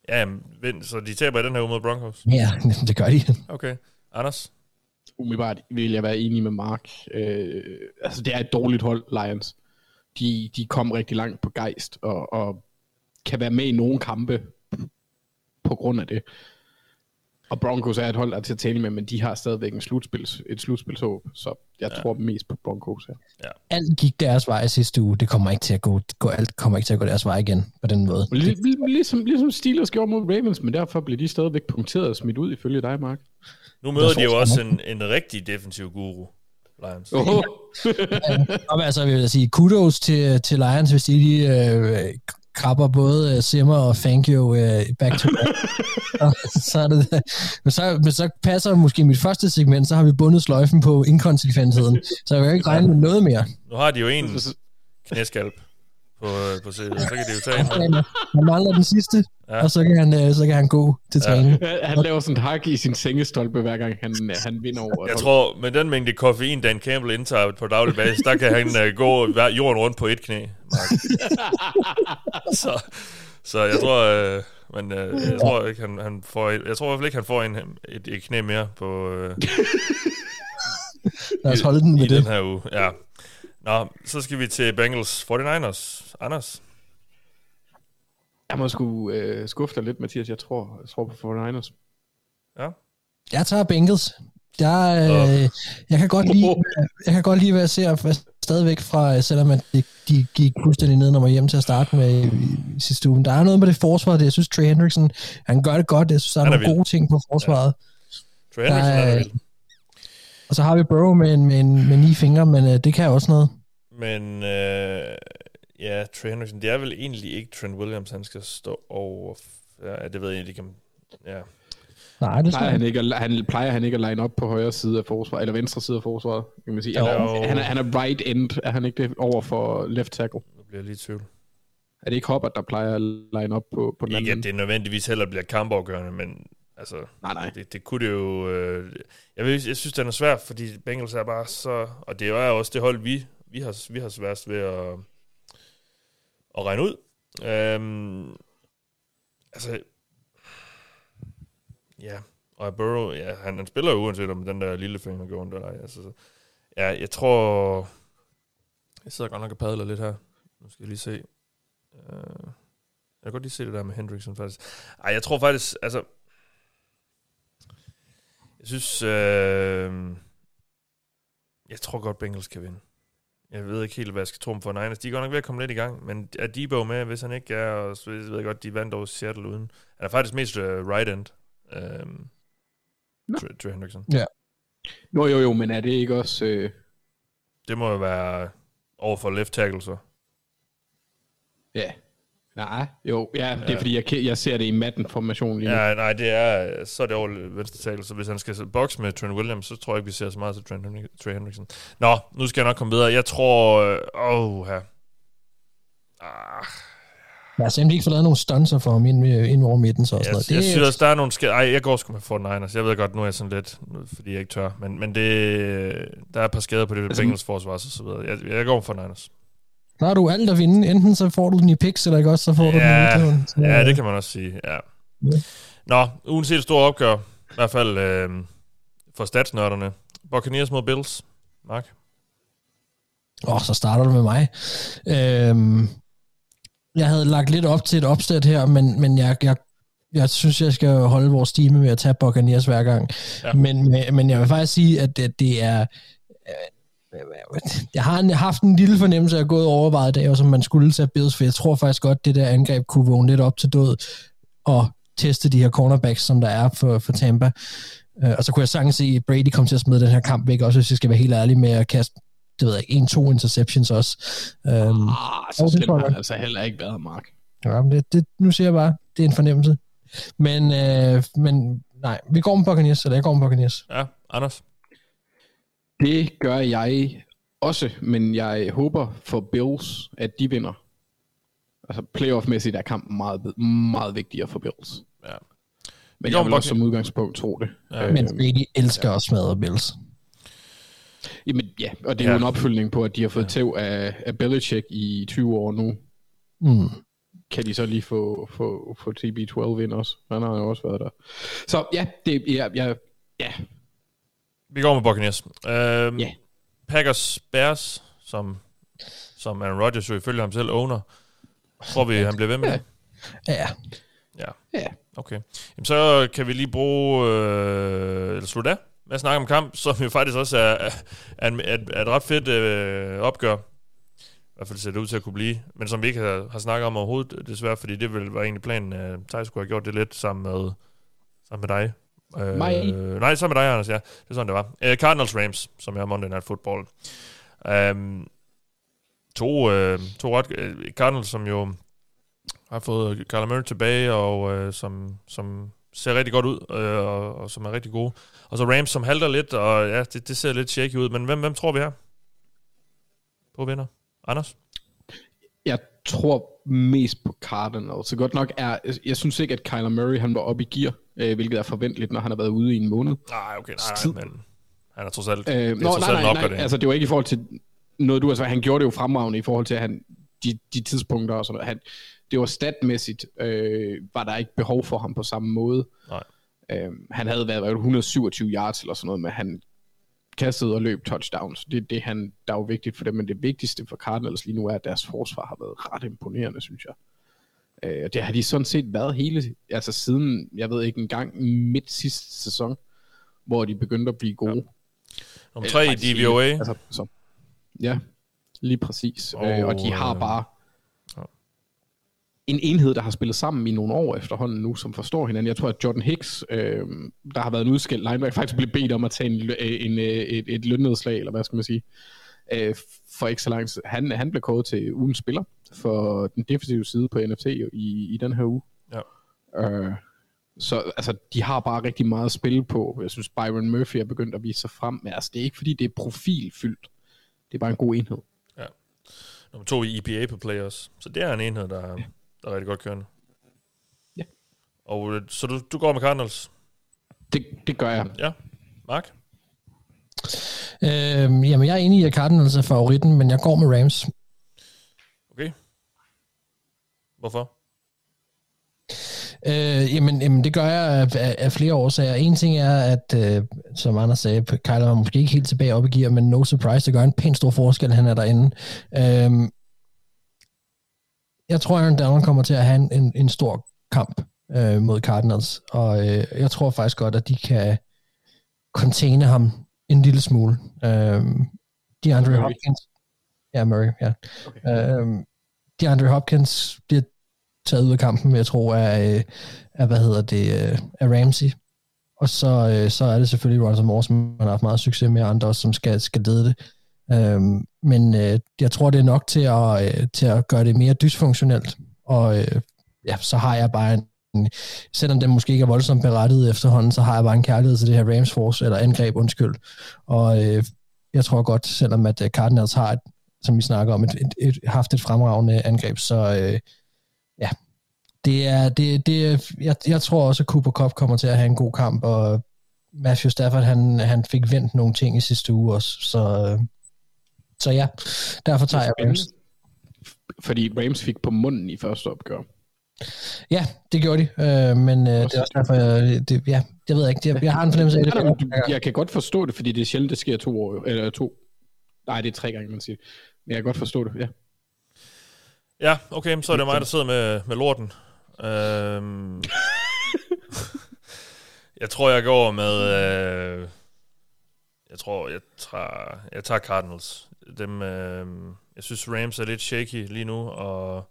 Ja, jamen, vind- så de taber i den her uge mod Broncos? Ja, *laughs* det gør de. Okay. Anders? Umiddelbart vil jeg være enig med Mark. Øh, altså, det er et dårligt hold, Lions. De, de kom rigtig langt på gejst, og, og kan være med i nogle kampe på grund af det. Og Broncos er et hold, der er til at tale med, men de har stadigvæk en slutspils, et slutspilshåb, så jeg ja. tror mest på Broncos her. Alt gik deres vej i sidste uge. Det kommer ikke til at gå, gå alt kommer ikke til at gå deres vej igen på den måde. Lig, lig, ligesom, ligesom Steelers gjorde mod Ravens, men derfor bliver de stadigvæk punkteret og smidt ud ifølge dig, Mark. Nu møder de jo også en, en rigtig defensiv guru, Lions. Oh. Og *laughs* men altså, jeg vil sige, kudos til, til Lions, hvis de lige øh, krabber både øh, Simmer og Fangio øh, back to back. *laughs* Så er det, men, så, men så passer måske mit første segment, så har vi bundet sløjfen på inkonsekvensheden. Så jeg vil ikke regne med noget mere. Nu har de jo en knæskalp på, øh, på CV'et, så kan de jo tage en. Han mangler den sidste, Ja. ja. og så kan, han, øh, så kan han gå til træning. Han- Han laver sådan et hak i sin sengestolpe, hver gang han, han vinder over. Jeg tror, med den mængde koffein, Dan Campbell indtager på daglig basis, der kan han uh, gå jorden rundt på et knæ. Mark. *laughs* så, så jeg tror, uh, men, jeg tror ikke, han, han får et, jeg tror i hvert fald ikke, han får en, et, et knæ mere på, uh, Lad os holde den i med den det. her uge. Ja. Nå, så skal vi til Bengals 49ers. Anders? Jeg må sgu øh, skuffe dig lidt, Mathias. Jeg tror, jeg tror på 49ers. Ja. Jeg tager Bengals. Jeg, øh, jeg, kan godt lide, jeg kan godt lide, hvad jeg ser stadigvæk fra, øh, selvom at de, de gik fuldstændig ned, når man hjem til at starte med i, i sidste uge. Der er noget med det forsvar, det jeg synes, Trey Hendrickson, han gør det godt. Jeg synes, der er er nogle vild. gode ting på forsvaret. Trey Hendrickson er Der er- vild. Og så har vi Burrow med, med, en- med ni fingre, men øh, det kan også noget. Men øh, ja, Trey Hendrickson, det er vel egentlig ikke Trent Williams, han skal stå over. Ja, det ved jeg ikke, kan... Ja. Nej, det Plejer han, ikke. at, han, plejer han ikke at line op på højre side af forsvaret, eller venstre side af forsvaret, kan man sige. Han er, han, er, han er right end, er han ikke det, over for left tackle? Nu bliver jeg lige i tvivl. Er det ikke Hubbard, der plejer at line op på, på den Ikke, anden? at det nødvendigvis heller bliver kampafgørende, men altså, Nej, nej. det, det kunne det jo... Øh, jeg, ved, jeg synes, den er svær, fordi Bengals er bare så... Og det er jo også det hold, vi, vi, har, vi har sværest ved at, at regne ud. Øhm, altså... Ja, og Burrow, ja, han, han spiller jo uanset om den der lille finger går rundt eller ej. Altså, ja, jeg tror... Jeg sidder godt nok og padler lidt her. Nu skal jeg lige se. Uh, jeg kan godt lige se det der med Hendrickson faktisk. Ej, jeg tror faktisk, altså... Jeg synes... Øh, Jeg tror godt, Bengals kan vinde. Jeg ved ikke helt, hvad jeg skal tro dem for Niners. De er godt nok ved at komme lidt i gang, men er Debo med, hvis han ikke er, og så ved jeg godt, de vandt over Seattle uden. Han er faktisk mest uh, right end. Um, Nå. Trey, Hendrickson. Jo, jo, jo, men er det ikke også... Øh, Det må jo være over for left tackle, så. ja. Nej, jo, ja, det er Ja. fordi, jeg, jeg ser det i Madden-formationen lige nu. Ja, nej, det er, så er det over venstre tackle, så hvis han skal bokse med Trent Williams, så tror jeg ikke, vi ser så meget til Trent Trey Hendrickson. Nå, nu skal jeg nok komme videre. Jeg tror, øh, åh, oh, her. Ah, Ja, så de ikke får lavet nogle stunts for ham ind, ind over midten, så og sådan jeg, noget. jeg, Det, synes også, der er nogle skæld. Ej, jeg går sgu med Fort Niners. Jeg ved godt, nu er jeg sådan lidt, fordi jeg ikke tør. Men, men det, der er et par skader på det Altså, Bengals forsvar, og så videre. Jeg, jeg går med Fort Niners. Der har du alt at vinde. Enten så får du den i picks, eller ikke også, så får du den i Ja, udgaven. Så, ja, det kan man også sige, ja. Ja. Nå, ugens helt store opgør. I hvert fald øh, for statsnørderne. Buccaneers mod Bills. Mark? Åh, så starter du med mig. Øhm, jeg havde lagt lidt op til et opsæt her, men, men jeg, jeg, jeg synes, jeg skal holde vores stime med at tage Buccaneers hver gang. Ja. Ja. Men, men jeg vil faktisk sige, at det, det er... *laughs* Jeg har haft en lille fornemmelse af gået overvejet dag, og som man skulle tage Bills, for jeg tror faktisk godt, det der angreb kunne vågne lidt op til død og teste de her cornerbacks, som der er for, for Tampa. Øh, og så kunne jeg sagtens se, at Brady kom til at smide den her kamp væk, også hvis jeg skal være helt ærlig med at kaste det ved jeg ikke, en-to interceptions også. Øhm, Ah, Jo, så det slemt har han altså heller ikke været, Mark. ja, men det, det, nu siger jeg bare, det er en fornemmelse. Men, øh, men nej, vi går med Buccaneers, eller jeg går med Buccaneers. Ja, Anders? Det gør jeg også, men jeg håber for Bills, at de vinder. Altså playoff-mæssigt er kampen meget, meget vigtigere for Bills. Ja. Men Jo, jeg vil også som udgangspunkt tro det. Ja. Øh, Men Brady elsker ja. også smadre Bills. Jamen, ja, og det er Ja. jo en opfølgning på, at de har fået tæv af, af Belichick i 20 år nu. Mm. Kan de så lige få, få, få TB12 ind også? Han har jo også været der. Så ja, det, ja, ja, ja, Vi går med Buccaneers. Øhm, Ja. Packers Bears, som, som Aaron Rodgers jo ifølge ham selv owner. Tror vi, han bliver ved med det? Ja, Ja. ja. Okay. Jamen, så kan vi lige bruge, øh, eller slutte af med at snakke om kamp, som jo faktisk også er, er, er, er, et ret fedt øh, opgør. I hvert fald ser det ud til at kunne blive. Men som vi ikke har, har snakket om overhovedet, desværre, fordi det vil være egentlig planen, at Thijs skulle have gjort det lidt sammen med, sammen med dig. Øh, Mig? nej, sammen med dig, Anders, ja. Det er sådan, det var. Øh, Cardinals Rams, som er Monday Night Football. Um, to, øh, to ret... Øh, Cardinals, som jo har fået Kyler Murray tilbage, og øh, som, som ser rigtig godt ud, øh, og, og som er rigtig gode. Og så Rams, som halter lidt, og ja, det, det ser lidt shaky ud. Men hvem, hvem tror vi her? På vinder? Anders? Jeg tror mest på Cardinals. Så godt nok er, jeg synes ikke, at Kyler Murray han var oppe i gear, øh, hvilket er forventeligt, når han har været ude i en måned. Nej, okay, nej, nej, men han er trods alt, Øh, det er nå, trods nej, alt nej, nej, opgradering. altså det var ikke i forhold til noget, du sagt. Han gjorde det jo fremragende i forhold til, at han, de, de tidspunkter og sådan noget. Han, det var statmæssigt, øh, var der ikke behov for ham på samme måde. Nej. Øh, han havde været, været 127 yards eller sådan noget, men han kastede og løb touchdowns. Det er det, han, der er jo vigtigt for dem, men det vigtigste for Cardinals lige nu er, at deres forsvar har været ret imponerende, synes jeg. Øh, og det har de sådan set været hele, altså siden, jeg ved ikke, en gang midt sidste sæson, hvor de begyndte at blive gode. Nummer Eller tre i DVOA. Altså, så, ja, lige præcis. Og, Og, øh, og de har øh, bare ja. en enhed, der har spillet sammen i nogle år efterhånden nu, som forstår hinanden. Jeg tror, at Jordan Hicks, øh, der har været en udskilt linebacker, faktisk blev bedt om at tage en, lø- en, øh, et, et lønnedslag, eller hvad skal man sige, øh, for ikke så lang tid. Han, han blev kåret til ugens spiller for den defensive side på NFT i, i den her uge. Ja. Øh, så altså, de har bare rigtig meget at spille på. Jeg synes, Byron Murphy er begyndt at vise sig frem. Men altså, det er ikke, fordi det er profilfyldt. Det er bare en god enhed. Nummer to i EPA på players. Så det er en enhed, der, der er rigtig godt kørende. Ja. Og øh, så du, du går med Cardinals? Det, det gør jeg. Ja. Mark? Øhm, jamen, jeg er enig i, at Cardinals er favoritten, men jeg går med Rams. Okay. Hvorfor? Øh, jamen, jamen, det gør jeg af, af, af flere årsager. En ting er, at øh, som Anders sagde, Kyler var måske ikke helt tilbage op i gear, men no surprise, det gør en pæn stor forskel, han er derinde. Øh, jeg tror, Aaron Donald kommer til at have en, en, en stor kamp øh, mod Cardinals, og øh, jeg tror faktisk godt, at de kan containe ham en lille smule. Øh, DeAndre Murray. Hopkins. Ja, Murray, ja. Okay. Øhm, DeAndre Hopkins bliver taget ud af kampen, jeg tro, af, øh, af hvad hedder det, øh, af Ramsey. Og så, øh, så er det selvfølgelig Ronson Moore, som man har haft meget succes med, og andre også, som skal, skal lede det. Øhm, men øh, jeg tror, det er nok til at, øh, til at gøre det mere dysfunktionelt. Og øh, ja, så har jeg bare en, selvom den måske ikke er voldsomt berettiget efterhånden, så har jeg bare en kærlighed til det her Rams Force, eller angreb, undskyld. Og øh, jeg tror godt, selvom at øh, Cardinals har, et, som vi snakker om, et, et, et, haft et fremragende angreb, så øh, ja, det er, det, det jeg, jeg tror også, at Cooper Cup kommer til at have en god kamp, og Matthew Stafford, han, han fik vendt nogle ting i sidste uge også, så, så ja, derfor tager jeg Rams. Fordi Rams fik på munden i første opgør. Ja, det gjorde de, øh, men øh, det er også derfor, jeg, det, ja, det ved jeg ikke, jeg, jeg har en fornemmelse af, det du- Jeg kan godt forstå det, fordi det er sjældent, det sker to år, eller to, nej, det er tre gange, man siger. Men jeg kan godt forstå det, ja. Ja, okay, så er det mig, der sidder med, med lorten. Øhm, *laughs* jeg tror, jeg går med... Øh, jeg tror, jeg tager, jeg tager Cardinals. Dem, øh, jeg synes, Rams er lidt shaky lige nu, og,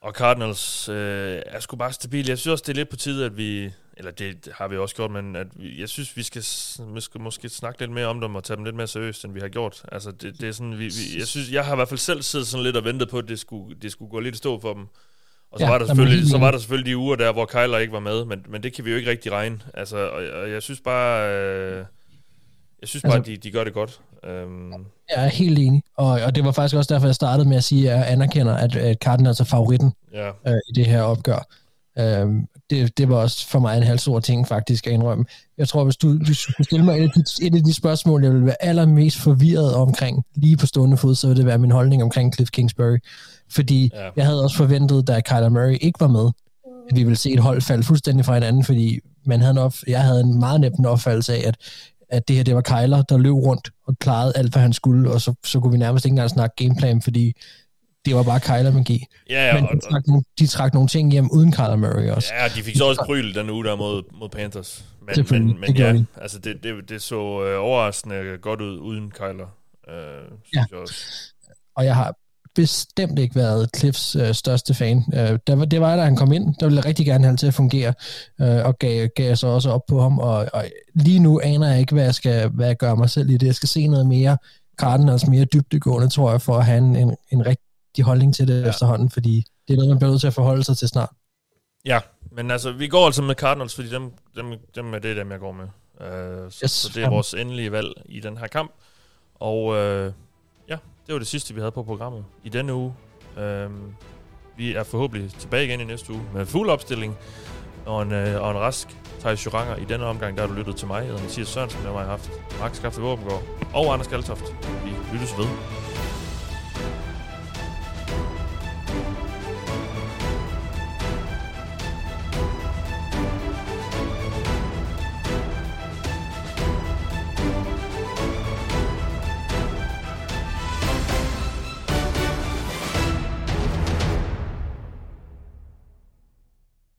og Cardinals øh, er sgu bare stabil. Jeg synes også, det er lidt på tide, at vi... Eller det har vi også gjort, men at vi, jeg synes, vi skal, skal måske snakke lidt mere om dem og tage dem lidt mere seriøst, end vi har gjort. Altså, det, det er sådan, vi, vi, jeg synes, jeg har i hvert fald selv siddet sådan lidt og ventet på, at det skulle, det skulle gå lidt i stå for dem. Og så, Ja, var der er selvfølgelig, så var der selvfølgelig de uger der, hvor Kyler ikke var med, men, men det kan vi jo ikke rigtig regne. Altså, og, og jeg synes bare, øh, jeg synes bare, Altså- de, de gør det godt. Øhm, Jeg er helt enig, og, og det var faktisk også derfor, jeg startede med at sige, at jeg anerkender, at, at Cardinals er favoritten ja. øh, i det her opgør. Øhm, det, det var også for mig en halv stor ting, faktisk, at indrømme. Jeg tror, hvis du, hvis du stille mig et af, de, et af de spørgsmål, jeg ville være allermest forvirret omkring, lige på stående fod, så ville det være min holdning omkring Cliff Kingsbury. Fordi Ja. jeg havde også forventet, da Kyler Murray ikke var med, at vi ville se et hold falde fuldstændig fra hinanden, fordi man havde en op, jeg havde en meget nemt en opfattelse af, at, at det her, det var Kyler, der løb rundt og klarede alt, hvad han skulle, og så, så kunne vi nærmest ikke engang snakke gameplan, fordi det var bare Kyler-magi. Ja, ja, Men de trak, nogle, de trak nogle ting hjem uden Kyler Murray også. Ja, de fik så også bryl den uge der mod, mod Panthers. Men, men, men ja, de. altså det, det, det så øh, overraskende godt ud uden Kyler. Øh, synes Ja. jeg også. Og jeg har bestemt ikke været Cliffs øh, største fan. Øh, der var, det var, da han kom ind, der ville jeg rigtig gerne have til at fungere, øh, og gav, gav jeg så også op på ham. Og, og lige nu aner jeg ikke, hvad jeg, skal, hvad jeg gør mig selv i det. Jeg skal se noget mere Cardinals mere dybdegående, tror jeg, for at have en, en, en rigtig holdning til det ja. efterhånden, fordi det er noget, man bliver nødt til at forholde sig til snart. Ja, men altså, vi går altså med Cardinals, fordi dem, dem, dem er det dem, jeg går med. Så, Yes, så det er vores endelige valg i den her kamp. Og ja, det var det sidste, vi havde på programmet i denne uge. Uh, vi er forhåbentlig tilbage igen i næste uge med fuld opstilling og en, øh, og en rask Thijs Joranger. I denne omgang, der har du lyttet til mig. Jeg hedder Mathias Sørensen, med mig har haft Max Kaffe Våbengård og Anders Galtoft. Vi lyttes ved.